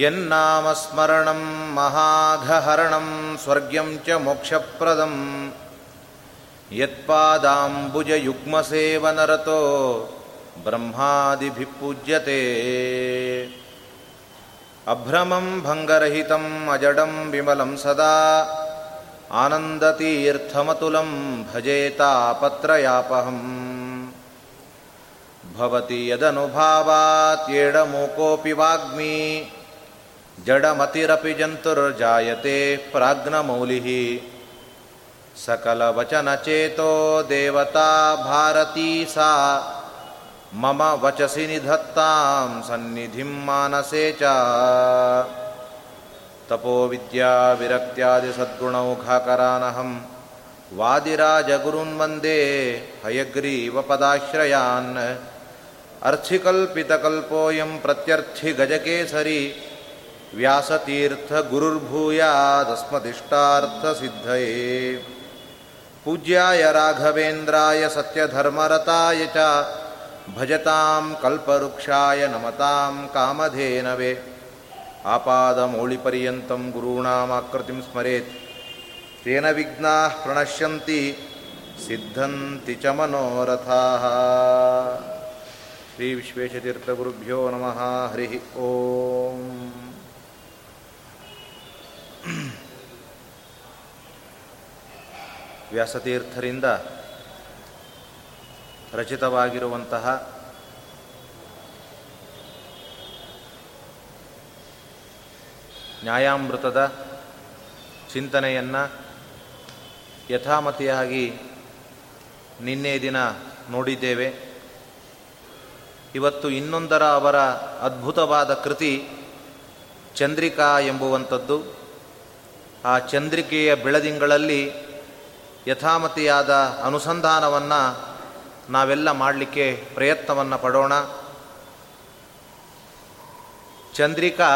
यन्नामस्मरणं महाघहरणं स्वर्ग्यं च मोक्षप्रदं यत्पादाम्बुजयुग्मसेवनरतो ब्रह्मादिभिः पूज्यते। अभ्रमं भङ्गरहितम् अजडं विमलं सदा। आनन्दतीर्थमतुलं भजेतापत्रयापहम् भवति यदनुभावात्येडमूकोऽपि वाग्मी जडमतिरपि जन्तुर्जायते प्राज्ञमौलिः सकलवचनचेतो देवता भारती सा। मम वचसि निधत्तां सन्निधिं मानसे च। तपोविद्याविरक्त्यादिसद्गुणौघाकरानहं वादिराजगुरून् वंदे हयग्रीवपदाश्रयान्। अर्थिकल्पितकल्पोऽयं प्रत्यर्थिगजकेसरी। व्यासतीर्थगुरुर्भूयादस्मदिष्टार्थसिद्धये। पूज्याय राघवेन्द्राय सत्यधर्मरताय च भजतां कल्पवृक्षाय नमतां कामधेनवे। आपादमौलिपर्यन्तं गुरूणामाकृतिं स्मरेत्। तेन विघ्नाः प्रणश्यन्ति सिद्धन्ति च मनोरथाः। श्रीविश्वेशतीर्थगुरुभ्यो नमः हरिः ओम् ವ್ಯಾಸತೀರ್ಥರಿಂದ ರಚಿತವಾಗಿರುವಂತಹ ನ್ಯಾಯಾಮೃತದ ಚಿಂತನೆಯನ್ನು ಯಥಾಮತಿಯಾಗಿ ನಿನ್ನೆ ದಿನ ನೋಡಿದ್ದೇವೆ. ಇವತ್ತು ಇನ್ನೊಂದರ ಅವರ ಅದ್ಭುತವಾದ ಕೃತಿ ಚಂದ್ರಿಕಾ ಎಂಬುವಂಥದ್ದು. ಆ ಚಂದ್ರಿಕೆಯ ಬೆಳದಿಂಗಳಲ್ಲಿ ಯಥಾಮತಿಯಾದ ಅನುಸಂಧಾನವನ್ನು ನಾವೆಲ್ಲ ಮಾಡಲಿಕ್ಕೆ ಪ್ರಯತ್ನವನ್ನು ಪಡೋಣ. ಚಂದ್ರಿಕಾ,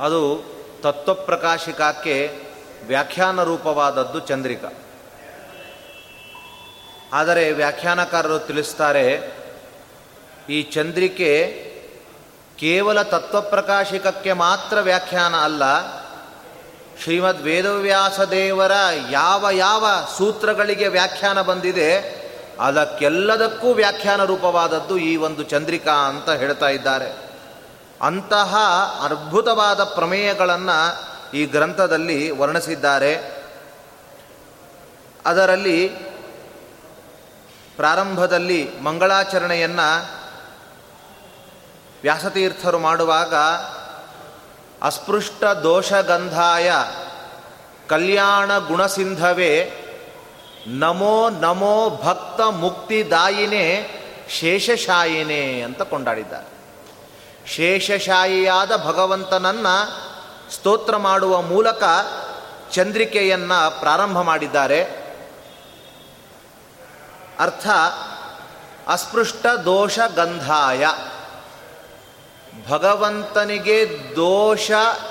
ಅದು ತತ್ವಪ್ರಕಾಶಿಕಕ್ಕೆ ವ್ಯಾಖ್ಯಾನ ರೂಪವಾದದ್ದು ಚಂದ್ರಿಕಾ. ಆದರೆ ವ್ಯಾಖ್ಯಾನಕಾರರು ತಿಳಿಸ್ತಾರೆ, ಈ ಚಂದ್ರಿಕೆ ಕೇವಲ ತತ್ವಪ್ರಕಾಶಿಕಕ್ಕೆ ಮಾತ್ರ ವ್ಯಾಖ್ಯಾನ ಅಲ್ಲ ಶ್ರೀಮದ್ ವೇದವ್ಯಾಸ ದೇವರ ಯಾವ ಯಾವ ಸೂತ್ರಗಳಿಗೆ ವ್ಯಾಖ್ಯಾನ ಬಂದಿದೆ, ಅದಕ್ಕೆಲ್ಲದಕ್ಕೂ ವ್ಯಾಖ್ಯಾನ ರೂಪವಾದದ್ದು ಈ ಒಂದು ಚಂದ್ರಿಕಾ ಅಂತ ಹೇಳ್ತಾ ಇದ್ದಾರೆ. ಅಂತಹ ಅದ್ಭುತವಾದ ಪ್ರಮೇಯಗಳನ್ನು ಈ ಗ್ರಂಥದಲ್ಲಿ ವರ್ಣಿಸಿದ್ದಾರೆ. ಅದರಲ್ಲಿ ಪ್ರಾರಂಭದಲ್ಲಿ ಮಂಗಳಾಚರಣೆಯನ್ನು ವ್ಯಾಸತೀರ್ಥರು ಮಾಡುವಾಗ ಅಸ್ಪೃಷ್ಟ ದೋಷಗಂಧಾಯ ಕಲ್ಯಾಣ ಗುಣಸಿಂಧವೇ ನಮೋ ನಮೋ ಭಕ್ತ ಮುಕ್ತಿದಾಯಿನೇ ಶೇಷಶಾಯಿನೇ ಅಂತ ಕೊಂಡಾಡಿದ್ದಾರೆ. ಶೇಷಶಾಯಿಯಾದ ಭಗವಂತನನ್ನು ಸ್ತೋತ್ರ ಮಾಡುವ ಮೂಲಕ ಚಂದ್ರಿಕೆಯನ್ನು ಪ್ರಾರಂಭ ಮಾಡಿದ್ದಾರೆ. ಅರ್ಥ ಅಸ್ಪೃಷ್ಟ ದೋಷ ಗಂಧಾಯ ಭಗವಂತನಿಗೆ ದೋಷ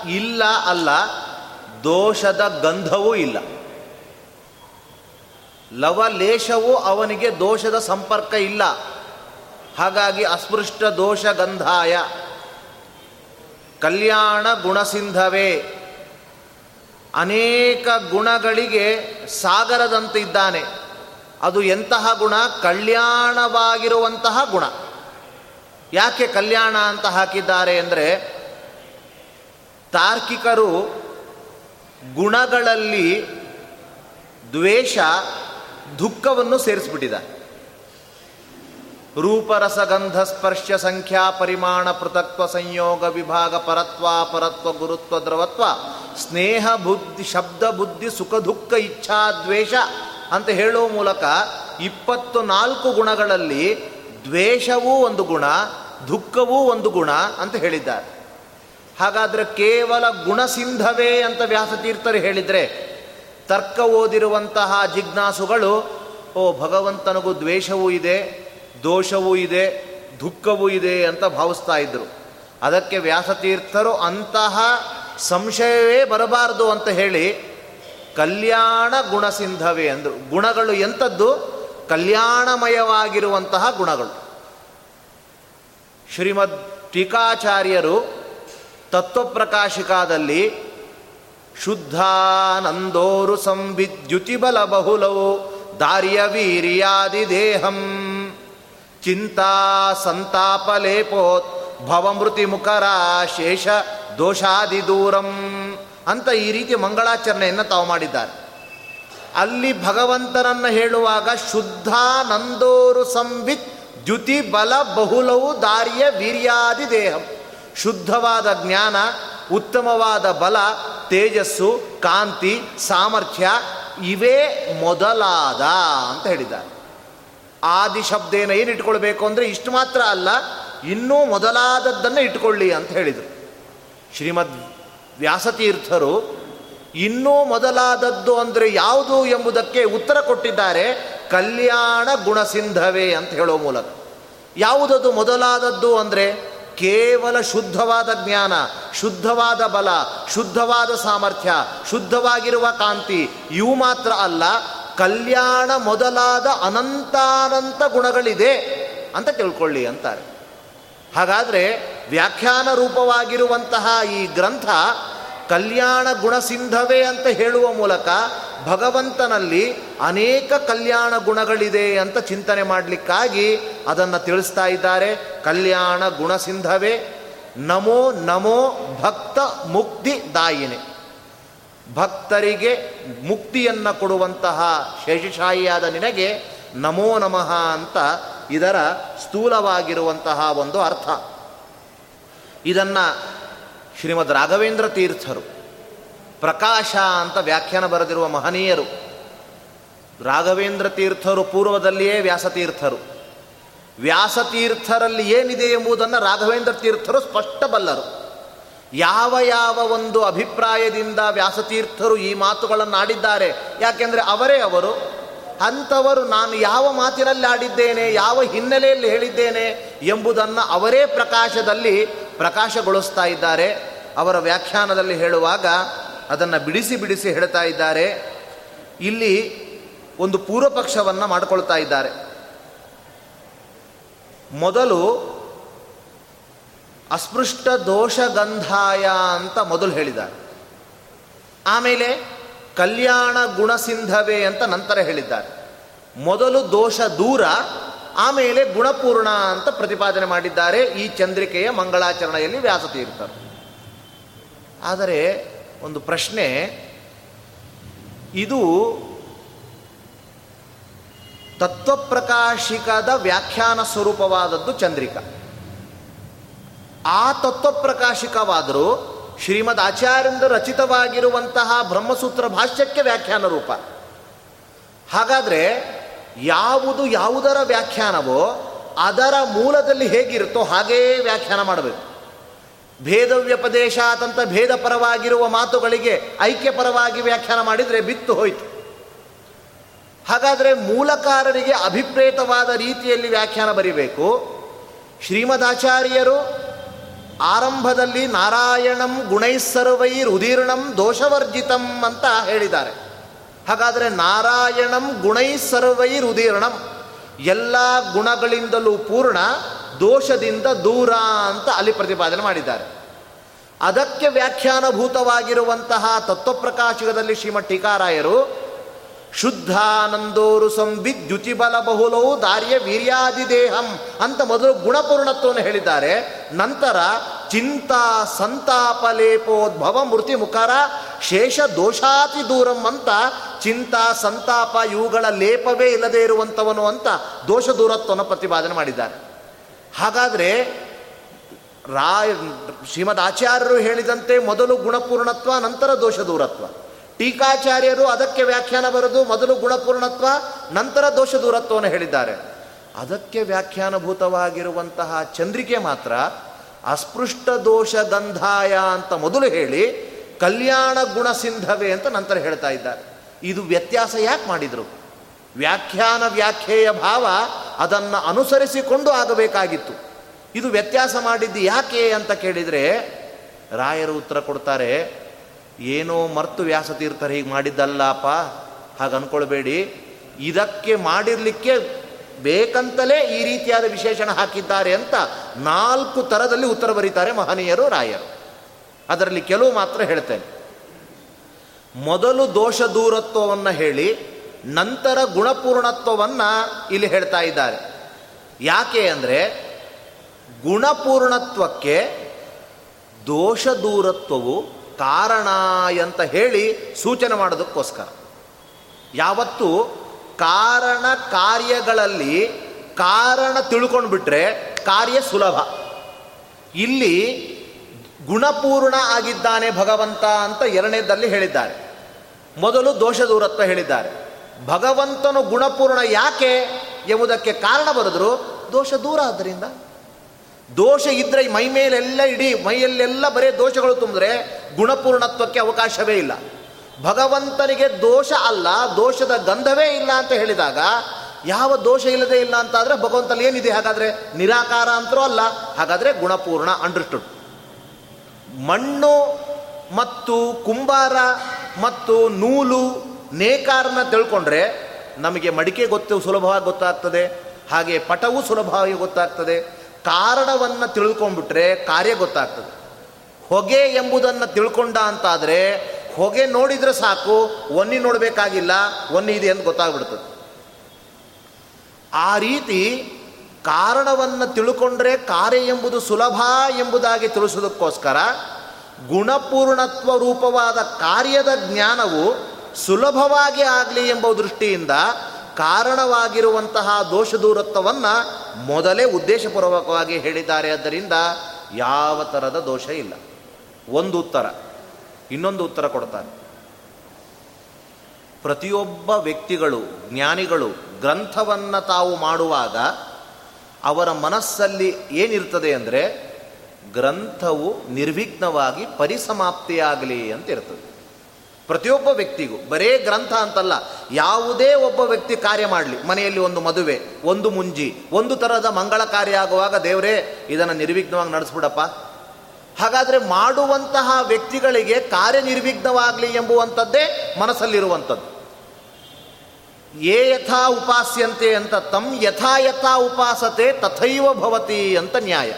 ಇಲ್ಲ ಅಲ್ಲ, ದೋಷದ ಗಂಧವೂ ಇಲ್ಲ. ಲವಲೇಶವು ಅವನಿಗೆ ದೋಷದ ಸಂಪರ್ಕ ಇಲ್ಲ. ಹಾಗಾಗಿ ಅಸ್ಪೃಷ್ಟ ದೋಷ ಗಂಧಾಯ. ಕಲ್ಯಾಣ ಗುಣಸಿಂಧವೇ. ಅನೇಕ ಗುಣಗಳಿಗೆ ಸಾಗರದಂತಿದ್ದಾನೆ. ಅದು ಎಂತಹ ಗುಣ? ಕಲ್ಯಾಣವಾಗಿರುವಂತಹ ಗುಣ. ಯಾಕೆ ಕಲ್ಯಾಣ ಅಂತ ಹಾಕಿದ್ದಾರೆ ಅಂದರೆ ತಾರ್ಕಿಕರು ಗುಣಗಳಲ್ಲಿ ದ್ವೇಷ, ದುಃಖವನ್ನು ಸೇರಿಸ್ಬಿಟ್ಟಿದ್ದಾರೆ. ರೂಪರಸಗಂಧ ಸ್ಪರ್ಶ ಸಂಖ್ಯಾ ಪರಿಮಾಣ ಪೃಥಕ್ವ ಸಂಯೋಗ ವಿಭಾಗ ಪರತ್ವ ಪರತ್ವ ಗುರುತ್ವ ದ್ರವತ್ವ, ಸ್ನೇಹ ಬುದ್ಧಿ, ಶಬ್ದ ಬುದ್ಧಿ, ಸುಖ ದುಃಖ, ಇಚ್ಛಾ ದ್ವೇಷ ಅಂತ ಹೇಳುವ ಮೂಲಕ ಇಪ್ಪತ್ತು ನಾಲ್ಕು ಗುಣಗಳಲ್ಲಿ ದ್ವೇಷವೂ ಒಂದು ಗುಣ ದುಃಖವೂ ಒಂದು ಗುಣ ಅಂತ ಹೇಳಿದ್ದಾರೆ. ಹಾಗಾದರೆ ಕೇವಲ ಗುಣಸಿಂಧವೇ ಅಂತ ವ್ಯಾಸತೀರ್ಥರು ಹೇಳಿದರೆ ತರ್ಕ ಓದಿರುವಂತಹ ಜಿಜ್ಞಾಸುಗಳು, ಓ ಭಗವಂತನಿಗೂ ದ್ವೇಷವೂ ಇದೆ, ದೋಷವೂ ಇದೆ, ದುಃಖವೂ ಇದೆ ಅಂತ ಭಾವಿಸ್ತಾ ಇದ್ದರು ಅದಕ್ಕೆ ವ್ಯಾಸತೀರ್ಥರು ಅಂತಹ ಸಂಶಯವೇ ಬರಬಾರದು ಅಂತ ಹೇಳಿ ಕಲ್ಯಾಣ ಗುಣಸಿಂಧವೇ ಅಂದರು. ಗುಣಗಳು ಎಂಥದ್ದು? ಕಲ್ಯಾಣಮಯವಾಗಿರುವಂತಹ ಗುಣಗಳು. ಶ್ರೀಮದ್ ಟೀಕಾಚಾರ್ಯರು ತತ್ವಪ್ರಕಾಶಿಕಾದಲ್ಲಿ ಶುದ್ಧಾನಂದೋರು ಸಂವಿದ್ಯುತಿಬಲ ಬಹುಲವು ದಾರ್ಯ ವೀರ್ಯಾದಿ ದೇಹಂ ಚಿಂತಾ ಸಂತಾಪಲೇಪೋತ್ ಭವಮೃತಿ ಮುಖರ ಶೇಷ ದೋಷಾದಿ ದೂರಂ ಅಂತ ಈ ರೀತಿ ಮಂಗಳಾಚರಣೆಯನ್ನು ತಾವು ಮಾಡಿದ್ದಾರೆ. ಅಲ್ಲಿ ಭಗವಂತನನ್ನು ಹೇಳುವಾಗ ಶುದ್ಧಾನಂದೋರು ಸಂವಿತ್ ದ್ಯುತಿ, ಬಲ, ಬಹುಲವು, ದಾರಿಯ, ವೀರ್ಯಾದಿ ದೇಹಂ. ಶುದ್ಧವಾದ ಜ್ಞಾನ, ಉತ್ತಮವಾದ ಬಲ, ತೇಜಸ್ಸು, ಕಾಂತಿ, ಸಾಮರ್ಥ್ಯ, ಇವೇ ಮೊದಲಾದ ಅಂತ ಹೇಳಿದ್ದಾರೆ. ಆದಿ ಶಬ್ದೇನ ಏನು ಇಟ್ಕೊಳ್ಬೇಕು ಅಂದರೆ ಇಷ್ಟು ಮಾತ್ರ ಅಲ್ಲ, ಇನ್ನೂ ಮೊದಲಾದದ್ದನ್ನು ಇಟ್ಕೊಳ್ಳಿ ಅಂತ ಹೇಳಿದರು. ಶ್ರೀಮದ್ ವ್ಯಾಸತೀರ್ಥರು ಇನ್ನೂ ಮೊದಲಾದದ್ದು ಅಂದರೆ ಯಾವುದು ಎಂಬುದಕ್ಕೆ ಉತ್ತರ ಕೊಟ್ಟಿದ್ದಾರೆ ಕಲ್ಯಾಣ ಗುಣಸಿಂಧವೇ ಅಂತ ಹೇಳೋ ಮೂಲಕ. ಯಾವುದದು ಮೊದಲಾದದ್ದು ಅಂದರೆ ಕೇವಲ ಶುದ್ಧವಾದ ಜ್ಞಾನ, ಶುದ್ಧವಾದ ಬಲ, ಶುದ್ಧವಾದ ಸಾಮರ್ಥ್ಯ, ಶುದ್ಧವಾಗಿರುವ ಕಾಂತಿ, ಇವು ಮಾತ್ರ ಅಲ್ಲ, ಕಲ್ಯಾಣ ಮೊದಲಾದ ಅನಂತಾನಂತ ಗುಣಗಳಿದೆ ಅಂತ ತಿಳ್ಕೊಳ್ಳಿ ಅಂತಾರೆ. ಹಾಗಾದರೆ ವ್ಯಾಖ್ಯಾನ ರೂಪವಾಗಿರುವಂತಹ ಈ ಗ್ರಂಥ ಕಲ್ಯಾಣ ಗುಣಸಿಂಧವೇ ಅಂತ ಹೇಳುವ ಮೂಲಕ ಭಗವಂತನಲ್ಲಿ ಅನೇಕ ಕಲ್ಯಾಣ ಗುಣಗಳಿದೆ ಅಂತ ಚಿಂತನೆ ಮಾಡಲಿಕ್ಕಾಗಿ ಅದನ್ನು ತಿಳಿಸ್ತಾ ಇದ್ದಾರೆ. ಕಲ್ಯಾಣ ಗುಣಸಿಂಧವೇ ನಮೋ ನಮೋ ಭಕ್ತ ಮುಕ್ತಿ ದಾಯಿನಿ. ಭಕ್ತರಿಗೆ ಮುಕ್ತಿಯನ್ನು ಕೊಡುವಂತಹ ಶೇಷಶಾಹಿಯಾದ ನಿನಗೆ ನಮೋ ನಮಃ ಅಂತ ಇದರ ಸ್ಥೂಲವಾಗಿರುವಂತಹ ಒಂದು ಅರ್ಥ. ಇದನ್ನು ಶ್ರೀಮದ್ ರಾಘವೇಂದ್ರ ತೀರ್ಥರು. ಪ್ರಕಾಶ ಅಂತ ವ್ಯಾಖ್ಯಾನ ಬರೆದಿರುವ ಮಹನೀಯರು. ರಾಘವೇಂದ್ರ ತೀರ್ಥರು ಪೂರ್ವದಲ್ಲಿಯೇ ವ್ಯಾಸತೀರ್ಥರು. ವ್ಯಾಸತೀರ್ಥರಲ್ಲಿ ಏನಿದೆ ಎಂಬುದನ್ನು ರಾಘವೇಂದ್ರ ತೀರ್ಥರು ಸ್ಪಷ್ಟ ಬಲ್ಲರು ಯಾವ ಯಾವ ಒಂದು ಅಭಿಪ್ರಾಯದಿಂದ ವ್ಯಾಸತೀರ್ಥರು ಈ ಮಾತುಗಳನ್ನು ಆಡಿದ್ದಾರೆ, ಯಾಕೆಂದರೆ ಅವರೇ ಅವರು, ಅಂಥವರು ನಾನು ಯಾವ ಮಾತಿನಲ್ಲಿ ಆಡಿದ್ದೇನೆ, ಯಾವ ಹಿನ್ನೆಲೆಯಲ್ಲಿ ಹೇಳಿದ್ದೇನೆ ಎಂಬುದನ್ನು ಅವರೇ ಪ್ರಕಾಶದಲ್ಲಿ ಪ್ರಕಾಶಗೊಳಿಸ್ತಾ ಇದ್ದಾರೆ. ಅವರ ವ್ಯಾಖ್ಯಾನದಲ್ಲಿ ಹೇಳುವಾಗ ಅದನ್ನು ಬಿಡಿಸಿ ಬಿಡಿಸಿ ಹೇಳ್ತಾ ಇದ್ದಾರೆ. ಇಲ್ಲಿ ಒಂದು ಪೂರ್ವಪಕ್ಷವನ್ನು ಮಾಡಿಕೊಳ್ತಾ ಇದ್ದಾರೆ. ಮೊದಲು ಅಸ್ಪೃಷ್ಟ ದೋಷ ಗಂಧಾಯ ಅಂತ ಮೊದಲು ಹೇಳಿದ್ದಾರೆ. ಆಮೇಲೆ ಕಲ್ಯಾಣ ಗುಣಸಿಂಧವೇ ಅಂತ ನಂತರ ಹೇಳಿದ್ದಾರೆ. ಮೊದಲು ದೋಷ ದೂರ, ಆಮೇಲೆ ಗುಣಪೂರ್ಣ ಅಂತ ಪ್ರತಿಪಾದನೆ ಮಾಡಿದ್ದಾರೆ. ಈ ಚಂದ್ರಿಕೆಯ ಮಂಗಳಾಚರಣೆಯಲ್ಲಿ ವ್ಯಾಸತೀರ್ಥರು ಆದರೆ ಒಂದು ಪ್ರಶ್ನೆ, ಇದು ತತ್ವಪ್ರಕಾಶಿಕದ ವ್ಯಾಖ್ಯಾನ ಸ್ವರೂಪವಾದದ್ದು ಚಂದ್ರಿಕಾ. ಆ ತತ್ವಪ್ರಕಾಶಿಕವಾದರೂ ಶ್ರೀಮದ್ ಆಚಾರ್ಯಂದು ರಚಿತವಾಗಿರುವಂತಹ ಬ್ರಹ್ಮಸೂತ್ರ ಭಾಷ್ಯಕ್ಕೆ ವ್ಯಾಖ್ಯಾನ ರೂಪ. ಹಾಗಾದರೆ ಯಾವುದು ಯಾವುದರ ವ್ಯಾಖ್ಯಾನವೋ ಅದರ ಮೂಲದಲ್ಲಿ ಹೇಗಿರುತ್ತೋ ಹಾಗೇ ವ್ಯಾಖ್ಯಾನ ಮಾಡಬೇಕು. ಭೇದವ್ಯಪದೇಶಾತಂತ ಭೇದ ಪರವಾಗಿರುವ ಮಾತುಗಳಿಗೆ ಐಕ್ಯಪರವಾಗಿ ವ್ಯಾಖ್ಯಾನ ಮಾಡಿದರೆ ಬಿತ್ತು ಹೋಯಿತು. ಹಾಗಾದರೆ ಮೂಲಕಾರರಿಗೆ ಅಭಿಪ್ರೇತವಾದ ರೀತಿಯಲ್ಲಿ ವ್ಯಾಖ್ಯಾನ ಬರೀಬೇಕು. ಶ್ರೀಮದಾಚಾರ್ಯರು ಆರಂಭದಲ್ಲಿ ನಾರಾಯಣಂ ಗುಣೈಸರ್ವೈ ರುದೀರ್ಣಂ ದೋಷವರ್ಜಿತಂ ಅಂತ ಹೇಳಿದ್ದಾರೆ. ಹಾಗಾದರೆ ನಾರಾಯಣಂ ಗುಣೈಸರ್ವೈ ರುದೀರ್ಣಂ ಎಲ್ಲ ಗುಣಗಳಿಂದಲೂ ಪೂರ್ಣ. ದೋಷದಿಂದ ದೂರ ಅಂತ ಅಲ್ಲಿ ಪ್ರತಿಪಾದನೆ ಮಾಡಿದ್ದಾರೆ. ಅದಕ್ಕೆ ವ್ಯಾಖ್ಯಾನಭೂತವಾಗಿರುವಂತಹ ತತ್ವಪ್ರಕಾಶಕದಲ್ಲಿ ಶ್ರೀಮಠ್ ಟೀಕಾರಾಯರು, ಶುದ್ಧಾನಂದೋರು ಸಂವಿದ್ಯುತಿಬಲ ಬಹುಲವು ದಾರ್ಯ ವೀರ್ಯಾದಿ ದೇಹಂ ಅಂತ ಮೊದಲು ಗುಣಪೂರ್ಣತ್ವವನ್ನು ಹೇಳಿದ್ದಾರೆ. ನಂತರ ಚಿಂತಾ ಸಂತಾಪ ಲೇಪೋದ್ಭವ ಮೃತಿ ಮುಖರ ಶೇಷ ದೋಷಾತಿ ದೂರಂ ಅಂತ ಚಿಂತಾ ಸಂತಾಪ ಇವುಗಳ ಲೇಪವೇ ಇಲ್ಲದೆ ಇರುವಂಥವನು ಅಂತ ದೋಷ ದೂರತ್ವವನ್ನು ಪ್ರತಿಪಾದನೆ ಮಾಡಿದ್ದಾರೆ. ಹಾಗಾದರೆ ರಾಯ, ಶ್ರೀಮದ್ ಆಚಾರ್ಯರು ಹೇಳಿದಂತೆ ಮೊದಲು ಗುಣಪೂರ್ಣತ್ವ, ನಂತರ ದೋಷ ದೂರತ್ವ ಟೀಕಾಚಾರ್ಯರು ಅದಕ್ಕೆ ವ್ಯಾಖ್ಯಾನ ಬರೆದು ಮೊದಲು ಗುಣಪೂರ್ಣತ್ವ, ನಂತರ ದೋಷ ದೂರತ್ವವನ್ನು ಹೇಳಿದ್ದಾರೆ. ಅದಕ್ಕೆ ವ್ಯಾಖ್ಯಾನಭೂತವಾಗಿರುವಂತಹ ಚಂದ್ರಿಕೆ ಮಾತ್ರ ಅಸ್ಪೃಷ್ಟ ದೋಷ ಗಂಧಾಯ ಅಂತ ಮೊದಲು ಹೇಳಿ ಕಲ್ಯಾಣ ಗುಣ ಸಿಂಧವೇ ಅಂತ ನಂತರ ಹೇಳ್ತಾ ಇದ್ದಾರೆ. ಇದು ವ್ಯತ್ಯಾಸ ಯಾಕೆ ಮಾಡಿದರು? ವ್ಯಾಖ್ಯಾನ ವ್ಯಾಖ್ಯೆಯ ಭಾವ ಅದನ್ನು ಅನುಸರಿಸಿಕೊಂಡು ಆಗಬೇಕಾಗಿತ್ತು. ಇದು ವ್ಯತ್ಯಾಸ ಮಾಡಿದ್ದು ಯಾಕೆ ಅಂತ ಕೇಳಿದರೆ, ರಾಯರು ಉತ್ತರ ಕೊಡ್ತಾರೆ, ಏನೋ ಮರ್ತು ವ್ಯಾಸತೀರ್ಥರು ಹೀಗೆ ಮಾಡಿದ್ದಲ್ಲಪ್ಪ, ಹಾಗೆ ಅಂದ್ಕೊಳ್ಬೇಡಿ ಇದಕ್ಕೆ ಮಾಡಿರಲಿಕ್ಕೆ ಬೇಕಂತಲೇ ಈ ರೀತಿಯಾದ ವಿಶೇಷಣ ಹಾಕಿದ್ದಾರೆ ಅಂತ ನಾಲ್ಕು ಥರದಲ್ಲಿ ಉತ್ತರ ಬರೀತಾರೆ ಮಹನೀಯರು, ರಾಯರು. ಅದರಲ್ಲಿ ಕೆಲವು ಮಾತ್ರ ಹೇಳ್ತೇನೆ. ಮೊದಲು ದೋಷ ದೂರತ್ವವನ್ನು ಹೇಳಿ ನಂತರ ಗುಣಪೂರ್ಣತ್ವವನ್ನು ಇಲ್ಲಿ ಹೇಳ್ತಾ ಇದ್ದಾರೆ. ಯಾಕೆ ಅಂದರೆ ಗುಣಪೂರ್ಣತ್ವಕ್ಕೆ ದೋಷ ದೂರತ್ವವು ಕಾರಣ ಅಂತ ಹೇಳಿ ಸೂಚನೆ ಮಾಡೋದಕ್ಕೋಸ್ಕರ. ಯಾವತ್ತು ಕಾರಣ ಕಾರ್ಯಗಳಲ್ಲಿ ಕಾರಣ ತಿಳ್ಕೊಂಡು ಬಿಟ್ರೆ ಕಾರ್ಯ ಸುಲಭ. ಇಲ್ಲಿ ಗುಣಪೂರ್ಣ ಆಗಿದ್ದಾನೆ ಭಗವಂತ ಅಂತ ಎರಡನೇದಲ್ಲಿ ಹೇಳಿದ್ದಾರೆ. ಮೊದಲು ದೋಷ ದೂರತ್ವ ಹೇಳಿದ್ದಾರೆ. ಭಗವಂತನು ಗುಣಪೂರ್ಣ ಯಾಕೆ ಎಂಬುದಕ್ಕೆ ಕಾರಣ ಬರೆದ್ರು, ದೋಷ ದೂರ ಆದ್ದರಿಂದ ದೋಷ ಇದ್ರೆ ಮೈ ಮೇಲೆಲ್ಲ ಇಡೀ ಮೈಯಲ್ಲೆಲ್ಲ ಬರೀ ದೋಷಗಳು ತುಂಬಿದ್ರೆ ಗುಣಪೂರ್ಣತ್ವಕ್ಕೆ ಅವಕಾಶವೇ ಇಲ್ಲ. ಭಗವಂತನಿಗೆ ದೋಷ ಅಲ್ಲ, ದೋಷದ ಗಂಧವೇ ಇಲ್ಲ ಅಂತ ಹೇಳಿದಾಗ ಯಾವ ದೋಷ ಇಲ್ಲದೆ ಇಲ್ಲ ಅಂತಾದರೆ ಭಗವಂತಲ್ಲಿ ಏನಿದೆ? ಹಾಗಾದರೆ ನಿರಾಕಾರ ಅಂತರೂ ಅಲ್ಲ, ಹಾಗಾದರೆ ಗುಣಪೂರ್ಣ ಅಂಡರ್ಸ್ಟುಡ್ ಮಣ್ಣು ಮತ್ತು ಕುಂಬಾರ ಮತ್ತು ನೂಲು ನೇಕಾರನ ತಿಳ್ಕೊಂಡ್ರೆ ನಮಗೆ ಮಡಿಕೆ ಗೊತ್ತು ಸುಲಭವಾಗಿ ಗೊತ್ತಾಗ್ತದೆ, ಹಾಗೆ ಪಟವು ಸುಲಭವಾಗಿ ಗೊತ್ತಾಗ್ತದೆ. ಕಾರಣವನ್ನು ತಿಳ್ಕೊಂಡ್ಬಿಟ್ರೆ ಕಾರ್ಯ ಗೊತ್ತಾಗ್ತದೆ. ಹೊಗೆ ಎಂಬುದನ್ನು ತಿಳ್ಕೊಂಡ ಅಂತಾದರೆ, ಹೊಗೆ ನೋಡಿದರೆ ಸಾಕು ಒನ್ನಿ ನೋಡಬೇಕಾಗಿಲ್ಲ ಒನ್ನಿ ಇದೆ ಅಂತ ಗೊತ್ತಾಗ್ಬಿಡ್ತದೆ. ಆ ರೀತಿ ಕಾರಣವನ್ನು ತಿಳ್ಕೊಂಡ್ರೆ ಕಾರ್ಯ ಎಂಬುದು ಸುಲಭ ಎಂಬುದಾಗಿ ತಿಳಿಸೋದಕ್ಕೋಸ್ಕರ ಗುಣಪೂರ್ಣತ್ವ ರೂಪವಾದ ಕಾರ್ಯದ ಜ್ಞಾನವು ಸುಲಭವಾಗಿ ಆಗಲಿ ಎಂಬ ದೃಷ್ಟಿಯಿಂದ ಕಾರಣವಾಗಿರುವಂತಹ ದೋಷ ದೂರತ್ವವನ್ನು ಮೊದಲೇ ಉದ್ದೇಶಪೂರ್ವಕವಾಗಿ ಹೇಳಿದ್ದಾರೆ. ಆದ್ದರಿಂದ ಯಾವ ಥರದ ದೋಷ ಇಲ್ಲ. ಒಂದು ಉತ್ತರ, ಇನ್ನೊಂದು ಉತ್ತರ ಕೊಡ್ತಾರೆ. ಪ್ರತಿಯೊಬ್ಬ ವ್ಯಕ್ತಿಗಳು, ಜ್ಞಾನಿಗಳು ಗ್ರಂಥವನ್ನು ತಾವು ಮಾಡುವಾಗ ಅವರ ಮನಸ್ಸಲ್ಲಿ ಏನಿರ್ತದೆ ಅಂದರೆ ಗ್ರಂಥವು ನಿರ್ವಿಘ್ನವಾಗಿ ಪರಿಸಮಾಪ್ತಿಯಾಗಲಿ ಅಂತ ಇರ್ತದೆ. ಪ್ರತಿಯೊಬ್ಬ ವ್ಯಕ್ತಿಗೂ, ಬರೇ ಗ್ರಂಥ ಅಂತಲ್ಲ, ಯಾವುದೇ ಒಬ್ಬ ವ್ಯಕ್ತಿ ಕಾರ್ಯ ಮಾಡಲಿ. ಮನೆಯಲ್ಲಿ ಒಂದು ಮದುವೆ, ಒಂದು ಮುಂಜಿ, ಒಂದು ಥರದ ಮಂಗಳ ಕಾರ್ಯ ಆಗುವಾಗ, ದೇವರೇ, ಇದನ್ನು ನಿರ್ವಿಘ್ನವಾಗಿ ನಡೆಸ್ಬಿಡಪ್ಪ. ಹಾಗಾದರೆ ಮಾಡುವಂತಹ ವ್ಯಕ್ತಿಗಳಿಗೆ ಕಾರ್ಯ ನಿರ್ವಿಘ್ನವಾಗಲಿ ಎಂಬುವಂಥದ್ದೇ ಮನಸ್ಸಲ್ಲಿರುವಂಥದ್ದು. ಏ ಯಥಾ ಉಪಾಸ್ಯಂತೆ ಅಂತ ತಮ್ ಯಥಾ ಯಥಾ ಉಪಾಸತೆ ತಥೈವ ಭವತಿ ಅಂತ ನ್ಯಾಯ.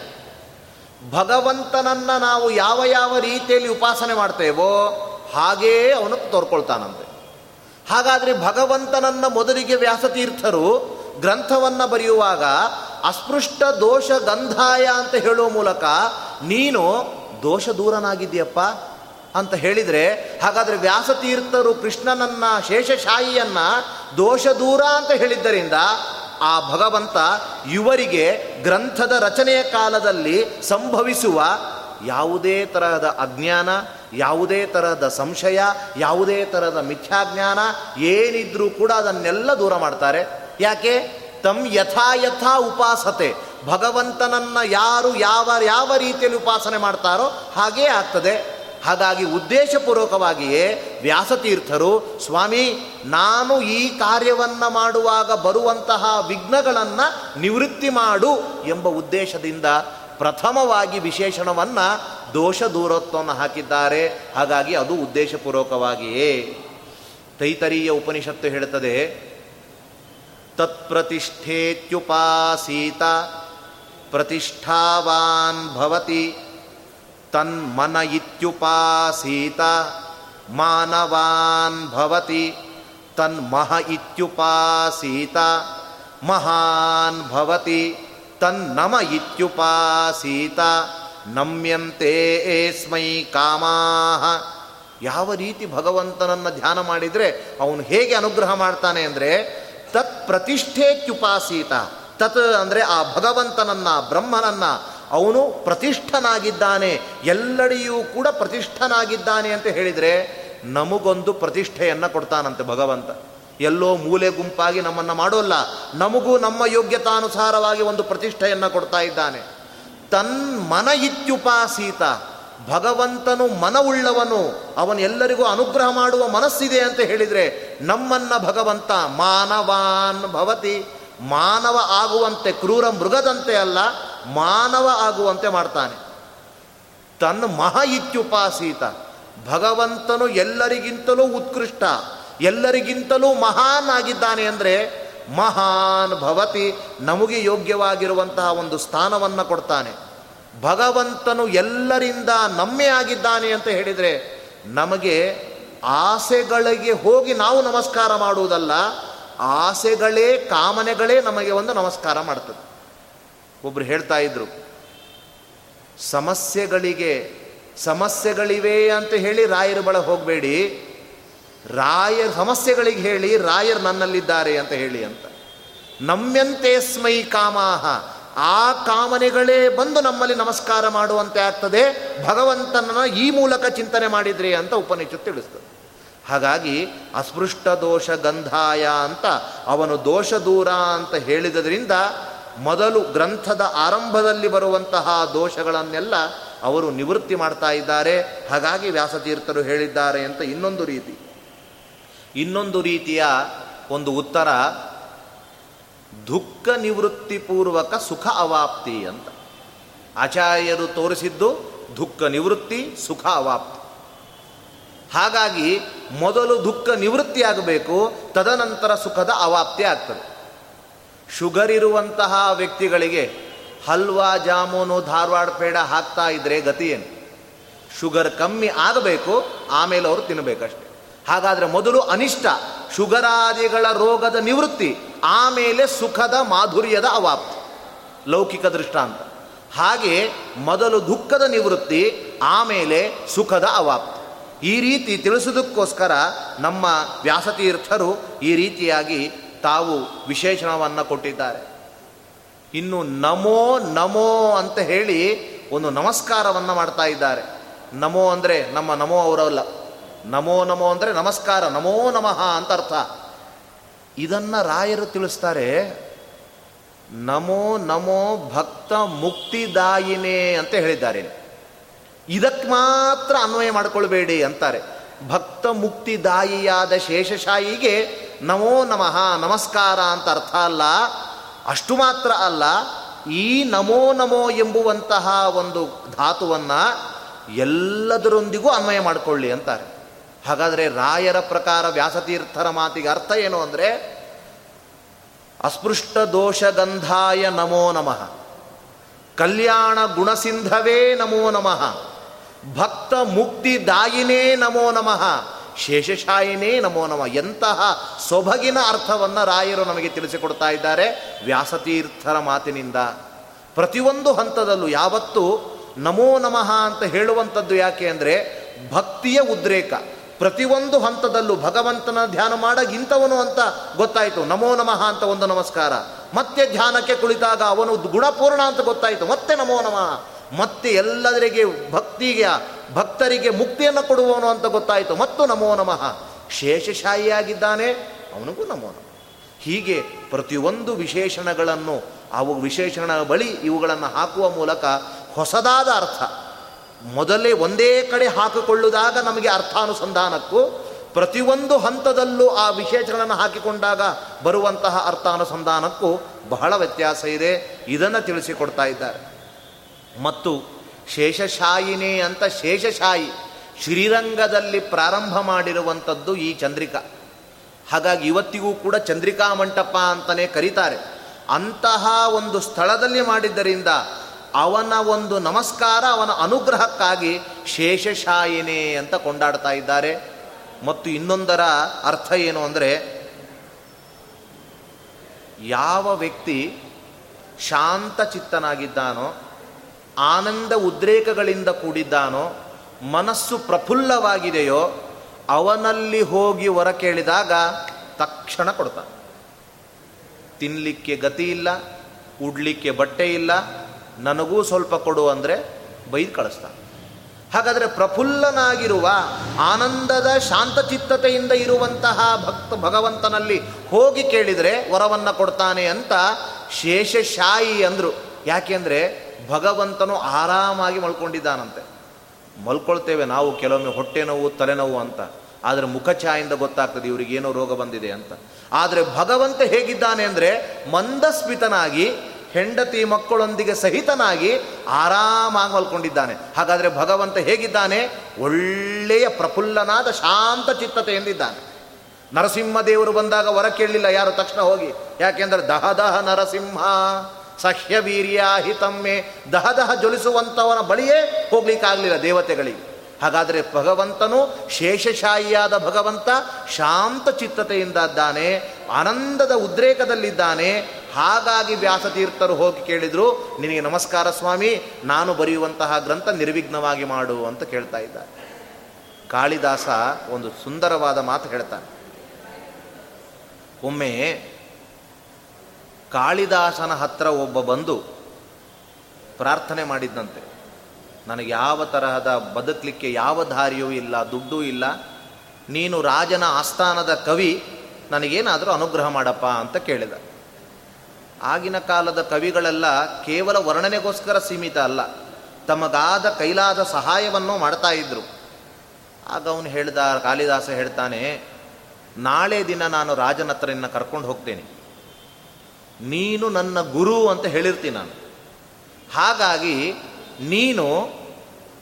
ಭಗವಂತನನ್ನು ನಾವು ಯಾವ ಯಾವ ರೀತಿಯಲ್ಲಿ ಉಪಾಸನೆ ಮಾಡ್ತೇವೋ ಹಾಗೇ ಅವನು ತೋರ್ಕೊಳ್ತಾನಂತೆ. ಹಾಗಾದರೆ ಭಗವಂತನನ್ನ ಮೊದಲಿಗೆ ವ್ಯಾಸತೀರ್ಥರು ಗ್ರಂಥವನ್ನು ಬರೆಯುವಾಗ ಅಸ್ಪೃಷ್ಟ ದೋಷ ಗಂಧಾಯ ಅಂತ ಹೇಳುವ ಮೂಲಕ ನೀನು ದೋಷ ದೂರನಾಗಿದ್ದೀಯಪ್ಪ ಅಂತ ಹೇಳಿದರೆ ಹಾಗಾದರೆ ವ್ಯಾಸತೀರ್ಥರು ಕೃಷ್ಣನನ್ನ ಶೇಷಶಾಹಿಯನ್ನ ದೋಷ ದೂರ ಅಂತ ಹೇಳಿದ್ದರಿಂದ ಆ ಭಗವಂತ ಇವರಿಗೆ ಗ್ರಂಥದ ರಚನೆಯ ಕಾಲದಲ್ಲಿ ಸಂಭವಿಸುವ ಯಾವುದೇ ತರಹದ ಅಜ್ಞಾನ ಯಾವುದೇ ತರಹದ ಸಂಶಯ, ಯಾವುದೇ ತರಹದ ಮಿಥ್ಯಾಜ್ಞಾನ ಏನಿದ್ರೂ ಕೂಡ ಅದನ್ನೆಲ್ಲ ದೂರ ಮಾಡ್ತಾರೆ. ಯಾಕೆ? ತಮ್ ಯಥಾ ಯಥಾ ಉಪಾಸತೆ. ಭಗವಂತನನ್ನ ಯಾರು ಯಾವ ಯಾವ ರೀತಿಯಲ್ಲಿ ಉಪಾಸನೆ ಮಾಡ್ತಾರೋ ಹಾಗೇ ಆಗ್ತದೆ. ಹಾಗಾಗಿ ಉದ್ದೇಶಪೂರ್ವಕವಾಗಿಯೇ ವ್ಯಾಸತೀರ್ಥರು, ಸ್ವಾಮಿ, ನಾನು ಈ ಕಾರ್ಯವನ್ನು ಮಾಡುವಾಗ ಬರುವಂತಹ ವಿಘ್ನಗಳನ್ನು ನಿವೃತ್ತಿ ಮಾಡು ಎಂಬ ಉದ್ದೇಶದಿಂದ ಪ್ರಥಮವಾಗಿ ವಿಶೇಷಣವನ್ನು ದೋಷ ದೂರತ್ವವನ್ನು ಹಾಕಿದ್ದಾರೆ. ಹಾಗಾಗಿ ಅದು ಉದ್ದೇಶಪೂರ್ವಕವಾಗಿಯೇ ತೈತರೀಯ ಉಪನಿಷತ್ತು ಹೇಳುತ್ತದೆ. ತತ್ಪ್ರತಿಷ್ಠೇತ್ಯುಪಾಸೀತ ಪ್ರತಿಷ್ಠಾವಾನ್ ಭವತಿ ತನ್ಮನ ಇತ್ಯುಪಾಸೀತ ಮಾನವಾನ್ ಭವತಿ ತನ್ಮಹ ಇತ್ಯುಪಾಸೀತ ಮಹಾನ್ ಭವತಿ ತನ್ನಮ ಇತ್ಯುಪಾಸೀತ ನಮ್ಯಂತೆ ಏಸ್ಮೈ ಕಾಮಾಹ. ಯಾವ ರೀತಿ ಭಗವಂತನನ್ನು ಧ್ಯಾನ ಮಾಡಿದರೆ ಅವನು ಹೇಗೆ ಅನುಗ್ರಹ ಮಾಡ್ತಾನೆ ಅಂದರೆ, ತತ್ ಪ್ರತಿಷ್ಠೇತ್ಯುಪಾಸೀತ, ತತ್ ಅಂದರೆ ಆ ಭಗವಂತನನ್ನ, ಬ್ರಹ್ಮನನ್ನ ಅವನು ಪ್ರತಿಷ್ಠನಾಗಿದ್ದಾನೆ, ಎಲ್ಲಡೆಯೂ ಕೂಡ ಪ್ರತಿಷ್ಠನಾಗಿದ್ದಾನೆ ಅಂತ ಹೇಳಿದರೆ ನಮಗೊಂದು ಪ್ರತಿಷ್ಠೆಯನ್ನು ಕೊಡ್ತಾನಂತೆ ಭಗವಂತ. ಎಲ್ಲೋ ಮೂಲೆ ಗುಂಪಾಗಿ ನಮ್ಮನ್ನು ಮಾಡೋಲ್ಲ. ನಮಗೂ ನಮ್ಮ ಯೋಗ್ಯತಾನುಸಾರವಾಗಿ ಒಂದು ಪ್ರತಿಷ್ಠೆಯನ್ನು ಕೊಡ್ತಾ ಇದ್ದಾನೆ. ತನ್ ಮನ ಇತ್ಯುಪಾಸೀತ. ಭಗವಂತನು ಮನವುಳ್ಳವನು. ಅವನು ಎಲ್ಲರಿಗೂ ಅನುಗ್ರಹ ಮಾಡುವ ಮನಸ್ಸಿದೆ ಅಂತ ಹೇಳಿದರೆ ನಮ್ಮನ್ನ ಭಗವಂತ ಮಾನವಾನ್ ಭವತಿ. ಮಾನವ ಆಗುವಂತೆ ಕ್ರೂರ ಮೃಗದಂತೆ ಅಲ್ಲ, ಮಾನವ ಆಗುವಂತೆ ಮಾಡ್ತಾನೆ. ತನ್ನ ಮಹ ಇತ್ಯುಪಾಸೀತ. ಭಗವಂತನು ಎಲ್ಲರಿಗಿಂತಲೂ ಉತ್ಕೃಷ್ಟ. ಎಲ್ಲರಿಗಿಂತಲೂ ಮಹಾನ್ ಆಗಿದ್ದಾನೆ ಅಂದರೆ ಮಹಾನ್ ಭವತಿ ನಮಗೆ ಯೋಗ್ಯವಾಗಿರುವಂತಹ ಒಂದು ಸ್ಥಾನವನ್ನು ಕೊಡ್ತಾನೆ. ಭಗವಂತನು ಎಲ್ಲರಿಂದ ನಮ್ಮೆ ಆಗಿದ್ದಾನೆ ಅಂತ ಹೇಳಿದರೆ ನಮಗೆ ಆಸೆಗಳಿಗೆ ಹೋಗಿ ನಾವು ನಮಸ್ಕಾರ ಮಾಡುವುದಲ್ಲ, ಆಸೆಗಳೇ ಕಾಮನೆಗಳೇ ನಮಗೆ ಒಂದು ನಮಸ್ಕಾರ ಮಾಡ್ತದೆ. ಒಬ್ರು ಹೇಳ್ತಾ ಇದ್ರು, ಸಮಸ್ಯೆಗಳಿಗೆ, ಸಮಸ್ಯೆಗಳಿವೆ ಅಂತ ಹೇಳಿ ರಾಯರ ಬಳ ಹೋಗಬೇಡಿ ರಾಯರ್ ಸಮಸ್ಯೆಗಳಿಗೆ ಹೇಳಿ ರಾಯರ್ ನನ್ನಲ್ಲಿದ್ದಾರೆ ಅಂತ ಹೇಳಿ ಅಂತ. ನಮ್ಯಂತೆ ಸ್ಮೈ ಕಾಮಾಹ. ಆ ಕಾಮನೆಗಳೇ ಬಂದು ನಮ್ಮಲ್ಲಿ ನಮಸ್ಕಾರ ಮಾಡುವಂತೆ ಆಗ್ತದೆ. ಭಗವಂತನ ಈ ಮೂಲಕ ಚಿಂತನೆ ಮಾಡಿದ್ರಿ ಅಂತ ಉಪನಿಷತ್ತು ತಿಳಿಸ್ತದೆ. ಹಾಗಾಗಿ ಅಸ್ಪೃಷ್ಟ ದೋಷ ಗಂಧಾಯ ಅಂತ ಅವನು ದೋಷ ದೂರ ಅಂತ ಹೇಳಿದ್ರಿಂದ ಮೊದಲು ಗ್ರಂಥದ ಆರಂಭದಲ್ಲಿ ಬರುವಂತಹ ದೋಷಗಳನ್ನೆಲ್ಲ ಅವರು ನಿವೃತ್ತಿ ಮಾಡ್ತಾ ಇದ್ದಾರೆ. ಹಾಗಾಗಿ ವ್ಯಾಸತೀರ್ಥರು ಹೇಳಿದ್ದಾರೆ ಅಂತ ಇನ್ನೊಂದು ರೀತಿ. ಇನ್ನೊಂದು ರೀತಿಯ ಒಂದು ಉತ್ತರ, ದುಃಖ ನಿವೃತ್ತಿಪೂರ್ವಕ ಸುಖ ಅವಾಪ್ತಿ ಅಂತ. ಆಚಾರ್ಯರು ತೋರಿಸಿದ್ದು ದುಃಖ ನಿವೃತ್ತಿ, ಸುಖ ಅವಾಪ್ತಿ. ಹಾಗಾಗಿ ಮೊದಲು ದುಃಖ ನಿವೃತ್ತಿಯಾಗಬೇಕು ತದನಂತರ ಸುಖದ ಅವಾಪ್ತಿ ಆಗ್ತದೆ. ಶುಗರ್ ಇರುವಂತಹ ವ್ಯಕ್ತಿಗಳಿಗೆ ಹಲ್ವಾ, ಜಾಮೂನು, ಧಾರವಾಡ ಪೇಡ ಹಾಕ್ತಾ ಇದ್ರೆ ಗತಿ ಶುಗರ್ ಕಮ್ಮಿ ಆಗಬೇಕು, ಆಮೇಲೆ ಅವರು ತಿನ್ನಬೇಕಷ್ಟೆ ಹಾಗಾದರೆ ಮೊದಲು ಅನಿಷ್ಟ, ಶುಗರಾದಿಗಳ ರೋಗದ ನಿವೃತ್ತಿ, ಆಮೇಲೆ ಸುಖದ ಮಾಧುರ್ಯದ ಅವಾಪ್ತಿ. ಲೌಕಿಕ ದೃಷ್ಟಾಂತ. ಹಾಗೆ ಮೊದಲು ದುಃಖದ ನಿವೃತ್ತಿ, ಆಮೇಲೆ ಸುಖದ ಅವಾಪ್ತಿ. ಈ ರೀತಿ ತಿಳಿಸೋದಕ್ಕೋಸ್ಕರ ನಮ್ಮ ವ್ಯಾಸತೀರ್ಥರು ಈ ರೀತಿಯಾಗಿ ತಾವು ವಿಶೇಷಣವನ್ನು ಕೊಟ್ಟಿದ್ದಾರೆ. ಇನ್ನು ನಮೋ ನಮೋ ಅಂತ ಹೇಳಿ ಒಂದು ನಮಸ್ಕಾರವನ್ನು ಮಾಡ್ತಾ ಇದ್ದಾರೆ. ನಮೋ ಅಂದರೆ ನಮ್ಮ ನಮೋ ಅವರಲ್ಲ. ನಮೋ ನಮೋ ಅಂದರೆ ನಮಸ್ಕಾರ, ನಮೋ ನಮಃ ಅಂತ ಅರ್ಥ. ಇದನ್ನು ರಾಯರು ತಿಳಿಸ್ತಾರೆ, ನಮೋ ನಮೋ ಭಕ್ತ ಮುಕ್ತಿದಾಯಿನೇ ಅಂತ ಹೇಳಿದ್ದಾರೆ. ಇದಕ್ಕೆ ಮಾತ್ರ ಅನ್ವಯ ಮಾಡಿಕೊಳ್ಬೇಡಿ ಅಂತಾರೆ. ಭಕ್ತ ಮುಕ್ತಿದಾಯಿಯಾದ ಶೇಷಶಾಯಿಗೆ ನಮೋ ನಮಃ, ನಮಸ್ಕಾರ ಅಂತ ಅರ್ಥ ಅಲ್ಲ. ಅಷ್ಟು ಮಾತ್ರ ಅಲ್ಲ, ಈ ನಮೋ ನಮೋ ಎಂಬುವಂತಹ ಒಂದು ಧಾತುವನ್ನು ಎಲ್ಲದರೊಂದಿಗೂ ಅನ್ವಯ ಮಾಡಿಕೊಳ್ಳಿ ಅಂತಾರೆ. ಹಾಗಾದರೆ ರಾಯರ ಪ್ರಕಾರ ವ್ಯಾಸತೀರ್ಥರ ಮಾತಿಗೆ ಅರ್ಥ ಏನು ಅಂದರೆ, ಅಸ್ಪೃಷ್ಟ ದೋಷ ಗಂಧಾಯ ನಮೋ ನಮಃ, ಕಲ್ಯಾಣ ಗುಣಸಿಂಧವೇ ನಮೋ ನಮಃ, ಭಕ್ತ ಮುಕ್ತಿದಾಯಿನೇ ನಮೋ ನಮಃ, ಶೇಷಶಾಯಿನೇ ನಮೋ ನಮಃ, ಎಂತಹ ಸೊಬಗಿನ ಅರ್ಥವನ್ನು ರಾಯರು ನಮಗೆ ತಿಳಿಸಿಕೊಡ್ತಾ ಇದ್ದಾರೆ ವ್ಯಾಸತೀರ್ಥರ ಮಾತಿನಿಂದ. ಪ್ರತಿಯೊಂದು ಹಂತದಲ್ಲೂ ಯಾವತ್ತೂ ನಮೋ ನಮಃ ಅಂತ ಹೇಳುವಂಥದ್ದು ಯಾಕೆ ಅಂದರೆ, ಭಕ್ತಿಯ ಉದ್ರೇಕ. ಪ್ರತಿಯೊಂದು ಹಂತದಲ್ಲೂ ಭಗವಂತನ ಧ್ಯಾನ ಮಾಡಾಗ ಇಂಥವನು ಅಂತ ಗೊತ್ತಾಯಿತು. ನಮೋ ನಮಃ ಅಂತ ಒಂದು ನಮಸ್ಕಾರ. ಮತ್ತೆ ಧ್ಯಾನಕ್ಕೆ ಕುಳಿತಾಗ ಅವನು ಗುಣಪೂರ್ಣ ಅಂತ ಗೊತ್ತಾಯಿತು. ಮತ್ತೆ ನಮೋ ನಮಃ. ಮತ್ತೆ ಎಲ್ಲದರಿಗೆ ಭಕ್ತಿಗೆ, ಭಕ್ತರಿಗೆ ಮುಕ್ತಿಯನ್ನು ಕೊಡುವವನು ಅಂತ ಗೊತ್ತಾಯಿತು. ಮತ್ತು ನಮೋ ನಮಃ. ಶೇಷಶಾಹಿಯಾಗಿದ್ದಾನೆ ಅವನಿಗೂ ನಮೋ ನಮಃ. ಹೀಗೆ ಪ್ರತಿಯೊಂದು ವಿಶೇಷಣಗಳನ್ನು ಅವು ವಿಶೇಷಣ ಬಳಿ ಇವುಗಳನ್ನು ಹಾಕುವ ಮೂಲಕ ಹೊಸದಾದ ಅರ್ಥ. ಮೊದಲೇ ಒಂದೇ ಕಡೆ ಹಾಕಿಕೊಳ್ಳುವಾಗ ನಮಗೆ ಅರ್ಥಾನುಸಂಧಾನಕ್ಕೂ ಪ್ರತಿಯೊಂದು ಹಂತದಲ್ಲೂ ಆ ವಿಶೇಷಗಳನ್ನು ಹಾಕಿಕೊಂಡಾಗ ಬರುವಂತಹ ಅರ್ಥಾನುಸಂಧಾನಕ್ಕೂ ಬಹಳ ವ್ಯತ್ಯಾಸ ಇದೆ. ಇದನ್ನು ತಿಳಿಸಿಕೊಡ್ತಾ ಇದ್ದಾರೆ. ಮತ್ತು ಶೇಷಶಾಯಿನೇ ಅಂತ ಶೇಷಶಾಯಿ ಶ್ರೀರಂಗದಲ್ಲಿ ಪ್ರಾರಂಭ ಮಾಡಿರುವಂಥದ್ದು ಈ ಚಂದ್ರಿಕಾ. ಹಾಗಾಗಿ ಇವತ್ತಿಗೂ ಕೂಡ ಚಂದ್ರಿಕಾ ಮಂಟಪ ಅಂತಲೇ ಕರೀತಾರೆ. ಅಂತಹ ಒಂದು ಸ್ಥಳದಲ್ಲಿ ಮಾಡಿದ್ದರಿಂದ ಅವನ ಒಂದು ನಮಸ್ಕಾರ, ಅವನ ಅನುಗ್ರಹಕ್ಕಾಗಿ ಶೇಷಶಾಯಿನೇ ಅಂತ ಕೊಂಡಾಡ್ತಾ ಇದ್ದಾರೆ. ಮತ್ತು ಇನ್ನೊಂದರ ಅರ್ಥ ಏನು ಅಂದರೆ, ಯಾವ ವ್ಯಕ್ತಿ ಶಾಂತ ಚಿತ್ತನಾಗಿದ್ದಾನೋ, ಆನಂದ ಉದ್ರೇಕಗಳಿಂದ ಕೂಡಿದ್ದಾನೋ, ಮನಸ್ಸು ಪ್ರಫುಲ್ಲವಾಗಿದೆಯೋ, ಅವನಲ್ಲಿ ಹೋಗಿ ಹೊರ ಕೇಳಿದಾಗ ತಕ್ಷಣ ಕೊಡ್ತಾನೆ. ತಿನ್ನಲಿಕ್ಕೆ ಗತಿ ಇಲ್ಲ, ಉಡ್ಲಿಕ್ಕೆ ಬಟ್ಟೆ ಇಲ್ಲ ನನಗೂ ಸ್ವಲ್ಪ ಕೊಡು ಅಂದರೆ ಬೈದು ಕಳಿಸ್ತಾನೆ. ಹಾಗಾದರೆ ಪ್ರಫುಲ್ಲನಾಗಿರುವ ಆನಂದದ ಶಾಂತಚಿತ್ತತೆಯಿಂದ ಇರುವಂತಹ ಭಕ್ತ ಭಗವಂತನಲ್ಲಿ ಹೋಗಿ ಕೇಳಿದರೆ ವರವನ್ನು ಕೊಡ್ತಾನೆ ಅಂತ ಶೇಷಶಾಯಿ ಅಂದರು. ಯಾಕೆಂದರೆ ಭಗವಂತನು ಆರಾಮಾಗಿ ಮಲ್ಕೊಂಡಿದ್ದಾನಂತೆ. ಮಲ್ಕೊಳ್ತೇವೆ ನಾವು ಕೆಲವೊಮ್ಮೆ ಹೊಟ್ಟೆ ನೋವು ತಲೆನೋವು ಅಂತ. ಆದರೆ ಮುಖಛಾಯಿಂದ ಗೊತ್ತಾಗ್ತದೆ ಇವರಿಗೆ ಏನೋ ರೋಗ ಬಂದಿದೆ ಅಂತ. ಆದರೆ ಭಗವಂತ ಹೇಗಿದ್ದಾನೆ ಅಂದರೆ ಮಂದಸ್ಮಿತನಾಗಿ ಹೆಂಡತಿ ಮಕ್ಕಳೊಂದಿಗೆ ಸಹಿತನಾಗಿ ಆರಾಮಾಗಿ ಮಲ್ಕೊಂಡಿದ್ದಾನೆ. ಹಾಗಾದರೆ ಭಗವಂತ ಹೇಗಿದ್ದಾನೆ? ಒಳ್ಳೆಯ ಪ್ರಫುಲ್ಲನಾದ ಶಾಂತ ಚಿತ್ತತೆ ಎಂದಿದ್ದಾನೆ ನರಸಿಂಹದೇವರು ಬಂದಾಗ ವರ ಕೇಳಲಿಲ್ಲ, ಯಾರು? ತಕ್ಷಣ ಹೋಗಿ. ಯಾಕೆಂದರೆ ದಹ ದಹ ನರಸಿಂಹ, ಸಹ್ಯ ವೀರ್ಯ ಹಿತಮ್ಮೆ, ದಹ ದಹ ಜ್ವಲಿಸುವಂಥವನ ಬಳಿಯೇ ಹೋಗ್ಲಿಕ್ಕಾಗಲಿಲ್ಲ ದೇವತೆಗಳಿಗೆ. ಹಾಗಾದರೆ ಭಗವಂತನು ಶೇಷಶಾಯಿಯಾದ ಭಗವಂತ ಶಾಂತ ಚಿತ್ತತೆಯಿಂದ ಇದ್ದಾನೆ. ಆನಂದದ ಉದ್ರೇಕದಲ್ಲಿದ್ದಾನೆ. ಹಾಗಾಗಿ ವ್ಯಾಸತೀರ್ಥರು ಹೋಗಿ ಕೇಳಿದರು, ನಿನಗೆ ನಮಸ್ಕಾರ ಸ್ವಾಮಿ, ನಾನು ಬರೆಯುವಂತಹ ಗ್ರಂಥ ನಿರ್ವಿಘ್ನವಾಗಿ ಮಾಡು ಅಂತ ಕೇಳ್ತಾ ಇದ್ದಾರೆ. ಕಾಳಿದಾಸ ಒಂದು ಸುಂದರವಾದ ಮಾತು ಹೇಳ್ತಾನೆ. ಒಮ್ಮೆ ಕಾಳಿದಾಸನ ಹತ್ರ ಒಬ್ಬ ಬಂದು ಪ್ರಾರ್ಥನೆ ಮಾಡಿದ್ದಂತೆ ನನಗೆ ಯಾವ ತರಹದ ಬದುಕಲಿಕ್ಕೆ ಯಾವ ದಾರಿಯೂ ಇಲ್ಲ, ದುಡ್ಡೂ ಇಲ್ಲ. ನೀನು ರಾಜನ ಆಸ್ಥಾನದ ಕವಿ ನನಗೇನಾದರೂ ಅನುಗ್ರಹ ಮಾಡಪ್ಪ ಅಂತ ಕೇಳಿದ. ಆಗಿನ ಕಾಲದ ಕವಿಗಳೆಲ್ಲ ಕೇವಲ ವರ್ಣನೆಗೋಸ್ಕರ ಸೀಮಿತ ಅಲ್ಲ, ತಮಗಾದ ಕೈಲಾದ ಸಹಾಯವನ್ನು ಮಾಡ್ತಾ ಇದ್ರು. ಆಗ ಅವನು ಹೇಳಿದ, ಕಾಳಿದಾಸ ಹೇಳ್ತಾನೆ, ನಾಳೆ ದಿನ ನಾನು ರಾಜನ ಹತ್ರ ನಿನ್ನ ಕರ್ಕೊಂಡು ಹೋಗ್ತೇನೆ. ನೀನು ನನ್ನ ಗುರು ಅಂತ ಹೇಳಿರ್ತೀನಿ ನಾನು. ಹಾಗಾಗಿ ನೀನು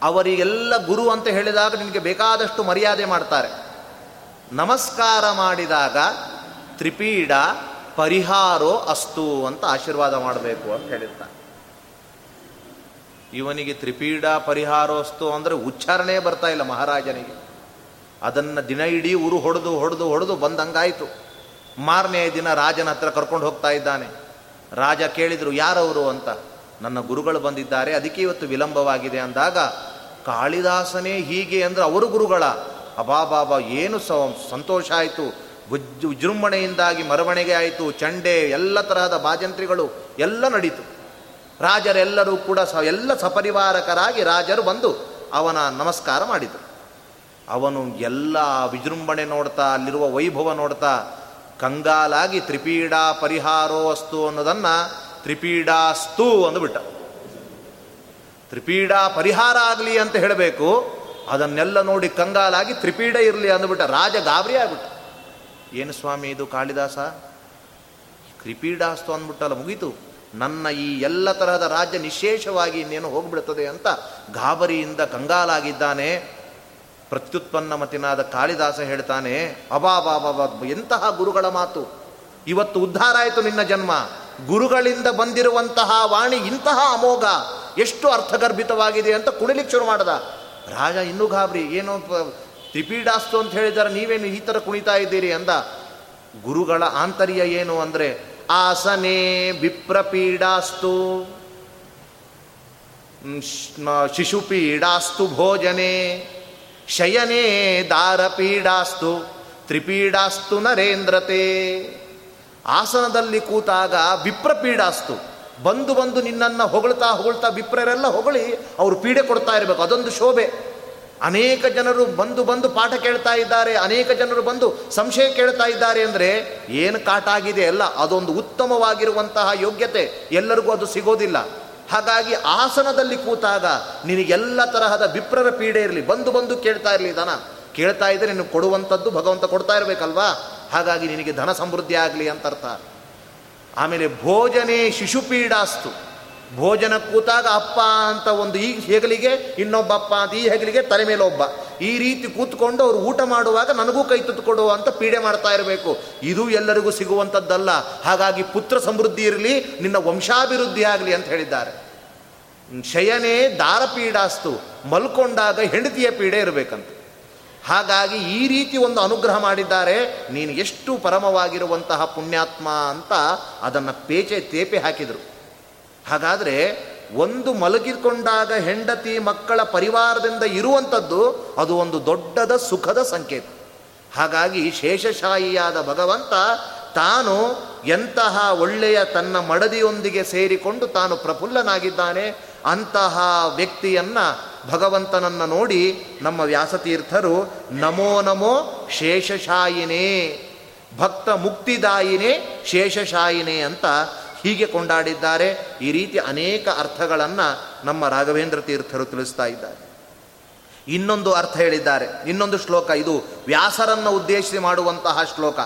ಅವರಿಗೆಲ್ಲ ಗುರು ಅಂತ ಹೇಳಿದಾಗ ನಿನಗೆ ಬೇಕಾದಷ್ಟು ಮರ್ಯಾದೆ ಮಾಡ್ತಾರೆ. ನಮಸ್ಕಾರ ಮಾಡಿದಾಗ ತ್ರಿಪೀಡ ಪರಿಹಾರೋ ಅಸ್ತು ಅಂತ ಆಶೀರ್ವಾದ ಮಾಡಬೇಕು ಅಂತ ಹೇಳಿರ್ತಾನೆ. ಇವನಿಗೆ ತ್ರಿಪೀಡ ಪರಿಹಾರೋಸ್ತು ಅಂದರೆ ಉಚ್ಚಾರಣೆ ಬರ್ತಾ ಇಲ್ಲ ಮಹಾರಾಜನಿಗೆ. ಅದನ್ನು ದಿನ ಇಡೀ ಊರು ಹೊಡೆದು ಹೊಡೆದು ಹೊಡೆದು ಬಂದಂಗಾಯಿತು. ಮಾರನೇ ದಿನ ರಾಜನ ಹತ್ರ ಕರ್ಕೊಂಡು ಹೋಗ್ತಾ ಇದ್ದಾನೆ. ರಾಜ ಕೇಳಿದರು, ಯಾರವರು ಅಂತ? ನನ್ನ ಗುರುಗಳು ಬಂದಿದ್ದಾರೆ, ಅದಕ್ಕೆ ಇವತ್ತು ವಿಳಂಬವಾಗಿದೆ. ಅಂದಾಗ, ಕಾಳಿದಾಸನೇ ಹೀಗೆ ಅಂದ್ರೆ ಅವರು ಗುರುಗಳ? ಅಬಾಬಾಬಾ, ಏನು ಸ ಸಂತೋಷ ಆಯಿತು? ವಿಜೃಂಭಣೆಯಿಂದಾಗಿ ಮರವಣಿಗೆ ಆಯಿತು, ಚಂಡೆ, ಎಲ್ಲ ತರಹದ ಬಾಜಂತ್ರಿಗಳು, ಎಲ್ಲ ನಡೀತು. ರಾಜರೆಲ್ಲರೂ ಕೂಡ ಸ, ಎಲ್ಲ ಸಪರಿವಾರಕರಾಗಿ ರಾಜರು ಬಂದು ಅವನ ನಮಸ್ಕಾರ ಮಾಡಿದರು. ಅವನು ಎಲ್ಲ ವಿಜೃಂಭಣೆ ನೋಡ್ತಾ, ಅಲ್ಲಿರುವ ವೈಭವ ನೋಡ್ತಾ, ಕಂಗಾಲಾಗಿ ತ್ರಿಪೀಡಾ ಪರಿಹಾರೋ ಅಸ್ತು ಅನ್ನೋದನ್ನು ತ್ರಿಪೀಡಾಸ್ತು ಅಂದುಬಿಟ್ಟ. ತ್ರಿಪೀಡಾ ಪರಿಹಾರ ಆಗಲಿ ಅಂತ ಹೇಳಬೇಕು ಅದನ್ನೆಲ್ಲ ನೋಡಿ ಕಂಗಾಲಾಗಿ ತ್ರಿಪೀಡ ಇರಲಿ ಅಂದ್ಬಿಟ್ಟ ರಾಜ ಗಾಬರಿ ಆಗ್ಬಿಟ್ಟ. ಏನು ಸ್ವಾಮಿ ಇದು ಕಾಳಿದಾಸ? ತ್ರಿಪೀಡಾಸ್ತು ಅಂದ್ಬಿಟ್ಟಲ್ಲ, ಮುಗೀತು. ನನ್ನ ಈ ಎಲ್ಲ ತರಹದ ರಾಜ್ಯ ನಿಶೇಷವಾಗಿ ಇನ್ನೇನು ಹೋಗ್ಬಿಡ್ತದೆ ಅಂತ ಗಾಬರಿಯಿಂದ ಕಂಗಾಲಾಗಿದ್ದಾನೆ. ಪ್ರತ್ಯುತ್ಪನ್ನ ಮತಿನಾದ ಕಾಳಿದಾಸ ಹೇಳ್ತಾನೆ ಅಬಾಬಾಬಾಬಾ ಎಂತಹ ಗುರುಗಳ ಮಾತು. ಇವತ್ತು ಉದ್ಧಾರ ಆಯಿತು ನಿನ್ನ ಜನ್ಮ. ಗುರುಗಳಿಂದ ಬಂದಿರುವಂತಹ ವಾಣಿ ಇಂತಹ ಅಮೋಘ. ಎಷ್ಟು ಅರ್ಥಗರ್ಭಿತವಾಗಿದೆ ಅಂತ ಕುಣಿಲಿಕ್ಕೆ ಶುರು ಮಾಡದ. ರಾಜ, ಇನ್ನೂ ಗಾಬರಿ, ಏನು ತ್ರಿಪೀಡಾಸ್ತು ಅಂತ ಹೇಳಿದಾರೆ ನೀವೇನು ಈ ಥರ ಕುಣಿತಾ ಇದ್ದೀರಿ ಅಂದ. ಗುರುಗಳ ಆಂತರ್ಯ ಏನು ಅಂದರೆ, ಆಸನೆ ವಿಪ್ರಪೀಡಾಸ್ತು. ಶಿಶುಪೀಡಾಸ್ತು ಭೋಜನೆ. ಶಯನೇ ದಾರಪೀಡಾಸ್ತು, ತ್ರಿಪೀಡಾಸ್ತು ನರೇಂದ್ರತೆ. ಆಸನದಲ್ಲಿ ಕೂತಾಗ ವಿಪ್ರಪೀಡಾಸ್ತು. ಬಂದು ಬಂದು ನಿನ್ನನ್ನು ಹೊಗಳ್ತಾ ಹೊಗಳ್ತಾ ವಿಪ್ರರೆಲ್ಲ ಹೊಗಳಿ ಅವರು ಪೀಡೆ ಕೊಡ್ತಾ ಇರಬೇಕು. ಅದೊಂದು ಶೋಭೆ. ಅನೇಕ ಜನರು ಬಂದು ಬಂದು ಪಾಠ ಕೇಳ್ತಾ ಇದ್ದಾರೆ. ಅನೇಕ ಜನರು ಬಂದು ಸಂಶಯ ಕೇಳ್ತಾ ಇದ್ದಾರೆ ಅಂದರೆ ಏನು ಕಾಟ ಆಗಿದೆ ಅಲ್ಲ ಅದೊಂದು ಉತ್ತಮವಾಗಿರುವಂತಹ ಯೋಗ್ಯತೆ. ಎಲ್ಲರಿಗೂ ಅದು ಸಿಗೋದಿಲ್ಲ. ಹಾಗಾಗಿ ಆಸನದಲ್ಲಿ ಕೂತಾಗ ನಿನಗೆಲ್ಲ ತರಹದ ವಿಪ್ರರ ಪೀಡೆ ಇರಲಿ. ಬಂದು ಬಂದು ಕೇಳ್ತಾ ಇರಲಿ ದನ. ಕೇಳ್ತಾ ಇದ್ದರೆ ನಿನಗೆ ಕೊಡುವಂಥದ್ದು ಭಗವಂತ ಕೊಡ್ತಾ ಇರಬೇಕಲ್ವಾ? ಹಾಗಾಗಿ ನಿನಗೆ ಧನ ಸಮೃದ್ಧಿ ಆಗಲಿ ಅಂತ ಅರ್ಥ ಆಮೇಲೆ ಭೋಜನೆ ಶಿಶುಪೀಡಾಸ್ತು. ಭೋಜನ ಕೂತಾಗ ಅಪ್ಪ ಅಂತ ಒಂದು ಈ ಹೆಗಲಿಗೆ, ಇನ್ನೊಬ್ಬ ಅಪ್ಪ ಅಂತ ಈ ಹೆಗಲಿಗೆ ತಲೆ ಮೇಲೆ ಒಬ್ಬ. ಈ ರೀತಿ ಕೂತ್ಕೊಂಡು ಅವರು ಊಟ ಮಾಡುವಾಗ ನನಗೂ ಕೈ ತುತ್ತುಕೊಡು ಅಂತ ಪೀಡೆ ಮಾಡ್ತಾ ಇರಬೇಕು. ಇದು ಎಲ್ಲರಿಗೂ ಸಿಗುವಂಥದ್ದಲ್ಲ ಹಾಗಾಗಿ ಪುತ್ರ ಸಮೃದ್ಧಿ ಇರಲಿ, ನಿನ್ನ ವಂಶಾಭಿವೃದ್ಧಿ ಆಗಲಿ ಅಂತ ಹೇಳಿದ್ದಾರೆ. ಶಯನೇ ದಾರಪೀಡಾಸ್ತು. ಮಲ್ಕೊಂಡಾಗ ಹೆಂಡತಿಯ ಪೀಡೆ ಇರಬೇಕಂತ. ಹಾಗಾಗಿ ಈ ರೀತಿ ಒಂದು ಅನುಗ್ರಹ ಮಾಡಿದ್ದಾರೆ, ನೀನು ಎಷ್ಟು ಪರಮವಾಗಿರುವಂತಹ ಪುಣ್ಯಾತ್ಮ ಅಂತ ಅದನ್ನು ಪೇಚೆ ತೇಪೆ ಹಾಕಿದರು. ಹಾಗಾದರೆ ಒಂದು ಮಲಗಿಕೊಂಡಾಗ ಹೆಂಡತಿ ಮಕ್ಕಳ ಪರಿವಾರದಿಂದ ಇರುವಂಥದ್ದು ಅದು ಒಂದು ದೊಡ್ಡದ ಸುಖದ ಸಂಕೇತ. ಹಾಗಾಗಿ ಶೇಷಶಾಹಿಯಾದ ಭಗವಂತ ತಾನು ಎಂತಹ ಒಳ್ಳೆಯ ತನ್ನ ಮಡದಿಯೊಂದಿಗೆ ಸೇರಿಕೊಂಡು ತಾನು ಪ್ರಫುಲ್ಲನಾಗಿದ್ದಾನೆ, ಅಂತಹ ವ್ಯಕ್ತಿಯನ್ನ ಭಗವಂತನನ್ನು ನೋಡಿ ನಮ್ಮ ವ್ಯಾಸತೀರ್ಥರು, ನಮೋ ನಮೋ ಶೇಷಶಾಯಿನೇ, ಭಕ್ತ ಮುಕ್ತಿದಾಯಿನೇ ಶೇಷಶಾಯಿನೇ ಅಂತ ಹೀಗೆ ಕೊಂಡಾಡಿದ್ದಾರೆ. ಈ ರೀತಿ ಅನೇಕ ಅರ್ಥಗಳನ್ನು ನಮ್ಮ ರಾಘವೇಂದ್ರ ತೀರ್ಥರು ತಿಳಿಸ್ತಾ ಇದ್ದಾರೆ. ಇನ್ನೊಂದು ಅರ್ಥ ಹೇಳಿದ್ದಾರೆ. ಇನ್ನೊಂದು ಶ್ಲೋಕ ಇದು. ವ್ಯಾಸರನ್ನು ಉದ್ದೇಶಿಸಿ ಮಾಡುವಂತಹ ಶ್ಲೋಕ.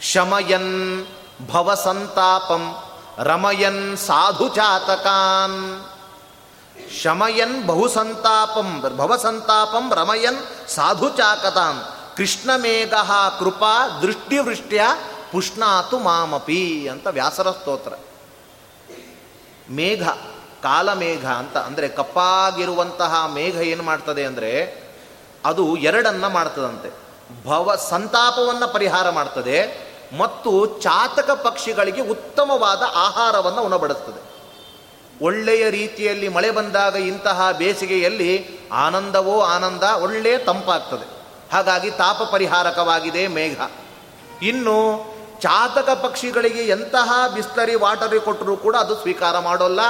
ಶಮಯನ್ ಭವಸಂತಾಪಂ ರಮಯನ್ ಸಾಧು ಚಾತಕಾನ್ ಶಮಯನ್ ಬಹುಸಂತಾಪಂ, ಭವಸಂತಾಪಂ, ರಮಯನ್ ಸಾಧು ಚಾಕತಾನ್ ಕೃಷ್ಣಮೇಘ ಕೃಪಾ ದೃಷ್ಟಿವೃಷ್ಟ್ಯ ಪುಷ್ಣಾತು ಮಾಮಪಿ ಅಂತ ವ್ಯಾಸರ ಸ್ತೋತ್ರ. ಮೇಘ, ಕಾಲಮೇಘ ಅಂತ, ಅಂದರೆ ಕಪ್ಪಾಗಿರುವಂತಹ ಮೇಘ ಏನು ಮಾಡ್ತದೆ ಅಂದರೆ ಅದು ಎರಡನ್ನ ಮಾಡ್ತದಂತೆ. ಭವ ಸಂತಾಪವನ್ನು ಪರಿಹಾರ ಮಾಡ್ತದೆ ಮತ್ತು ಚಾತಕ ಪಕ್ಷಿಗಳಿಗೆ ಉತ್ತಮವಾದ ಆಹಾರವನ್ನು ಉಣಬಡಿಸ್ತದೆ. ಒಳ್ಳೆಯ ರೀತಿಯಲ್ಲಿ ಮಳೆ ಬಂದಾಗ ಇಂತಹ ಬೇಸಿಗೆಯಲ್ಲಿ ಆನಂದವೋ ಆನಂದ ಒಳ್ಳೆಯ ತಂಪಾಗ್ತದೆ. ಹಾಗಾಗಿ ತಾಪ ಪರಿಹಾರಕವಾಗಿದೆ ಮೇಘ. ಇನ್ನು ಚಾತಕ ಪಕ್ಷಿಗಳಿಗೆ ಎಂತಹ ಬಿಸ್ತರಿ ವಾಟರಿ ಕೊಟ್ಟರೂ ಕೂಡ ಅದು ಸ್ವೀಕಾರ ಮಾಡೋಲ್ಲ.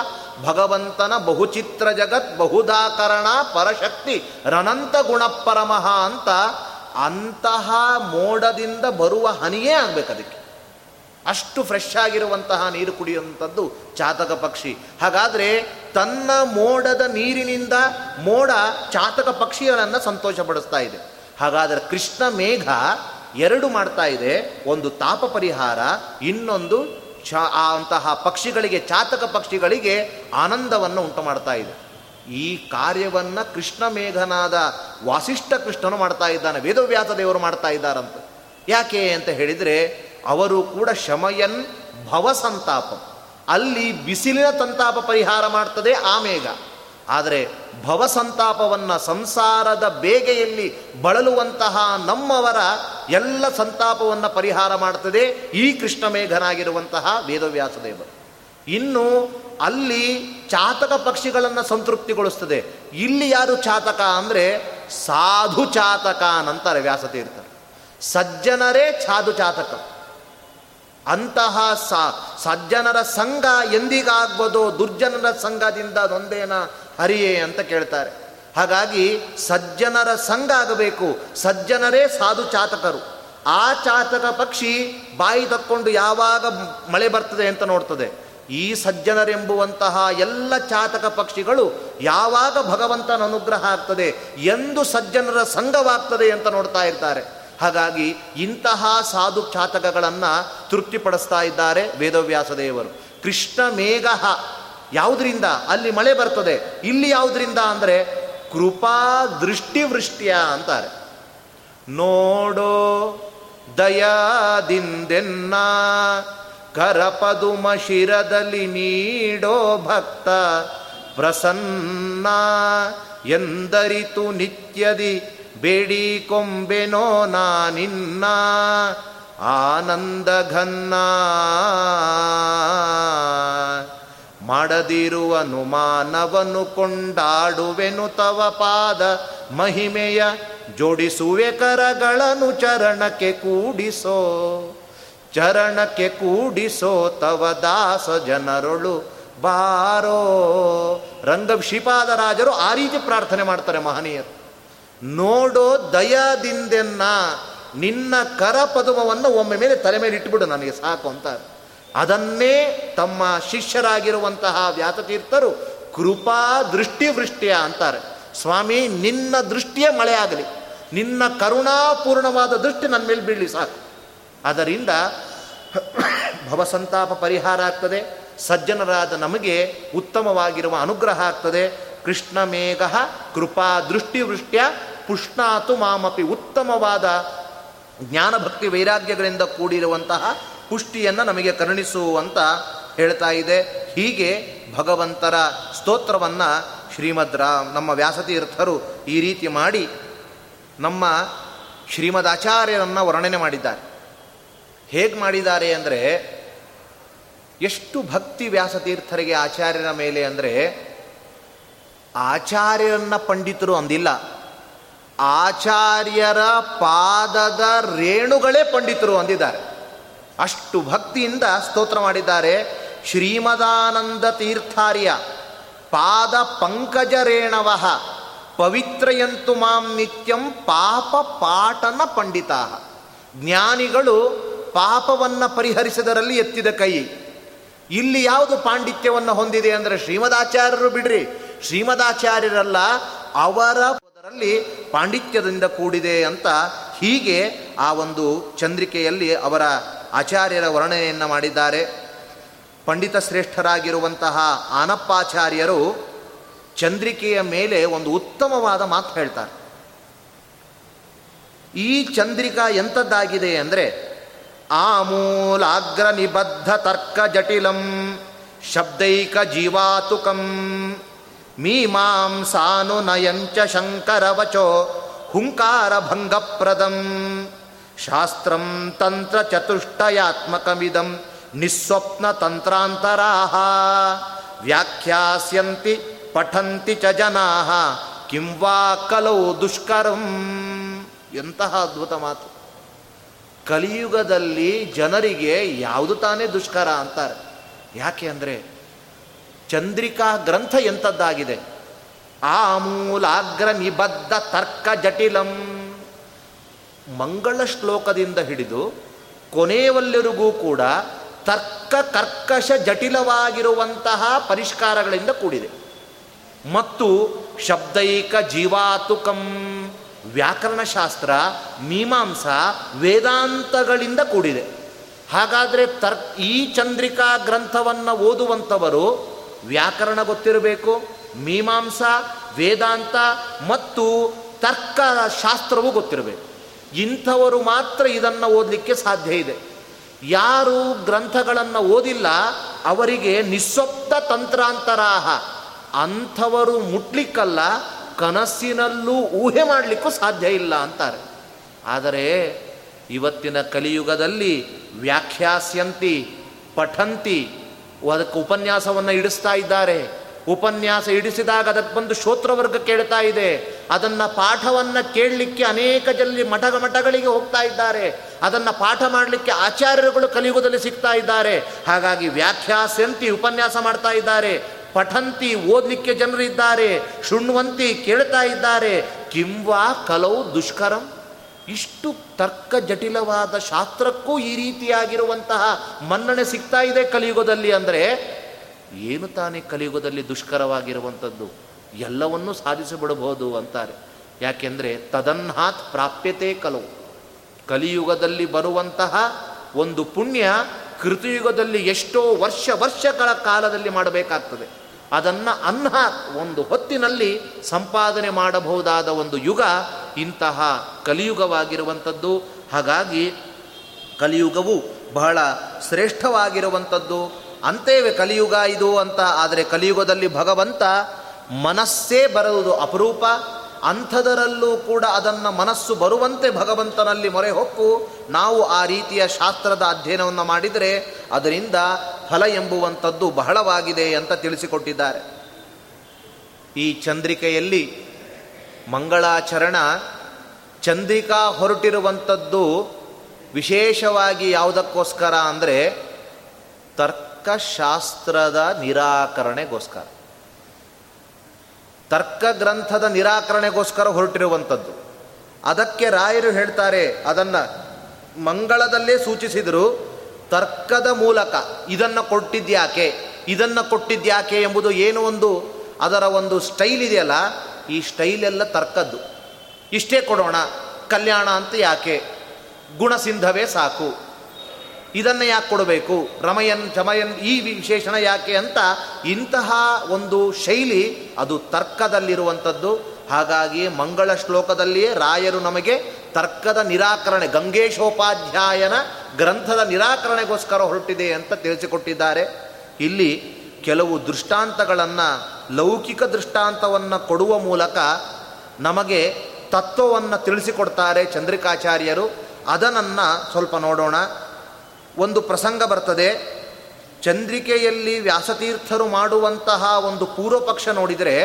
ಭಗವಂತನ ಬಹುಚಿತ್ರ ಜಗತ್, ಬಹುದಾಕರಣ, ಪರಶಕ್ತಿ ರನಂತ ಗುಣಪರಮಃ ಅಂತ ಅಂತಹ ಮೋಡದಿಂದ ಬರುವ ಹನಿಯೇ ಆಗಬೇಕು ಅದಕ್ಕೆ. ಅಷ್ಟು ಫ್ರೆಶ್ ಆಗಿರುವಂತಹ ನೀರು ಕುಡಿಯುವಂಥದ್ದು ಚಾತಕ ಪಕ್ಷಿ. ಹಾಗಾದರೆ ತನ್ನ ಮೋಡದ ನೀರಿನಿಂದ ಮೋಡ ಚಾತಕ ಪಕ್ಷಿಗಳನ್ನು ಸಂತೋಷಪಡಿಸ್ತಾ ಇದೆ. ಹಾಗಾದರೆ ಕೃಷ್ಣ ಮೇಘ ಎರಡು ಮಾಡ್ತಾ ಇದೆ. ಒಂದು ತಾಪ ಪರಿಹಾರ, ಇನ್ನೊಂದು ಆ ಅಂತಹ ಪಕ್ಷಿಗಳಿಗೆ, ಚಾತಕ ಪಕ್ಷಿಗಳಿಗೆ ಆನಂದವನ್ನು ಉಂಟು ಮಾಡ್ತಾ ಇದೆ. ಈ ಕಾರ್ಯವನ್ನು ಕೃಷ್ಣ ಮೇಘನಾದ ವಾಸಿಷ್ಠ ಕೃಷ್ಣನು ಮಾಡ್ತಾ ಇದ್ದಾನೆ. ವೇದವ್ಯಾಸ ದೇವರು ಮಾಡ್ತಾ ಇದ್ದಾರಂತ. ಯಾಕೆ ಅಂತ ಹೇಳಿದರೆ ಅವರು ಕೂಡ ಶಮಯನ್ ಭವಸಂತಾಪ ಅಲ್ಲಿ ಬಿಸಿಲಿನ ಸಂತಾಪ ಪರಿಹಾರ ಮಾಡ್ತದೆ ಆ ಮೇಘ. ಆದರೆ ಭವಸಂತಾಪವನ್ನು ಸಂಸಾರದ ಬೇಗೆಯಲ್ಲಿ ಬಳಲುವಂತಹ ನಮ್ಮವರ ಎಲ್ಲ ಸಂತಾಪವನ್ನು ಪರಿಹಾರ ಮಾಡ್ತದೆ ಈ ಕೃಷ್ಣ ಮೇಘನಾಗಿರುವಂತಹ ವೇದವ್ಯಾಸ ದೇವರು ಇನ್ನು ಅಲ್ಲಿ ಚಾತಕ ಪಕ್ಷಿಗಳನ್ನು ಸಂತೃಪ್ತಿಗೊಳಿಸ್ತದೆ. ಇಲ್ಲಿ ಯಾರು ಚಾತಕ ಅಂದರೆ ಸಾಧು ಚಾತಕ ಅಂತಾರೆ ವ್ಯಾಸತೀರ್ಥ ಸಜ್ಜನರೇ ಸಾಧು ಚಾತಕ ಅಂತಹ ಸಜ್ಜನರ ಸಂಘ ಎಂದಿಗಾಗ್ಬೋದು ದುರ್ಜನರ ಸಂಘದಿಂದ ನೊಂದೇನ ಹರಿಯೇ ಅಂತ ಕೇಳ್ತಾರೆ. ಹಾಗಾಗಿ ಸಜ್ಜನರ ಸಂಘ ಆಗಬೇಕು. ಸಜ್ಜನರೇ ಸಾಧು ಚಾತಕರು. ಆ ಚಾತಕ ಪಕ್ಷಿ ಬಾಯಿ ತಕ್ಕೊಂಡು ಯಾವಾಗ ಮಳೆ ಬರ್ತದೆ ಅಂತ ನೋಡ್ತದೆ. ಈ ಸಜ್ಜನರೆಂಬುವಂತಹ ಎಲ್ಲ ಚಾತಕ ಪಕ್ಷಿಗಳು ಯಾವಾಗ ಭಗವಂತನ ಅನುಗ್ರಹ ಆಗ್ತದೆ, ಎಂದು ಸಜ್ಜನರ ಸಂಘವಾಗ್ತದೆ ಅಂತ ನೋಡ್ತಾ ಇರ್ತಾರೆ. ಹಾಗಾಗಿ ಇಂತಹ ಸಾಧು ಚಾತಕಗಳನ್ನು ತೃಪ್ತಿಪಡಿಸ್ತಾ ಇದ್ದಾರೆ ವೇದವ್ಯಾಸ ದೇವರು. ಕೃಷ್ಣ ಮೇಘ ಯಾವುದರಿಂದ? ಅಲ್ಲಿ ಮಳೆ ಬರ್ತದೆ. ಇಲ್ಲಿ ಯಾವುದರಿಂದ ಅಂದರೆ ಕೃಪಾ ದೃಷ್ಟಿವೃಷ್ಟಿಯ ಅಂತಾರೆ. ನೋಡೋ ದಯಾದಿಂದೆನ್ನ ಕರಪದುಮ ಶಿರದಲ್ಲಿ ನೀಡೋ ಭಕ್ತ ಪ್ರಸನ್ನ ಎಂದರಿತು ನಿತ್ಯದಿ ಬೇಡಿ ಕೊಂಬೆನೋ ನಾನಿನ್ನ ಆನಂದ ಘನ್ನ ಮಾಡದಿರುವನು ಮಾನವನು ಕೊಂಡಾಡುವೆನು ತವ ಪಾದ ಮಹಿಮೆಯ. ಜೋಡಿಸುವೆ ಕರಗಳನ್ನು ಚರಣಕ್ಕೆ ಕೂಡಿಸೋ. ಚರಣಕ್ಕೆ ಕೂಡಿಸೋ ತವ ದಾಸ ಜನರೊಳು ಬಾರೋ. ರಂಗ ಶ್ರೀಪಾದರಾಜರು ಆ ರೀತಿ ಪ್ರಾರ್ಥನೆ ಮಾಡ್ತಾರೆ ಮಹನೀಯರು. ನೋಡೋ ದಯಾದಿಂದೆನ್ನ ನಿನ್ನ ಕರ ಪದುಮವನ್ನು ಒಮ್ಮೆ ಮೇಲೆ ತಲೆ ಮೇಲೆ ಇಟ್ಟುಬಿಡು ನನಗೆ ಸಾಕು ಅಂತ. ಅದನ್ನೇ ತಮ್ಮ ಶಿಷ್ಯರಾಗಿರುವಂತಹ ವ್ಯಾತತೀರ್ಥರು ಕೃಪಾ ದೃಷ್ಟಿವೃಷ್ಟಿಯ ಅಂತಾರೆ. ಸ್ವಾಮಿ, ನಿನ್ನ ದೃಷ್ಟಿಯೇ ಮಳೆ ಆಗಲಿ. ನಿನ್ನ ಕರುಣಾಪೂರ್ಣವಾದ ದೃಷ್ಟಿ ನನ್ನ ಮೇಲೆ ಬೀಳಲಿ ಸಾಕು. ಅದರಿಂದ ಭವಸಂತಾಪ ಪರಿಹಾರ ಆಗ್ತದೆ. ಸಜ್ಜನರಾದ ನಮಗೆ ಉತ್ತಮವಾಗಿರುವ ಅನುಗ್ರಹ ಆಗ್ತದೆ. ಕೃಷ್ಣ ಮೇಘ ಕೃಪಾ ದೃಷ್ಟಿವೃಷ್ಟ್ಯ ಪುಷ್ಣಾತು ಮಾಮಪಿ ಉತ್ತಮವಾದ ಜ್ಞಾನಭಕ್ತಿ ವೈರಾಗ್ಯಗಳಿಂದ ಕೂಡಿರುವಂತಹ ಪುಷ್ಟಿಯನ್ನು ನಮಗೆ ಕರುಣಿಸು ಅಂತ ಹೇಳ್ತಾ ಇದೆ. ಹೀಗೆ ಭಗವಂತರ ಸ್ತೋತ್ರವನ್ನು ಶ್ರೀಮದ್ ರಾಮ್, ನಮ್ಮ ವ್ಯಾಸತೀರ್ಥರು ಈ ರೀತಿ ಮಾಡಿ ನಮ್ಮ ಶ್ರೀಮದ್ ಆಚಾರ್ಯರನ್ನು ವರ್ಣನೆ ಮಾಡಿದ್ದಾರೆ. ಹೇಗೆ ಮಾಡಿದ್ದಾರೆ ಅಂದರೆ, ಎಷ್ಟು ಭಕ್ತಿ ವ್ಯಾಸತೀರ್ಥರಿಗೆ ಆಚಾರ್ಯರ ಮೇಲೆ ಅಂದರೆ, ಆಚಾರ್ಯರನ್ನ ಪಂಡಿತರು ಅಂದಿಲ್ಲ. ಆಚಾರ್ಯರ ಪಾದದ ರೇಣುಗಳೇ ಪಂಡಿತರು ಅಂದಿದ್ದಾರೆ. ಅಷ್ಟು ಭಕ್ತಿಯಿಂದ ಸ್ತೋತ್ರ ಮಾಡಿದ್ದಾರೆ ಶ್ರೀಮದಾನಂದ ತೀರ್ಥಾರ್ಯ. ಪಾದ ಪಂಕಜರೇಣವ ಪವಿತ್ರಯಂತು ಮಾಂ ನಿತ್ಯಂ ಪಾಪ ಪಾಟನ ಪಂಡಿತ. ಜ್ಞಾನಿಗಳು ಪಾಪವನ್ನು ಪರಿಹರಿಸಿದರಲ್ಲಿ ಎತ್ತಿದ ಕೈ. ಇಲ್ಲಿ ಯಾವುದು ಪಾಂಡಿತ್ಯವನ್ನು ಹೊಂದಿದೆ ಅಂದರೆ ಶ್ರೀಮದಾಚಾರ್ಯರು ಬಿಡ್ರಿ. ಶ್ರೀಮದಾಚಾರ್ಯರಲ್ಲ, ಅವರ ಅದರಲ್ಲಿ ಪಾಂಡಿತ್ಯದಿಂದ ಕೂಡಿದೆ ಅಂತ ಹೀಗೆ ಆ ಒಂದು ಚಂದ್ರಿಕೆಯಲ್ಲಿ ಅವರ ಆಚಾರ್ಯರ ವರ್ಣನೆಯನ್ನು ಮಾಡಿದ್ದಾರೆ. ಪಂಡಿತ ಶ್ರೇಷ್ಠರಾಗಿರುವಂತಹ ಆನಪ್ಪಾಚಾರ್ಯರು ಚಂದ್ರಿಕೆಯ ಮೇಲೆ ಒಂದು ಉತ್ತಮವಾದ ಮಾತು ಹೇಳ್ತಾರೆ. ಈ ಚಂದ್ರಿಕಾ ಎಂಥದ್ದಾಗಿದೆ ಅಂದರೆ, ಆಮೂಲಾಗ್ರ ನಿಬದ್ಧ ತರ್ಕ ಜಟಿಲಂ ಶಬ್ದೈಕ ಜೀವಾತುಕಂ. ಮೀಮಾಂಸಾನು ನಯಂಚ ಶಂಕರವಚೋ ಹುಂಕಾರ ಭಂಗಪ್ರದಂ ಶಾಸ್ತ್ರಂ ನಿಸ್ವಪ್ನ ತಂತ್ರಾಂತರಾಹ ವ್ಯಾಖ್ಯಾಸ್ಯಂತಿ ಪಠಂತಿ ಚ ಜನಾ ಕಿಂ ವಾ ದುಷ್ಕರಂ ಎಂತಹ ಅದ್ಭುತ ಮಾತು. ಕಲಿಯುಗದಲ್ಲಿ ಜನರಿಗೆ ಯಾವುದು ತಾನೇ ದುಷ್ಕರ ಅಂತಾರೆ. ಯಾಕೆ ಅಂದರೆ ಚಂದ್ರಿಕಾ ಗ್ರಂಥ ಎಂಥದ್ದಾಗಿದೆ? ಆ ಮೂಲಾಗ್ರ ನಿಬದ್ಧ ತರ್ಕ ಜಟಿಲಂ. ಮಂಗಳ ಶ್ಲೋಕದಿಂದ ಹಿಡಿದು ಕೊನೆಯವಲ್ಲರಿಗೂ ಕೂಡ ತರ್ಕ ಕರ್ಕಶ ಜಟಿಲವಾಗಿರುವಂತಹ ಪರಿಷ್ಕಾರಗಳಿಂದ ಕೂಡಿದೆ. ಮತ್ತು ಶಬ್ದೈಕ ಜೀವಾತುಕಂ, ವ್ಯಾಕರಣಶಾಸ್ತ್ರ, ಮೀಮಾಂಸ, ವೇದಾಂತಗಳಿಂದ ಕೂಡಿದೆ. ಹಾಗಾದರೆ ತರ್ ಈ ಚಂದ್ರಿಕಾ ಗ್ರಂಥವನ್ನು ಓದುವಂಥವರು ವ್ಯಾಕರಣ ಗೊತ್ತಿರಬೇಕು, ಮೀಮಾಂಸಾ, ವೇದಾಂತ ಮತ್ತು ತರ್ಕ ಶಾಸ್ತ್ರವೂ ಗೊತ್ತಿರಬೇಕು. ಇಂಥವರು ಮಾತ್ರ ಇದನ್ನು ಓದಲಿಕ್ಕೆ ಸಾಧ್ಯ ಇದೆ. ಯಾರು ಗ್ರಂಥಗಳನ್ನು ಓದಿಲ್ಲ, ಅವರಿಗೆ ನಿಸ್ಸೊಪ್ತ ತಂತ್ರಾಂತರಾಹ. ಅಂಥವರು ಮುಟ್ಲಿಕ್ಕಲ್ಲ, ಕನಸಿನಲ್ಲೂ ಊಹೆ ಮಾಡಲಿಕ್ಕೂ ಸಾಧ್ಯ ಇಲ್ಲ ಅಂತಾರೆ. ಆದರೆ ಇವತ್ತಿನ ಕಲಿಯುಗದಲ್ಲಿ ವ್ಯಾಖ್ಯಾಸ್ಯಂತಿ, ಪಠಂತಿ ಅದಕ್ಕೆ ಉಪನ್ಯಾಸವನ್ನು ಇಡಿಸ್ತಾ ಇದ್ದಾರೆ. ಉಪನ್ಯಾಸ ಇಡಿಸಿದಾಗ ಅದಕ್ಕೆ ಬಂದು ಶ್ರೋತ್ರವರ್ಗ ಕೇಳ್ತಾ ಇದೆ. ಅದನ್ನು ಪಾಠವನ್ನು ಕೇಳಲಿಕ್ಕೆ ಅನೇಕ ಜಲ್ಲಿ ಮಠ ಮಠಗಳಿಗೆ ಹೋಗ್ತಾ ಇದ್ದಾರೆ. ಅದನ್ನು ಪಾಠ ಮಾಡಲಿಕ್ಕೆ ಆಚಾರ್ಯರುಗಳು ಕಲಿಯುಗದಲ್ಲಿ ಸಿಗ್ತಾ ಇದ್ದಾರೆ. ಹಾಗಾಗಿ ವ್ಯಾಖ್ಯಾಸಂತಿ ಉಪನ್ಯಾಸ ಮಾಡ್ತಾ ಇದ್ದಾರೆ. ಪಠಂತಿ ಓದಲಿಕ್ಕೆ ಜನರು ಇದ್ದಾರೆ. ಶೃಣ್ವಂತಿ ಕೇಳ್ತಾ ಇದ್ದಾರೆ. ಕಿಂವಾ ಕಲೌ ದುಷ್ಕರಂ. ಇಷ್ಟು ತರ್ಕ ಜಟಿಲವಾದ ಶಾಸ್ತ್ರಕ್ಕೂ ಈ ರೀತಿಯಾಗಿರುವಂತಹ ಮನ್ನಣೆ ಸಿಗ್ತಾ ಇದೆ ಕಲಿಯುಗದಲ್ಲಿ ಅಂದರೆ ಏನು ತಾನೇ ಕಲಿಯುಗದಲ್ಲಿ ದುಷ್ಕರವಾಗಿರುವಂಥದ್ದು? ಎಲ್ಲವನ್ನೂ ಸಾಧಿಸಿಬಿಡಬಹುದು ಅಂತಾರೆ. ಯಾಕೆಂದರೆ ತದನ್ಹಾತ್ ಪ್ರಾಪ್ಯತೆ ಕಲವು. ಕಲಿಯುಗದಲ್ಲಿ ಬರುವಂತಹ ಒಂದು ಪುಣ್ಯ ಕೃತಿಯುಗದಲ್ಲಿ ಎಷ್ಟೋ ವರ್ಷ ವರ್ಷಗಳ ಕಾಲದಲ್ಲಿ ಮಾಡಬೇಕಾಗ್ತದೆ. ಅದನ್ನು ಅನ್ಹಾತ್ ಒಂದು ಹೊತ್ತಿನಲ್ಲಿ ಸಂಪಾದನೆ ಮಾಡಬಹುದಾದ ಒಂದು ಯುಗ ಇಂತಹ ಕಲಿಯುಗವಾಗಿರುವಂಥದ್ದು, ಹಾಗಾಗಿ ಕಲಿಯುಗವು ಬಹಳ ಶ್ರೇಷ್ಠವಾಗಿರುವಂಥದ್ದು. ಅಂತೇವೆ ಕಲಿಯುಗ ಇದು ಅಂತ, ಆದರೆ ಕಲಿಯುಗದಲ್ಲಿ ಭಗವಂತ ಮನಸ್ಸೇ ಬರುವುದು ಅಪರೂಪ. ಅಂಥದರಲ್ಲೂ ಕೂಡ ಅದನ್ನು ಮನಸ್ಸು ಬರುವಂತೆ ಭಗವಂತನಲ್ಲಿ ಮೊರೆ ಹೊಕ್ಕು. ನಾವು ಆ ರೀತಿಯ ಶಾಸ್ತ್ರದ ಅಧ್ಯಯನವನ್ನು ಮಾಡಿದರೆ ಅದರಿಂದ ಫಲ ಎಂಬುವಂಥದ್ದು ಬಹಳವಾಗಿದೆ ಅಂತ ತಿಳಿಸಿಕೊಟ್ಟಿದ್ದಾರೆ. ಈ ಚಂದ್ರಿಕೆಯಲ್ಲಿ ಮಂಗಳಾಚರಣ ಚಂದ್ರಿಕಾ ಹೊರಟಿರುವಂಥದ್ದು ವಿಶೇಷವಾಗಿ ಯಾವುದಕ್ಕೋಸ್ಕರ ಅಂದರೆ ತರ್ಕಶಾಸ್ತ್ರದ ನಿರಾಕರಣೆಗೋಸ್ಕರ. ತರ್ಕ ಗ್ರಂಥದ ನಿರಾಕರಣೆಗೋಸ್ಕರ ಹೊರಟಿರುವಂಥದ್ದು. ಅದಕ್ಕೆ ರಾಯರು ಹೇಳ್ತಾರೆ, ಅದನ್ನು ಮಂಗಳದಲ್ಲೇ ಸೂಚಿಸಿದರು, ತರ್ಕದ ಮೂಲಕ ಇದನ್ನು ಕೊಟ್ಟಿದ್ಯಾಕೆ ಇದನ್ನು ಕೊಟ್ಟಿದ್ಯಾಕೆ ಎಂಬುದು ಏನು ಒಂದು, ಅದರ ಒಂದು ಸ್ಟೈಲ್ ಇದೆಯಲ್ಲ ಈ ಸ್ಟೈಲ್ ಎಲ್ಲ ತರ್ಕದ್ದು. ಇಷ್ಟೇ ಕೊಡೋಣ, ಕಲ್ಯಾಣ ಅಂತ ಯಾಕೆ? ಗುಣಸಿಂಧವೇ ಸಾಕು. ಇದನ್ನು ಯಾಕೆ ಕೊಡಬೇಕು? ರಮಯನ್, ಚಮಯನ್ ಈ ವಿಶೇಷಣ ಯಾಕೆ ಅಂತ ಇಂತಹ ಒಂದು ಶೈಲಿ ಅದು ತರ್ಕದಲ್ಲಿರುವಂಥದ್ದು. ಹಾಗಾಗಿ ಮಂಗಳ ಶ್ಲೋಕದಲ್ಲಿಯೇ ರಾಯರು ನಮಗೆ ತರ್ಕದ ನಿರಾಕರಣೆ, ಗಂಗೇಶೋಪಾಧ್ಯಾಯನ ಗ್ರಂಥದ ನಿರಾಕರಣೆಗೋಸ್ಕರ ಹೊರಟಿದೆ ಅಂತ ತಿಳಿಸಿಕೊಟ್ಟಿದ್ದಾರೆ. ಇಲ್ಲಿ ಕೆಲವು ದೃಷ್ಟಾಂತಗಳನ್ನು ಲೌಕಿಕ ದೃಷ್ಟಾಂತವನ್ನು ಕೊಡುವ ಮೂಲಕ ನಮಗೆ ತತ್ವವನ್ನು ತಿಳಿಸಿಕೊಡ್ತಾರೆ ಚಂದ್ರಿಕಾಚಾರ್ಯರು. ಅದನ್ನು ಸ್ವಲ್ಪ ನೋಡೋಣ. ಒಂದು ಪ್ರಸಂಗ ಬರ್ತದೆ. ಚಂದ್ರಿಕೆಯಲ್ಲಿ ವ್ಯಾಸತೀರ್ಥರು ಮಾಡುವಂತಹ ಒಂದು ಪೂರ್ವಪಕ್ಷ ನೋಡಿದರೆ,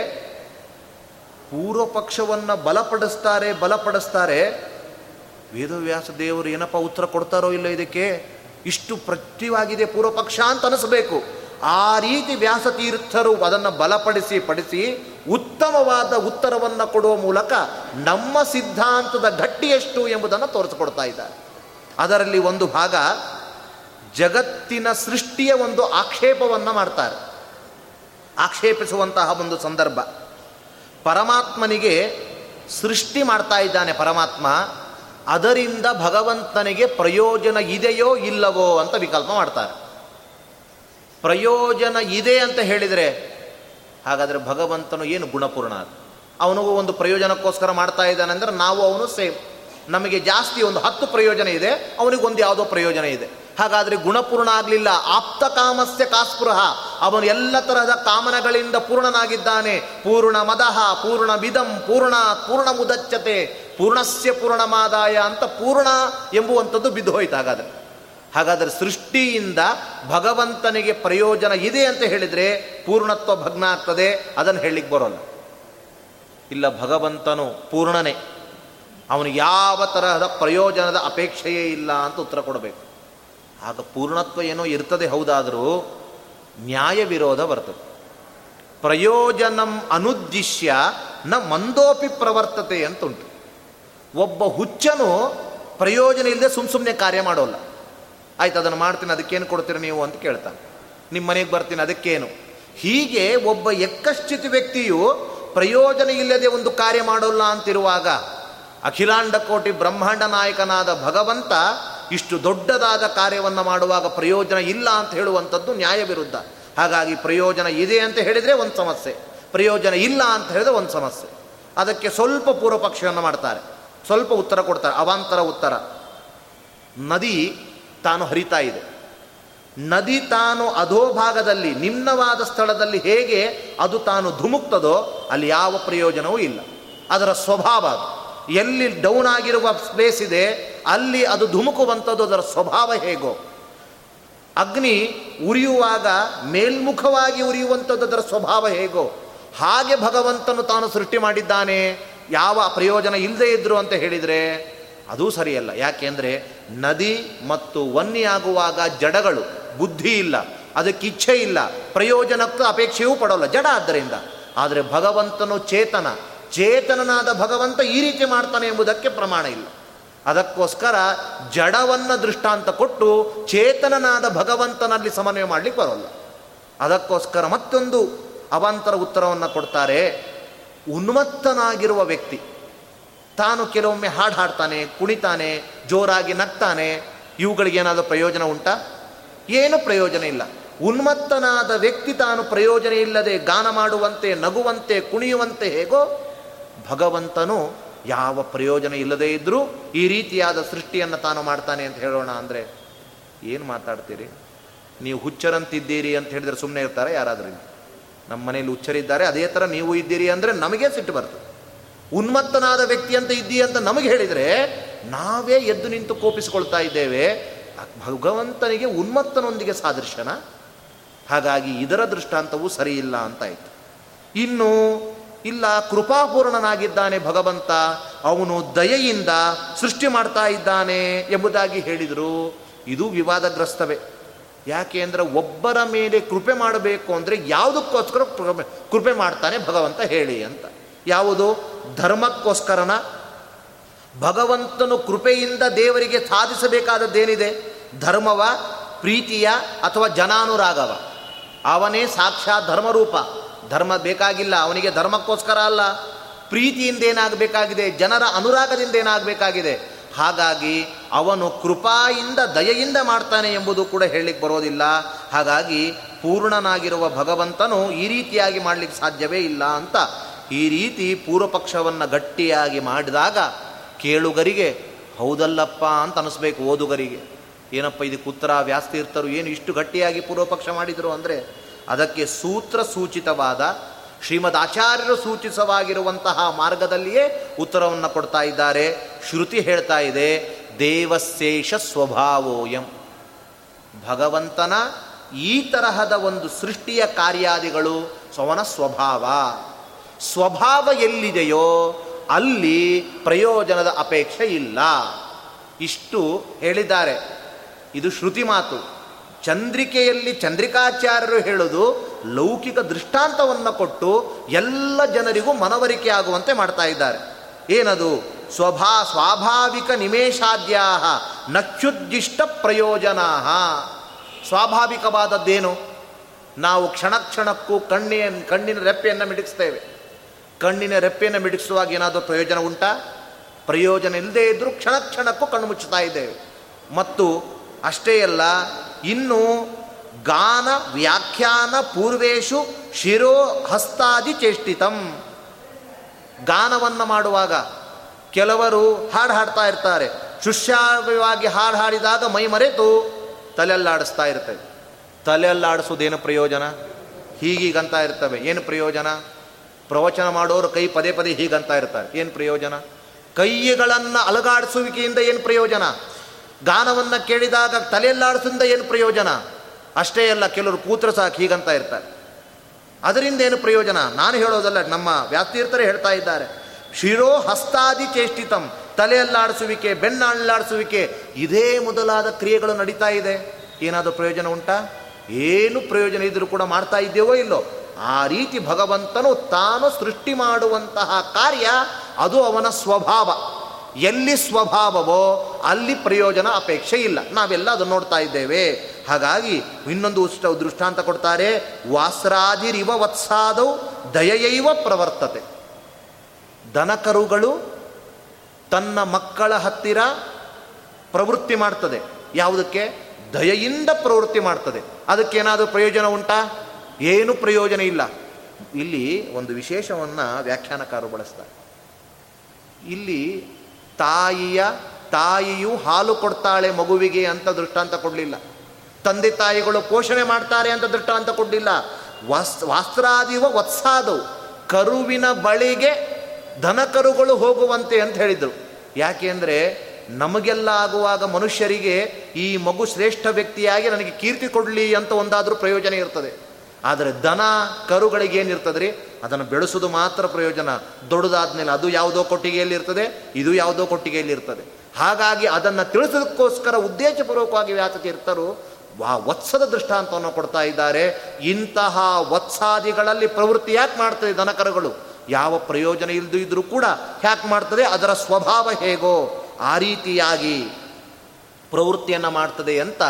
ಪೂರ್ವಪಕ್ಷವನ್ನು ಬಲಪಡಿಸ್ತಾರೆ ಬಲಪಡಿಸ್ತಾರೆ. ವೇದವ್ಯಾಸ ದೇವರು ಏನಪ್ಪ ಉತ್ತರ ಕೊಡ್ತಾರೋ ಇಲ್ಲ ಇದಕ್ಕೆ? ಇಷ್ಟು ಪ್ರತಿವಾಗಿದೆ ಪೂರ್ವಪಕ್ಷ ಅಂತ ಅನಿಸ್ಬೇಕು. ಆ ರೀತಿ ವ್ಯಾಸತೀರ್ಥರು ಅದನ್ನು ಬಲಪಡಿಸಿ ಪಡಿಸಿ ಉತ್ತಮವಾದ ಉತ್ತರವನ್ನು ಕೊಡುವ ಮೂಲಕ ನಮ್ಮ ಸಿದ್ಧಾಂತದ ಗಟ್ಟಿಯಷ್ಟು ಎಂಬುದನ್ನು ತೋರಿಸಿಕೊಡ್ತಾ ಇದ್ದಾರೆ. ಅದರಲ್ಲಿ ಒಂದು ಭಾಗ ಜಗತ್ತಿನ ಸೃಷ್ಟಿಯ ಒಂದು ಆಕ್ಷೇಪವನ್ನು ಮಾಡ್ತಾರೆ. ಆಕ್ಷೇಪಿಸುವಂತಹ ಒಂದು ಸಂದರ್ಭ. ಪರಮಾತ್ಮನಿಗೆ ಸೃಷ್ಟಿ ಮಾಡ್ತಾ ಇದ್ದಾನೆ ಪರಮಾತ್ಮ, ಅದರಿಂದ ಭಗವಂತನಿಗೆ ಪ್ರಯೋಜನ ಇದೆಯೋ ಇಲ್ಲವೋ ಅಂತ ವಿಕಲ್ಪ ಮಾಡ್ತಾರೆ. ಪ್ರಯೋಜನ ಇದೆ ಅಂತ ಹೇಳಿದರೆ, ಹಾಗಾದರೆ ಭಗವಂತನು ಏನು ಗುಣಪೂರ್ಣ ಅವನಿಗೂ ಒಂದು ಪ್ರಯೋಜನಕ್ಕೋಸ್ಕರ ಮಾಡ್ತಾ ಇದ್ದಾನೆ ಅಂದರೆ ನಾವು ಅವನು ಸೇಮ್. ನಮಗೆ ಜಾಸ್ತಿ ಒಂದು ಹತ್ತು ಪ್ರಯೋಜನ ಇದೆ ಅವನಿಗೊಂದು ಯಾವುದೋ ಪ್ರಯೋಜನ ಇದೆ. ಹಾಗಾದರೆ ಗುಣಪೂರ್ಣ ಆಗಲಿಲ್ಲ, ಆಪ್ತ ಕಾಮಸ್ಯ ಕಾಸ್ಪೃಹ. ಅವನು ಎಲ್ಲ ತರಹದ ಕಾಮನಗಳಿಂದ ಪೂರ್ಣನಾಗಿದ್ದಾನೆ. ಪೂರ್ಣ ಮದಹ ಪೂರ್ಣ ವಿಧಂ, ಪೂರ್ಣ ಪೂರ್ಣ ಮುದಚ್ಚತೆ ಪೂರ್ಣಸ್ಯ ಪೂರ್ಣಮಾದಾಯ ಅಂತ ಪೂರ್ಣ ಎಂಬುವಂಥದ್ದು ಬಿದ್ದು ಹೋಯ್ತು ಹಾಗಾದರೆ. ಹಾಗಾದರೆ ಸೃಷ್ಟಿಯಿಂದ ಭಗವಂತನಿಗೆ ಪ್ರಯೋಜನ ಇದೆ ಅಂತ ಹೇಳಿದರೆ ಪೂರ್ಣತ್ವ ಭಗ್ನ ಆಗ್ತದೆ, ಅದನ್ನು ಹೇಳಲಿಕ್ಕೆ ಬರೋಲ್ಲ. ಇಲ್ಲ, ಭಗವಂತನು ಪೂರ್ಣನೇ. ಅವನು ಯಾವ ತರಹದ ಪ್ರಯೋಜನದ ಅಪೇಕ್ಷೆಯೇ ಇಲ್ಲ ಅಂತ ಉತ್ತರ ಕೊಡಬೇಕು. ಆಗ ಪೂರ್ಣತ್ವ ಏನೋ ಇರ್ತದೆ ಹೌದಾದರೂ ನ್ಯಾಯ ವಿರೋಧ ಬರ್ತದೆ. ಪ್ರಯೋಜನಂ ಅನುದ್ದಿಶ್ಯ ನ ಮಂದೋಪಿ ಪ್ರವರ್ತತೆ ಅಂತುಂಟು ಒಬ್ಬ ಹುಚ್ಚನು ಪ್ರಯೋಜನ ಇಲ್ಲದೆ ಸುಮ್ಮ ಸುಮ್ಮನೆ ಕಾರ್ಯ ಮಾಡೋಲ್ಲ. ಆಯ್ತು, ಅದನ್ನು ಮಾಡ್ತೀನಿ, ಅದಕ್ಕೇನು ಕೊಡ್ತೀರಿ ನೀವು ಅಂತ ಕೇಳ್ತಾನೆ. ನಿಮ್ಮ ಮನೆಗೆ ಬರ್ತೀನಿ, ಅದಕ್ಕೇನು? ಹೀಗೆ ಒಬ್ಬ ಎಕ್ಕಶ್ಚಿತ ವ್ಯಕ್ತಿಯು ಪ್ರಯೋಜನ ಇಲ್ಲದೆ ಒಂದು ಕಾರ್ಯ ಮಾಡೋಲ್ಲ ಅಂತಿರುವಾಗ ಅಖಿಲಾಂಡ ಕೋಟಿ ಬ್ರಹ್ಮಾಂಡ ನಾಯಕನಾದ ಭಗವಂತ ಇಷ್ಟು ದೊಡ್ಡದಾದ ಕಾರ್ಯವನ್ನು ಮಾಡುವಾಗ ಪ್ರಯೋಜನ ಇಲ್ಲ ಅಂತ ಹೇಳುವಂಥದ್ದು ನ್ಯಾಯ ವಿರುದ್ಧ. ಹಾಗಾಗಿ ಪ್ರಯೋಜನ ಇದೆ ಅಂತ ಹೇಳಿದರೆ ಒಂದು ಸಮಸ್ಯೆ. ಪ್ರಯೋಜನ ಇಲ್ಲ ಅಂತ ಹೇಳಿದ್ರೆ ಒಂದು ಸಮಸ್ಯೆ. ಅದಕ್ಕೆ ಸ್ವಲ್ಪ ಪೂರ್ವಪಕ್ಷವನ್ನು ಮಾಡ್ತಾರೆ. ಸ್ವಲ್ಪ ಉತ್ತರ ಕೊಡ್ತಾರೆ, ಅವಾಂತರ ಉತ್ತರ. ನದಿ ತಾನು ಹರಿತಾ ಇದೆ. ನದಿ ತಾನು ಅಧೋಭಾಗದಲ್ಲಿ, ನಿಮ್ನವಾದ ಸ್ಥಳದಲ್ಲಿ ಹೇಗೆ ಅದು ತಾನು ಧುಮುಕ್ತದೋ ಅಲ್ಲಿ ಯಾವ ಪ್ರಯೋಜನವೂ ಇಲ್ಲ. ಅದರ ಸ್ವಭಾವ ಅದು. ಎಲ್ಲಿ ಡೌನ್ ಆಗಿರುವ ಸ್ಪೇಸ್ ಇದೆ, ಅಲ್ಲಿ ಅದು ಧುಮುಕುವಂಥದ್ದು, ಅದರ ಸ್ವಭಾವ ಹೇಗೋ. ಅಗ್ನಿ ಉರಿಯುವಾಗ ಮೇಲ್ಮುಖವಾಗಿ ಉರಿಯುವಂಥದ್ದು, ಅದರ ಸ್ವಭಾವ ಹೇಗೋ. ಹಾಗೆ ಭಗವಂತನು ತಾನು ಸೃಷ್ಟಿ ಮಾಡಿದ್ದಾನೆ, ಯಾವ ಪ್ರಯೋಜನ ಇಲ್ಲದೆ ಇದ್ರು ಅಂತ ಹೇಳಿದರೆ ಅದೂ ಸರಿಯಲ್ಲ. ಯಾಕೆಂದರೆ ನದಿ ಮತ್ತು ವನ್ನಿಯಾಗುವಾಗ ಜಡಗಳು, ಬುದ್ಧಿ ಇಲ್ಲ, ಅದಕ್ಕೆ ಇಚ್ಛೆ ಇಲ್ಲ, ಪ್ರಯೋಜನಕ್ಕೂ ಅಪೇಕ್ಷೆಯೂ ಪಡೋಲ್ಲ, ಜಡ ಆದ್ದರಿಂದ. ಆದರೆ ಭಗವಂತನು ಚೇತನ, ಚೇತನನಾದ ಭಗವಂತ ಈ ರೀತಿ ಮಾಡ್ತಾನೆ ಎಂಬುದಕ್ಕೆ ಪ್ರಮಾಣ ಇಲ್ಲ. ಅದಕ್ಕೋಸ್ಕರ ಜಡವನ್ನು ದೃಷ್ಟಾಂತ ಕೊಟ್ಟು ಚೇತನನಾದ ಭಗವಂತನಲ್ಲಿ ಸಮನ್ವಯ ಮಾಡಲಿಕ್ಕೆ ಬರೋಲ್ಲ. ಅದಕ್ಕೋಸ್ಕರ ಮತ್ತೊಂದು ಅವಾಂತರ ಉತ್ತರವನ್ನು ಕೊಡ್ತಾರೆ. ಉನ್ಮತ್ತನಾಗಿರುವ ವ್ಯಕ್ತಿ. ತಾನು ಕೆಲವೊಮ್ಮೆ ಹಾಡು ಹಾಡ್ತಾನೆ, ಕುಣಿತಾನೆ, ಜೋರಾಗಿ ನಗ್ತಾನೆ ಇವುಗಳಿಗೇನಾದರೂ ಪ್ರಯೋಜನ ಉಂಟಾ? ಏನು ಪ್ರಯೋಜನ ಇಲ್ಲ. ಉನ್ಮತ್ತನಾದ ವ್ಯಕ್ತಿ ತಾನು ಪ್ರಯೋಜನ ಇಲ್ಲದೆ ಗಾನ ಮಾಡುವಂತೆ, ನಗುವಂತೆ, ಕುಣಿಯುವಂತೆ ಹೇಗೋ, ಭಗವಂತನು ಯಾವ ಪ್ರಯೋಜನ ಇಲ್ಲದೇ ಇದ್ದರೂ ಈ ರೀತಿಯಾದ ಸೃಷ್ಟಿಯನ್ನು ತಾನು ಮಾಡ್ತಾನೆ ಅಂತ ಹೇಳೋಣ ಅಂದರೆ ಏನು ಮಾತಾಡ್ತೀರಿ? ನೀವು ಹುಚ್ಚರಂತಿದ್ದೀರಿ ಅಂತ ಹೇಳಿದ್ರೆ ಸುಮ್ಮನೆ ಇರ್ತಾರೆ ಯಾರಾದ್ರೂ ನಮ್ಮ ಮನೇಲಿ ಹುಚ್ಚರಿದ್ದಾರೆ, ಅದೇ ಥರ ನೀವು ಇದ್ದೀರಿ ಅಂದರೆ ನಮಗೆ ಸಿಟ್ಟು ಬರ್ತದೆ. ಉನ್ಮತ್ತನಾದ ವ್ಯಕ್ತಿ ಅಂತ ಇದ್ದೀಯ ಅಂತ ನಮಗೆ ಹೇಳಿದರೆ, ನಾವೇ ಎದ್ದು ನಿಂತು ಕೋಪಿಸಿಕೊಳ್ತಾ ಇದ್ದೇವೆ. ಭಗವಂತನಿಗೆ ಉನ್ಮತ್ತನೊಂದಿಗೆ ಸಾದೃಶ್ಯನ? ಹಾಗಾಗಿ ಇದರ ದೃಷ್ಟಾಂತವು ಸರಿಯಿಲ್ಲ ಅಂತಾಯಿತು ಇನ್ನು, ಇಲ್ಲ, ಕೃಪಾಪೂರ್ಣನಾಗಿದ್ದಾನೆ ಭಗವಂತ, ಅವನು ದಯೆಯಿಂದ ಸೃಷ್ಟಿ ಮಾಡ್ತಾ ಇದ್ದಾನೆ ಎಂಬುದಾಗಿ ಹೇಳಿದರು. ಇದು ವಿವಾದಗ್ರಸ್ತವೇ. ಯಾಕೆ ಅಂದರೆ ಒಬ್ಬರ ಮೇಲೆ ಕೃಪೆ ಮಾಡಬೇಕು ಅಂದರೆ ಯಾವುದಕ್ಕೋಸ್ಕರ ಕೃಪೆ ಮಾಡ್ತಾನೆ ಭಗವಂತ ಹೇಳಿ ಅಂತ. ಯಾವುದು? ಧರ್ಮಕ್ಕೋಸ್ಕರನ? ಭಗವಂತನು ಕೃಪೆಯಿಂದ ದೇವರಿಗೆ ಸಾಧಿಸಬೇಕಾದದ್ದೇನಿದೆ? ಧರ್ಮವ, ಪ್ರೀತಿಯ ಅಥವಾ ಜನಾನುರಾಗವ? ಅವನೇ ಸಾಕ್ಷಾತ್ ಧರ್ಮರೂಪ. ಧರ್ಮ ಬೇಕಾಗಿಲ್ಲ, ಅವನಿಗೆ ಧರ್ಮಕ್ಕೋಸ್ಕರ ಅಲ್ಲ. ಪ್ರೀತಿಯಿಂದ ಏನಾಗಬೇಕಾಗಿದೆ? ಜನರ ಅನುರಾಗದಿಂದ ಏನಾಗಬೇಕಾಗಿದೆ? ಹಾಗಾಗಿ ಅವನು ಕೃಪಾಯಿಂದ, ದಯೆಯಿಂದ ಮಾಡ್ತಾನೆ ಎಂಬುದು ಕೂಡ ಹೇಳಲಿಕ್ಕೆ ಬರೋದಿಲ್ಲ. ಹಾಗಾಗಿ ಪೂರ್ಣನಾಗಿರುವ ಭಗವಂತನು ಈ ರೀತಿಯಾಗಿ ಮಾಡಲಿಕ್ಕೆ ಸಾಧ್ಯವೇ ಇಲ್ಲ ಅಂತ ಈ ರೀತಿ ಪೂರ್ವಪಕ್ಷವನ್ನು ಗಟ್ಟಿಯಾಗಿ ಮಾಡಿದಾಗ ಕೇಳುಗರಿಗೆ, ಹೌದಲ್ಲಪ್ಪ ಅಂತ ಅನಿಸ್ಬೇಕು ಓದುಗರಿಗೆ. ಏನಪ್ಪ ಇದು ಉತ್ತರ ವ್ಯಾಸ್ತೀರ್ಥರು ಏನು ಇಷ್ಟು ಗಟ್ಟಿಯಾಗಿ ಪೂರ್ವಪಕ್ಷ ಮಾಡಿದರು ಅಂದರೆ ಅದಕ್ಕೆ ಸೂತ್ರ ಸೂಚಿತವಾದ, ಶ್ರೀಮದ್ ಆಚಾರ್ಯರು ಸೂಚಿಸವಾಗಿರುವಂತಹ ಮಾರ್ಗದಲ್ಲಿಯೇ ಉತ್ತರವನ್ನು ಕೊಡ್ತಾ ಇದ್ದಾರೆ. ಶ್ರುತಿ ಹೇಳ್ತಾ ಇದೆ ದೇವಶೇಷ ಸ್ವಭಾವೋಯಂ. ಭಗವಂತನ ಈ ತರಹದ ಒಂದು ಸೃಷ್ಟಿಯ ಕಾರ್ಯಾದಿಗಳು ಸ್ವವನ ಸ್ವಭಾವ. ಸ್ವಭಾವ ಎಲ್ಲಿದೆಯೋ ಅಲ್ಲಿ ಪ್ರಯೋಜನದ ಅಪೇಕ್ಷೆ ಇಲ್ಲ. ಇಷ್ಟು ಹೇಳಿದ್ದಾರೆ. ಇದು ಶ್ರುತಿ ಮಾತು. ಚಂದ್ರಿಕೆಯಲ್ಲಿ ಚಂದ್ರಿಕಾಚಾರ್ಯರು ಹೇಳೋದು ಲೌಕಿಕ ದೃಷ್ಟಾಂತವನ್ನು ಕೊಟ್ಟು ಎಲ್ಲ ಜನರಿಗೂ ಮನವರಿಕೆ ಆಗುವಂತೆ ಮಾಡ್ತಾ ಇದ್ದಾರೆ. ಏನದು? ಸ್ವಭಾ, ಸ್ವಾಭಾವಿಕ ನಿಮೇಷಾದ್ಯಾಹ, ನಕ್ಷುದ್ದಿಷ್ಟ ಪ್ರಯೋಜನಾ ಸ್ವಾಭಾವಿಕವಾದದ್ದೇನು? ನಾವು ಕ್ಷಣ ಕ್ಷಣಕ್ಕೂ ಕಣ್ಣಿನ ಕಣ್ಣಿನ ರೆಪ್ಪೆಯನ್ನು ಮಿಡಿಸ್ತೇವೆ ಕಣ್ಣಿನ ರೆಪ್ಪೆಯನ್ನು ಮಿಡಿಸುವಾಗ ಏನಾದರೂ ಪ್ರಯೋಜನ ಉಂಟಾ? ಪ್ರಯೋಜನ ಇಲ್ಲದೇ ಇದ್ದರೂ ಕ್ಷಣ ಕ್ಷಣಕ್ಕೂ ಕಣ್ಣು ಮುಚ್ಚುತ್ತಾ ಇದ್ದೇವೆ ಮತ್ತು ಅಷ್ಟೇ ಅಲ್ಲ, ಇನ್ನು ಗಾನ ವ್ಯಾಖ್ಯಾನ ಪೂರ್ವೇಶು ಶಿರೋ ಹಸ್ತಾದಿ ಚೇಷ್ಟಿತಂ. ಗಾನವನ್ನು ಮಾಡುವಾಗ ಕೆಲವರು ಹಾಡು ಹಾಡ್ತಾ ಇರ್ತಾರೆ. ಶುಶ್ಯಾವಾಗಿ ಹಾಡು ಹಾಡಿದಾಗ ಮೈ ಮರೆತು ತಲೆಯಲ್ಲಾಡಿಸ್ತಾ ಇರ್ತವೆ ತಲೆಯಲ್ಲಾಡಿಸೋದೇನು ಪ್ರಯೋಜನ? ಹೀಗೀಗಂತ ಇರ್ತವೆ. ಏನು ಪ್ರಯೋಜನ? ಪ್ರವಚನ ಮಾಡೋರು ಕೈ ಪದೇ ಪದೇ ಹೀಗಂತ ಇರ್ತಾರೆ. ಏನು ಪ್ರಯೋಜನ? ಕೈಗಳನ್ನು ಅಲಗಾಡಿಸುವಿಕೆಯಿಂದ ಏನು ಪ್ರಯೋಜನ? ಗಾನವನ್ನು ಕೇಳಿದಾಗ ತಲೆಯಲ್ಲಾಡಿಸಿಂದ ಏನು ಪ್ರಯೋಜನ? ಅಷ್ಟೇ ಅಲ್ಲ, ಕೆಲವರು ಕೂತ್ರ ಸಾಕು, ಹೀಗಂತ ಇರ್ತಾರೆ. ಅದರಿಂದ ಏನು ಪ್ರಯೋಜನ? ನಾನು ಹೇಳೋದಲ್ಲ, ನಮ್ಮ ವ್ಯಾಸ್ತೀರ್ಥರೇ ಹೇಳ್ತಾ ಇದ್ದಾರೆ. ಶಿರೋ ಹಸ್ತಾದಿ ಚೇಷ್ಟಿತಂ ತಲೆಯಲ್ಲಾಡಿಸುವಿಕೆ ಬೆನ್ನಲ್ಲಾಡಿಸುವಿಕೆ ಇದೇ ಮೊದಲಾದ ಕ್ರಿಯೆಗಳು ನಡೀತಾ ಇದೆ. ಏನಾದರೂ ಪ್ರಯೋಜನ ಉಂಟಾ? ಏನು ಪ್ರಯೋಜನ ಇದ್ರೂ ಕೂಡ ಮಾಡ್ತಾ ಇದ್ದೇವೋ ಇಲ್ಲೋ? ಆ ರೀತಿ ಭಗವಂತನು ತಾನು ಸೃಷ್ಟಿ ಮಾಡುವಂತಹ ಕಾರ್ಯ ಅದು ಅವನ ಸ್ವಭಾವ. ಎಲ್ಲಿ ಸ್ವಭಾವವೋ ಅಲ್ಲಿ ಪ್ರಯೋಜನ ಅಪೇಕ್ಷೆ ಇಲ್ಲ. ನಾವೆಲ್ಲ ಅದನ್ನು ನೋಡ್ತಾ ಇದ್ದೇವೆ. ಹಾಗಾಗಿ ಇನ್ನೊಂದು ಉಷ್ಟ ದೃಷ್ಟಾಂತ ಕೊಡ್ತಾರೆ, ವಾಸ್ರಾದಿರಿವ ವತ್ಸಾದವು ದಯೆಯೈವ ಪ್ರವರ್ತತೆ. ದನಕರುಗಳು ತನ್ನ ಮಕ್ಕಳ ಹತ್ತಿರ ಪ್ರವೃತ್ತಿ ಮಾಡ್ತದೆ. ಯಾವುದಕ್ಕೆ? ದಯೆಯಿಂದ ಪ್ರವೃತ್ತಿ ಮಾಡ್ತದೆ. ಅದಕ್ಕೇನಾದರೂ ಪ್ರಯೋಜನ ಉಂಟಾ? ಏನು ಪ್ರಯೋಜನ ಇಲ್ಲ. ಇಲ್ಲಿ ಒಂದು ವಿಶೇಷವನ್ನು ವ್ಯಾಖ್ಯಾನಕಾರರು ಬಳಸ್ತಾರೆ. ಇಲ್ಲಿ ತಾಯಿಯ, ತಾಯಿಯು ಹಾಲು ಕೊಡ್ತಾಳೆ ಮಗುವಿಗೆ ಅಂತ ದೃಷ್ಟಾಂತ ಕೊಡಲಿಲ್ಲ. ತಂದೆ ತಾಯಿಗಳು ಪೋಷಣೆ ಮಾಡ್ತಾರೆ ಅಂತ ದೃಷ್ಟಾಂತ ಕೊಡಲಿಲ್ಲ. ವಾಸ್, ವಾಸ್ತ್ರಾದಿವ ವತ್ಸಾದವು. ಕರುವಿನ ಬಳಿಗೆ ದನಕರುಗಳು ಹೋಗುವಂತೆ ಅಂತ ಹೇಳಿದರು. ಯಾಕೆ ಅಂದರೆ ನಮಗೆಲ್ಲ ಆಗುವಾಗ ಮನುಷ್ಯರಿಗೆ ಈ ಮಗು ಶ್ರೇಷ್ಠ ವ್ಯಕ್ತಿಯಾಗಿ ನನಗೆ ಕೀರ್ತಿ ಕೊಡಲಿ ಅಂತ ಒಂದಾದರೂ ಪ್ರಯೋಜನ ಇರ್ತದೆ. ಆದರೆ ದನ ಕರುಗಳಿಗೆ ಏನಿರ್ತದೆ ರೀ ಅದನ್ನು ಬೆಳೆಸೋದು ಮಾತ್ರ ಪ್ರಯೋಜನ. ದೊಡ್ಡದಾದ್ಮೇಲೆ ಅದು ಯಾವುದೋ ಕೊಟ್ಟಿಗೆಯಲ್ಲಿ ಇರ್ತದೆ, ಇದು ಯಾವುದೋ ಕೊಟ್ಟಿಗೆಯಲ್ಲಿ ಇರ್ತದೆ. ಹಾಗಾಗಿ ಅದನ್ನು ತಿಳಿಸೋದಕ್ಕೋಸ್ಕರ ಉದ್ದೇಶಪೂರ್ವಕವಾಗಿ ಇರ್ತರು, ವಾ, ವತ್ಸದ ದೃಷ್ಟಾಂತವನ್ನು ಕೊಡ್ತಾ ಇದ್ದಾರೆ. ಇಂತಹ ವತ್ಸಾದಿಗಳಲ್ಲಿ ಪ್ರವೃತ್ತಿ ಯಾಕೆ ಮಾಡ್ತದೆ ದನಕರುಗಳು? ಯಾವ ಪ್ರಯೋಜನ ಇಲ್ಲದೂ ಇದ್ರೂ ಕೂಡ ಹ್ಯಾಕ್ ಮಾಡ್ತದೆ? ಅದರ ಸ್ವಭಾವ ಹೇಗೋ ಆ ರೀತಿಯಾಗಿ ಪ್ರವೃತ್ತಿಯನ್ನು ಮಾಡ್ತದೆ ಅಂತ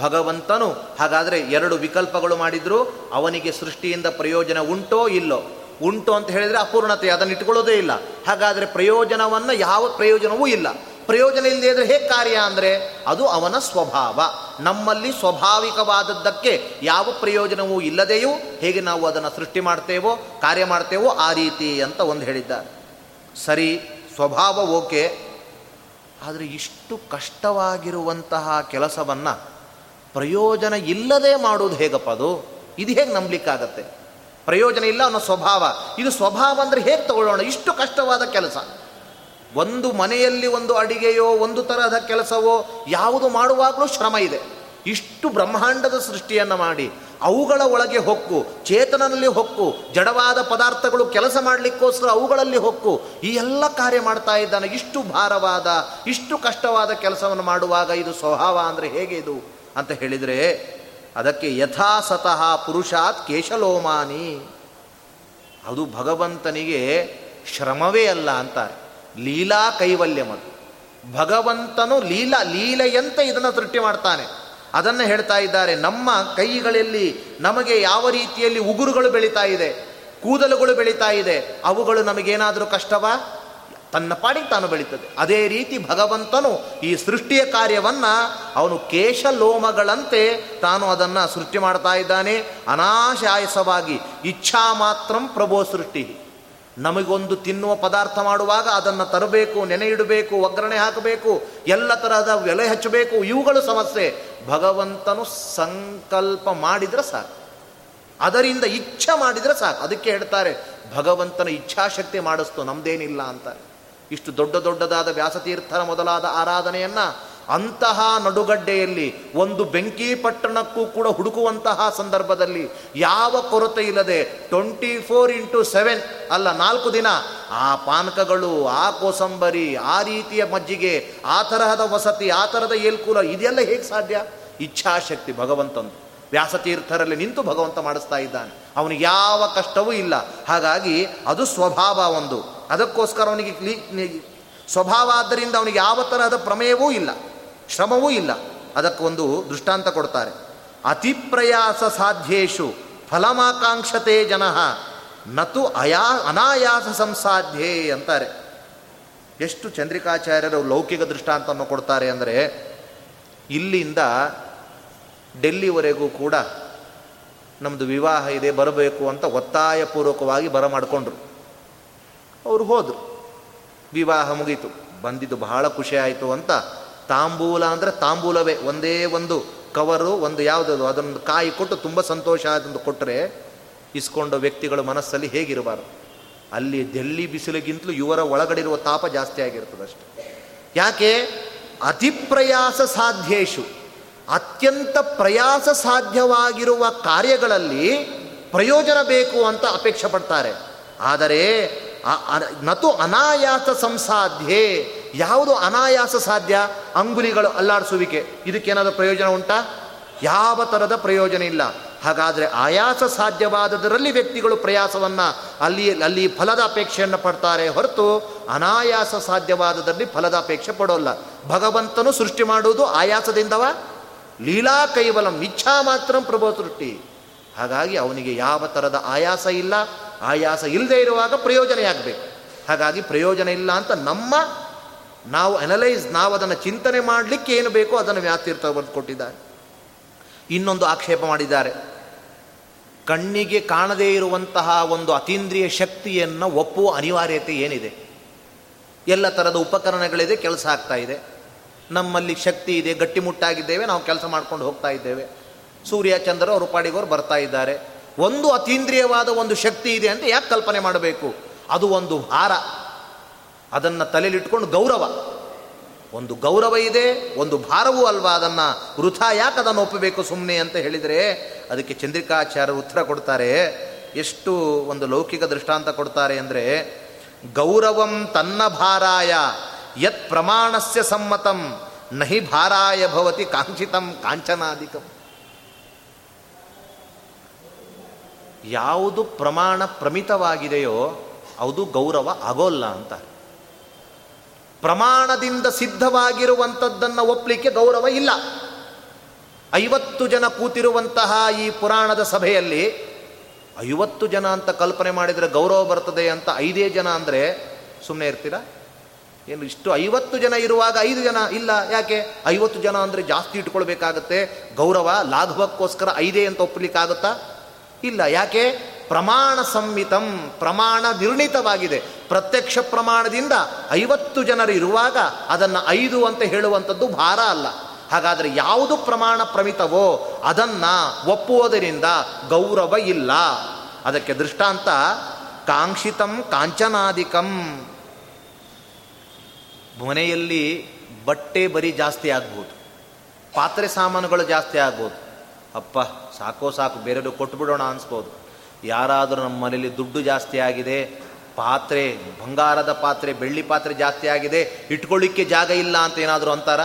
ಭಗವಂತನು ಹಾಗಾದರೆ ಎರಡು ವಿಕಲ್ಪಗಳು ಮಾಡಿದ್ರು, ಅವನಿಗೆ ಸೃಷ್ಟಿಯಿಂದ ಪ್ರಯೋಜನ ಉಂಟೋ ಇಲ್ಲೋ? ಉಂಟು ಅಂತ ಹೇಳಿದರೆ ಅಪೂರ್ಣತೆ, ಅದನ್ನು ಇಟ್ಕೊಳ್ಳೋದೇ ಇಲ್ಲ. ಹಾಗಾದರೆ ಪ್ರಯೋಜನವನ್ನು ಯಾವ ಪ್ರಯೋಜನವೂ ಇಲ್ಲ. ಪ್ರಯೋಜನ ಇಲ್ಲದೆ ಇದ್ರೆ ಹೇಗೆ ಕಾರ್ಯ ಅಂದರೆ, ಅದು ಅವನ ಸ್ವಭಾವ. ನಮ್ಮಲ್ಲಿ ಸ್ವಾಭಾವಿಕವಾದದ್ದಕ್ಕೆ ಯಾವ ಪ್ರಯೋಜನವೂ ಇಲ್ಲದೆಯೂ ಹೇಗೆ ನಾವು ಅದನ್ನು ಸೃಷ್ಟಿ ಮಾಡ್ತೇವೋ, ಕಾರ್ಯ ಮಾಡ್ತೇವೋ ಆ ರೀತಿ ಅಂತ ಒಂದು ಹೇಳಿದ್ದಾರೆ. ಸರಿ, ಸ್ವಭಾವ ಓಕೆ. ಆದರೆ ಇಷ್ಟು ಕಷ್ಟವಾಗಿರುವಂತಹ ಕೆಲಸವನ್ನು ಪ್ರಯೋಜನ ಇಲ್ಲದೆ ಮಾಡೋದು ಹೇಗಪ್ಪ ಅದು? ಇದು ಹೇಗೆ ನಂಬಲಿಕ್ಕಾಗತ್ತೆ? ಪ್ರಯೋಜನ ಇಲ್ಲ ಅನ್ನೋ ಸ್ವಭಾವ. ಇದು ಸ್ವಭಾವ ಅಂದರೆ ಹೇಗೆ ತಗೊಳ್ಳೋಣ? ಇಷ್ಟು ಕಷ್ಟವಾದ ಕೆಲಸ. ಒಂದು ಮನೆಯಲ್ಲಿ ಒಂದು ಅಡಿಗೆಯೋ, ಒಂದು ತರಹದ ಕೆಲಸವೋ, ಯಾವುದು ಮಾಡುವಾಗಲೂ ಶ್ರಮ ಇದೆ. ಇಷ್ಟು ಬ್ರಹ್ಮಾಂಡದ ಸೃಷ್ಟಿಯನ್ನು ಮಾಡಿ, ಅವುಗಳ ಒಳಗೆ ಹೊಕ್ಕು ಚೇತನಲ್ಲಿ ಹೊಕ್ಕು, ಜಡವಾದ ಪದಾರ್ಥಗಳು ಕೆಲಸ ಮಾಡಲಿಕ್ಕೋಸ್ಕರ ಅವುಗಳಲ್ಲಿ ಹೊಕ್ಕು, ಈ ಎಲ್ಲ ಕಾರ್ಯ ಮಾಡ್ತಾ ಇದ್ದಾನೆ. ಇಷ್ಟು ಭಾರವಾದ, ಇಷ್ಟು ಕಷ್ಟವಾದ ಕೆಲಸವನ್ನು ಮಾಡುವಾಗ ಇದು ಸ್ವಭಾವ ಅಂದರೆ ಹೇಗೆ ಇದು? ಅಂತ ಹೇಳಿದರೆ ಅದಕ್ಕೆ ಯಥಾಸತಃ ಪುರುಷಾತ್ ಕೇಶಲೋಮಾನಿ. ಅದು ಭಗವಂತನಿಗೆ ಶ್ರಮವೇ ಅಲ್ಲ ಅಂತಾರೆ. ಲೀಲಾ ಕೈವಲ್ಯಮದು. ಭಗವಂತನು ಲೀಲಾ, ಲೀಲೆಯಂತೆ ಇದನ್ನು ತೃಪ್ತಿ ಮಾಡ್ತಾನೆ. ಅದನ್ನು ಹೇಳ್ತಾ ಇದ್ದಾರೆ, ನಮ್ಮ ಕೈಗಳಲ್ಲಿ ನಮಗೆ ಯಾವ ರೀತಿಯಲ್ಲಿ ಉಗುರುಗಳು ಬೆಳೀತಾ ಇದೆ, ಕೂದಲುಗಳು ಬೆಳೀತಾ ಇದೆ, ಅವುಗಳು ನಮಗೇನಾದರೂ ಕಷ್ಟವಾ? ತನ್ನ ಪಾಡಿಗೆ ತಾನು ಬೆಳೀತದೆ. ಅದೇ ರೀತಿ ಭಗವಂತನು ಈ ಸೃಷ್ಟಿಯ ಕಾರ್ಯವನ್ನು ಅವನು ಕೇಶಲೋಮಗಳಂತೆ ತಾನು ಅದನ್ನು ಸೃಷ್ಟಿ ಮಾಡ್ತಾ ಇದ್ದಾನೆ. ಅನಾಶಾಯಸವಾಗಿ ಇಚ್ಛಾ ಮಾತ್ರಂ ಪ್ರಭೋ ಸೃಷ್ಟಿ. ನಮಗೊಂದು ತಿನ್ನುವ ಪದಾರ್ಥ ಮಾಡುವಾಗ ಅದನ್ನು ತರಬೇಕು, ನೆನೆ ಇಡಬೇಕು, ಒಗ್ಗರಣೆ ಹಾಕಬೇಕು, ಎಲ್ಲ ತರಹದ ಎಲೆ ಹಚ್ಚಬೇಕು, ಇವುಗಳು ಸಮಸ್ಯೆ. ಭಗವಂತನು ಸಂಕಲ್ಪ ಮಾಡಿದರೆ ಸಾಕು. ಅದರಿಂದ ಇಚ್ಛೆ ಮಾಡಿದರೆ ಸಾಕು. ಅದಕ್ಕೆ ಹೇಳ್ತಾರೆ, ಭಗವಂತನ ಇಚ್ಛಾಶಕ್ತಿ ಮಾಡಿಸ್ತು, ನಮ್ದೇನಿಲ್ಲ ಅಂತಾರೆ ಇಷ್ಟು ದೊಡ್ಡ ದೊಡ್ಡದಾದ ವ್ಯಾಸತೀರ್ಥರ ಮೊದಲಾದ ಆರಾಧನೆಯನ್ನು ಅಂತಹ ನಡುಗಡ್ಡೆಯಲ್ಲಿ ಒಂದು ಬೆಂಕಿ ಪಟ್ಟಣಕ್ಕೂ ಕೂಡ ಹುಡುಕುವಂತಹ ಸಂದರ್ಭದಲ್ಲಿ ಯಾವ ಕೊರತೆ ಇಲ್ಲದೆ ಟ್ವೆಂಟಿ ಫೋರ್ ಇಂಟು ಸೆವೆನ್ ಅಲ್ಲ ನಾಲ್ಕು ದಿನ ಆ ಪಾನಕಗಳು, ಆ ಕೋಸಂಬರಿ, ಆ ರೀತಿಯ ಮಜ್ಜಿಗೆ, ಆ ತರಹದ ವಸತಿ, ಆ ಥರದ ಏಲ್ಕೂಲ ಇದೆಲ್ಲ ಹೇಗೆ ಸಾಧ್ಯ? ಇಚ್ಛಾಶಕ್ತಿ ಭಗವಂತಂದು. ವ್ಯಾಸತೀರ್ಥರಲ್ಲಿ ನಿಂತು ಭಗವಂತ ಮಾಡಿಸ್ತಾ ಇದ್ದಾನೆ. ಅವನಿಗೆ ಯಾವ ಕಷ್ಟವೂ ಇಲ್ಲ. ಹಾಗಾಗಿ ಅದು ಸ್ವಭಾವ ಒಂದು. ಅದಕ್ಕೋಸ್ಕರ ಅವನಿಗೆ ಸ್ವಭಾವ ಆದ್ದರಿಂದ ಅವನಿಗೆ ಯಾವ ತರಹದ ಪ್ರಮೇಯವೂ ಇಲ್ಲ, ಶ್ರಮವೂ ಇಲ್ಲ. ಅದಕ್ಕೊಂದು ದೃಷ್ಟಾಂತ ಕೊಡ್ತಾರೆ. ಅತಿಪ್ರಯಾಸ ಸಾಧ್ಯೇಶು ಫಲಮಾಕಾಂಕ್ಷತೆ ಜನ, ನತು ಅಯಾ ಅನಾಯಾಸ ಸಂಸಾಧ್ಯೆ ಅಂತಾರೆ. ಎಷ್ಟು ಚಂದ್ರಿಕಾಚಾರ್ಯರು ಲೌಕಿಕ ದೃಷ್ಟಾಂತವನ್ನು ಕೊಡ್ತಾರೆ ಅಂದರೆ, ಇಲ್ಲಿಂದ ಡೆಲ್ಲಿವರೆಗೂ ಕೂಡ ನಮ್ಮದು ವಿವಾಹ ಇದೆ, ಬರಬೇಕು ಅಂತ ಒತ್ತಾಯಪೂರ್ವಕವಾಗಿ ಬರಮಾಡಿಕೊಂಡ್ರು. ಅವರು ಹೋದರು. ವಿವಾಹ ಮುಗೀತು. ಬಂದಿದ್ದು ಬಹಳ ಖುಷಿ ಆಯಿತು ಅಂತ ತಾಂಬೂಲ ಅಂದರೆ ತಾಂಬೂಲವೇ, ಒಂದೇ ಒಂದು ಕವರು, ಒಂದು ಯಾವುದದು, ಅದೊಂದು ಕಾಯಿ ಕೊಟ್ಟು ತುಂಬ ಸಂತೋಷ ಆದಂದು ಕೊಟ್ಟರೆ ಇಸ್ಕೊಂಡ ವ್ಯಕ್ತಿಗಳು ಮನಸ್ಸಲ್ಲಿ ಹೇಗಿರಬಾರ್ದು. ಅಲ್ಲಿ ಡೆಲ್ಲಿ ಬಿಸಿಲಿಗಿಂತಲೂ ಇವರ ಒಳಗಡಿರುವ ತಾಪ ಜಾಸ್ತಿ ಆಗಿರ್ತದೆ ಅಷ್ಟೆ. ಯಾಕೆ? ಅತಿಪ್ರಯಾಸ ಸಾಧ್ಯೇಶು. ಅತ್ಯಂತ ಪ್ರಯಾಸ ಸಾಧ್ಯವಾಗಿರುವ ಕಾರ್ಯಗಳಲ್ಲಿ ಪ್ರಯೋಜನ ಬೇಕು ಅಂತ ಅಪೇಕ್ಷೆ ಪಡ್ತಾರೆ. ಆದರೆ ನತು ಅನಾಯಾಸ ಸಂಸಾಧ್ಯೆ. ಯಾವುದು ಅನಾಯಾಸ ಸಾಧ್ಯ? ಅಂಗುಲಿಗಳು ಅಲ್ಲಾಡಿಸುವಿಕೆ. ಇದಕ್ಕೇನಾದರೂ ಪ್ರಯೋಜನ ಉಂಟಾ? ಯಾವ ಥರದ ಪ್ರಯೋಜನ ಇಲ್ಲ. ಹಾಗಾದರೆ ಆಯಾಸ ಸಾಧ್ಯವಾದದರಲ್ಲಿ ವ್ಯಕ್ತಿಗಳು ಪ್ರಯಾಸವನ್ನು ಅಲ್ಲಿ ಅಲ್ಲಿ ಫಲದ ಅಪೇಕ್ಷೆಯನ್ನು ಪಡ್ತಾರೆ ಹೊರತು ಅನಾಯಾಸ ಸಾಧ್ಯವಾದದಲ್ಲಿ ಫಲದ ಅಪೇಕ್ಷೆ ಪಡೋಲ್ಲ. ಭಗವಂತನು ಸೃಷ್ಟಿ ಮಾಡುವುದು ಆಯಾಸದಿಂದವ? ಲೀಲಾ ಕೈವಲಂ, ಇಚ್ಛಾ ಮಾತ್ರ ಪ್ರಭೋ ಸೃಷ್ಟಿ ಹಾಗಾಗಿ ಅವನಿಗೆ ಯಾವ ಥರದ ಆಯಾಸ ಇಲ್ಲ. ಆಯಾಸ ಇಲ್ಲದೆ ಇರುವಾಗ ಪ್ರಯೋಜನ ಆಗಬೇಕು. ಹಾಗಾಗಿ ಪ್ರಯೋಜನ ಇಲ್ಲ ಅಂತ ನಮ್ಮ ನಾವು ಅನಲೈಸ್ ನಾವು ಅದನ್ನು ಚಿಂತನೆ ಮಾಡಲಿಕ್ಕೆ ಏನು ಬೇಕೋ ಅದನ್ನು ವ್ಯಾತೀರ್ಥ ಬಂದುಕೊಟ್ಟಿದ್ದಾರೆ. ಇನ್ನೊಂದು ಆಕ್ಷೇಪ ಮಾಡಿದ್ದಾರೆ. ಕಣ್ಣಿಗೆ ಕಾಣದೇ ಇರುವಂತಹ ಒಂದು ಅತೀಂದ್ರಿಯ ಶಕ್ತಿಯನ್ನು ಒಪ್ಪುವ ಅನಿವಾರ್ಯತೆ ಏನಿದೆ? ಎಲ್ಲ ಥರದ ಉಪಕರಣಗಳಿದೆ, ಕೆಲಸ ಆಗ್ತಾ ಇದೆ. ನಮ್ಮಲ್ಲಿ ಶಕ್ತಿ ಇದೆ, ಗಟ್ಟಿಮುಟ್ಟಾಗಿದ್ದೇವೆ, ನಾವು ಕೆಲಸ ಮಾಡ್ಕೊಂಡು ಹೋಗ್ತಾ ಇದ್ದೇವೆ. ಸೂರ್ಯ, ಚಂದ್ರ ಅವರು ಬರ್ತಾ ಇದ್ದಾರೆ. ಒಂದು ಅತೀಂದ್ರಿಯವಾದ ಒಂದು ಶಕ್ತಿ ಇದೆ ಅಂತ ಯಾಕೆ ಕಲ್ಪನೆ ಮಾಡಬೇಕು? ಅದು ಒಂದು ಭಾರ ಅದನ್ನು ತಲೆಯಲ್ಲಿಟ್ಕೊಂಡು ಗೌರವ. ಒಂದು ಗೌರವ ಇದೆ, ಒಂದು ಭಾರವೂ ಅಲ್ವಾ ಅದನ್ನು? ವೃಥಾ ಯಾಕೆ ಅದನ್ನು ಒಪ್ಪಬೇಕು ಸುಮ್ಮನೆ ಅಂತ ಹೇಳಿದರೆ, ಅದಕ್ಕೆ ಚಂದ್ರಿಕಾಚಾರ್ಯರು ಉತ್ತರ ಕೊಡ್ತಾರೆ. ಎಷ್ಟು ಒಂದು ಲೌಕಿಕ ದೃಷ್ಟಾಂತ ಕೊಡ್ತಾರೆ ಅಂದರೆ, ಗೌರವಂ ತನ್ನ ಭಾರಾಯ, ಯತ್ ಪ್ರಮಾಣಸ್ಯ ಸಮ್ಮತಂ, ನಹಿ ಭಾರಾಯ ಭವತಿ ಕಾಂಕ್ಷಿತಂ ಕಾಂಚನಾಧಿಕಂ. ಯಾವುದು ಪ್ರಮಾಣ ಪ್ರಮಿತವಾಗಿದೆಯೋ ಅದು ಗೌರವ ಆಗೋಲ್ಲ ಅಂತ ಪ್ರಮಾಣದಿಂದ ಸಿದ್ಧವಾಗಿರುವಂಥದ್ದನ್ನು ಒಪ್ಪಲಿಕ್ಕೆ ಗೌರವ ಇಲ್ಲ. ಐವತ್ತು ಜನ ಕೂತಿರುವಂತಹ ಈ ಪುರಾಣದ ಸಭೆಯಲ್ಲಿ ಐವತ್ತು ಜನ ಅಂತ ಕಲ್ಪನೆ ಮಾಡಿದರೆ ಗೌರವ ಬರ್ತದೆ ಅಂತ ಐದೇ ಜನ ಅಂದರೆ ಸುಮ್ಮನೆ ಇರ್ತೀರಾ? ಏನು ಇಷ್ಟು ಐವತ್ತು ಜನ ಇರುವಾಗ ಐದು ಜನ ಇಲ್ಲ, ಯಾಕೆ? ಐವತ್ತು ಜನ ಅಂದರೆ ಜಾಸ್ತಿ ಇಟ್ಕೊಳ್ಬೇಕಾಗತ್ತೆ. ಗೌರವ ಲಾಘವಕ್ಕೋಸ್ಕರ ಐದೇ ಅಂತ ಒಪ್ಪಲಿಕ್ಕಾಗುತ್ತಾ ಇಲ್ಲ. ಯಾಕೆ? ಪ್ರಮಾಣ ಸಂಹಿತಂ, ಪ್ರಮಾಣ ನಿರ್ಣಿತವಾಗಿದೆ. ಪ್ರತ್ಯಕ್ಷ ಪ್ರಮಾಣದಿಂದ ಐವತ್ತು ಜನರು ಇರುವಾಗ ಅದನ್ನು ಐದು ಅಂತ ಹೇಳುವಂಥದ್ದು ಭಾರ ಅಲ್ಲ. ಹಾಗಾದರೆ ಯಾವುದು ಪ್ರಮಾಣ ಪ್ರಮಿತವೋ ಅದನ್ನು ಒಪ್ಪುವುದರಿಂದ ಗೌರವ ಇಲ್ಲ. ಅದಕ್ಕೆ ದೃಷ್ಟಾಂತ ಕಾಂಕ್ಷಿತಂ ಕಾಂಚನಾದಿಕಂ ಮನೆಯಲ್ಲಿ ಬಟ್ಟೆ ಬರಿ ಜಾಸ್ತಿ ಆಗ್ಬೋದು. ಪಾತ್ರೆ ಸಾಮಾನುಗಳು ಜಾಸ್ತಿ ಆಗ್ಬೋದು. ಅಪ್ಪ, ಸಾಕೋ ಸಾಕು, ಬೇರೆಯವರು ಕೊಟ್ಬಿಡೋಣ ಅನ್ಸ್ಬೋದು. ಯಾರಾದರೂ ನಮ್ಮ ಮನೇಲಿ ದುಡ್ಡು ಜಾಸ್ತಿ ಆಗಿದೆ, ಪಾತ್ರೆ, ಬಂಗಾರದ ಪಾತ್ರೆ, ಬೆಳ್ಳಿ ಪಾತ್ರೆ ಜಾಸ್ತಿ ಆಗಿದೆ, ಇಟ್ಕೊಳ್ಳಿಕ್ಕೆ ಜಾಗ ಇಲ್ಲ ಅಂತ ಏನಾದರೂ ಅಂತಾರ?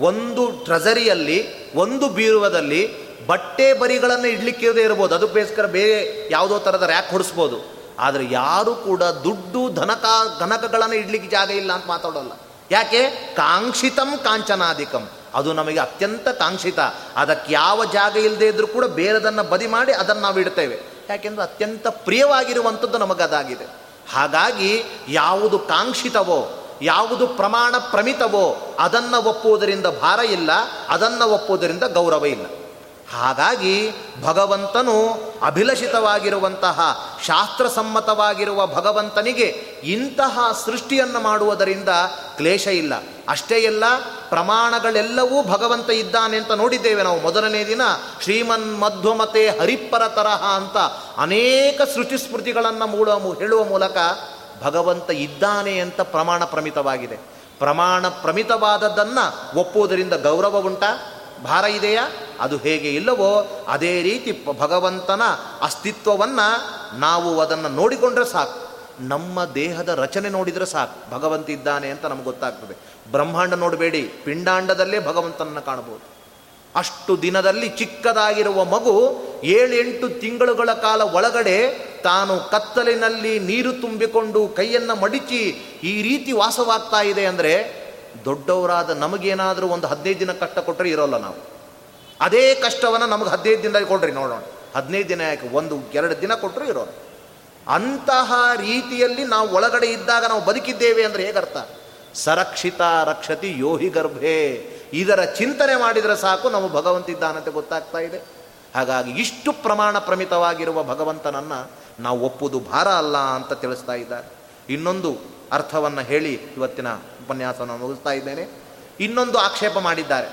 ಒಂದು ಟ್ರೆಜರಿಯಲ್ಲಿ ಒಂದು ಬೀರುವದಲ್ಲಿ ಬಟ್ಟೆ ಬರಿಗಳನ್ನು ಇಡ್ಲಿಕ್ಕಿರದೇ ಇರ್ಬೋದು. ಅದಕ್ಕೋಸ್ಕರ ಬೇರೆ ಯಾವುದೋ ಥರದ ರ್ಯಾಕ್ ಹೊಡಿಸ್ಬೋದು. ಆದರೆ ಯಾರು ಕೂಡ ದುಡ್ಡು, ಧನಕ, ಘನಕಗಳನ್ನು ಇಡ್ಲಿಕ್ಕೆ ಜಾಗ ಇಲ್ಲ ಅಂತ ಮಾತಾಡೋಲ್ಲ. ಯಾಕೆ? ಕಾಂಕ್ಷಿತಂ ಕಾಂಚನಾಧಿಕಂ. ಅದು ನಮಗೆ ಅತ್ಯಂತ ಕಾಂಕ್ಷಿತ ಅದಕ್ಕೆ ಯಾವ ಜಾಗ ಇಲ್ಲದೆ ಇದ್ರೂ ಕೂಡ ಬೇರೆದನ್ನು ಬದಿ ಮಾಡಿ ಅದನ್ನು ನಾವು ಇಡ್ತೇವೆ. ಯಾಕೆಂದ್ರೆ ಅತ್ಯಂತ ಪ್ರಿಯವಾಗಿರುವಂಥದ್ದು ನಮಗದಾಗಿದೆ. ಹಾಗಾಗಿ ಯಾವುದು ಕಾಂಕ್ಷಿತವೋ, ಯಾವುದು ಪ್ರಮಾಣ ಪ್ರಮಿತವೋ, ಅದನ್ನು ಒಪ್ಪುವುದರಿಂದ ಭಾರ ಇಲ್ಲ, ಅದನ್ನು ಒಪ್ಪುವುದರಿಂದ ಗೌರವ ಇಲ್ಲ. ಹಾಗಾಗಿ ಭಗವಂತನು ಅಭಿಲಷಿತವಾಗಿರುವಂತಹ ಶಾಸ್ತ್ರಸಮ್ಮತವಾಗಿರುವ ಭಗವಂತನಿಗೆ ಇಂತಹ ಸೃಷ್ಟಿಯನ್ನು ಮಾಡುವುದರಿಂದ ಕ್ಲೇಶ ಇಲ್ಲ. ಅಷ್ಟೇ ಎಲ್ಲ, ಪ್ರಮಾಣಗಳೆಲ್ಲವೂ ಭಗವಂತ ಇದ್ದಾನೆ ಅಂತ ನೋಡಿದ್ದೇವೆ ನಾವು. ಮೊದಲನೇ ದಿನ ಶ್ರೀಮನ್ ಮಧ್ವಮತೆ ಹರಿಪ್ಪರ ತರಹ ಅಂತ ಅನೇಕ ಸೃಷ್ಟಿ ಸ್ಮೃತಿಗಳನ್ನು ಮೂಡ ಹೇಳುವ ಮೂಲಕ ಭಗವಂತ ಇದ್ದಾನೆ ಅಂತ ಪ್ರಮಾಣ ಪ್ರಮಿತವಾಗಿದೆ. ಪ್ರಮಾಣ ಪ್ರಮಿತವಾದದ್ದನ್ನು ಒಪ್ಪುವುದರಿಂದ ಗೌರವ ಉಂಟಾ? ಭಾರ ಇದೆಯಾ? ಅದು ಹೇಗೆ ಇಲ್ಲವೋ ಅದೇ ರೀತಿ ಭಗವಂತನ ಅಸ್ತಿತ್ವವನ್ನು ನಾವು ಅದನ್ನು ನೋಡಿಕೊಂಡ್ರೆ ಸಾಕು. ನಮ್ಮ ದೇಹದ ರಚನೆ ನೋಡಿದರೆ ಸಾಕು. ಭಗವಂತ ಇದ್ದಾನೆ ಅಂತ ನಮ್ಗೆ ಗೊತ್ತಾಗ್ತದೆ. ಬ್ರಹ್ಮಾಂಡ ನೋಡಬೇಡಿ. ಪಿಂಡಾಂಡದಲ್ಲೇ ಭಗವಂತನನ್ನು ಕಾಣಬಹುದು. ಅಷ್ಟು ದಿನದಲ್ಲಿ ಚಿಕ್ಕದಾಗಿರುವ ಮಗು ಏಳೆಂಟು ತಿಂಗಳುಗಳ ಕಾಲ ಒಳಗಡೆ ತಾನು ಕತ್ತಲಿನಲ್ಲಿ ನೀರು ತುಂಬಿಕೊಂಡು ಕೈಯನ್ನು ಮಡಿಚಿ ಈ ರೀತಿ ವಾಸವಾಗ್ತಾ ಇದೆ ಅಂದರೆ ದೊಡ್ಡವರಾದ ನಮಗೇನಾದರೂ ಒಂದು ಹದಿನೈದು ದಿನ ಕಷ್ಟ ಕೊಟ್ಟರೆ ಇರೋಲ್ಲ ನಾವು. ಅದೇ ಕಷ್ಟವನ್ನು ನಮಗೆ ಹದಿನೈದು ದಿನದಲ್ಲಿ ಕೊಡ್ರಿ ನೋಡೋಣ. ಹದಿನೈದು ದಿನ ಯಾಕೆ? ಒಂದು, ಎರಡು ದಿನ ಕೊಟ್ಟರು ಇರೋಲ್ಲ ಅಂತಹ ರೀತಿಯಲ್ಲಿ ನಾವು ಒಳಗಡೆ ಇದ್ದಾಗ ನಾವು ಬದುಕಿದ್ದೇವೆ ಅಂದರೆ ಹೇಗರ್ಥ ಸರಕ್ಷಿತ ರಕ್ಷತಿ ಯೋಹಿ ಗರ್ಭೆ. ಇದರ ಚಿಂತನೆ ಮಾಡಿದರೆ ಸಾಕು ನಾವು ಭಗವಂತ ಇದ್ದಾನಂತೆ ಗೊತ್ತಾಗ್ತಾ ಇದೆ. ಹಾಗಾಗಿ ಇಷ್ಟು ಪ್ರಮಾಣ ಪ್ರಮಿತವಾಗಿರುವ ಭಗವಂತನನ್ನು ನಾವು ಒಪ್ಪುವುದು ಭಾರ ಅಲ್ಲ ಅಂತ ತಿಳಿಸ್ತಾ ಇದ್ದಾರೆ. ಇನ್ನೊಂದು ಅರ್ಥವನ್ನು ಹೇಳಿ ಇವತ್ತಿನ ಉಪನ್ಯಾಸವನ್ನು ಮುಗಿಸ್ತಾ ಇದ್ದೇನೆ. ಇನ್ನೊಂದು ಆಕ್ಷೇಪ ಮಾಡಿದ್ದಾರೆ.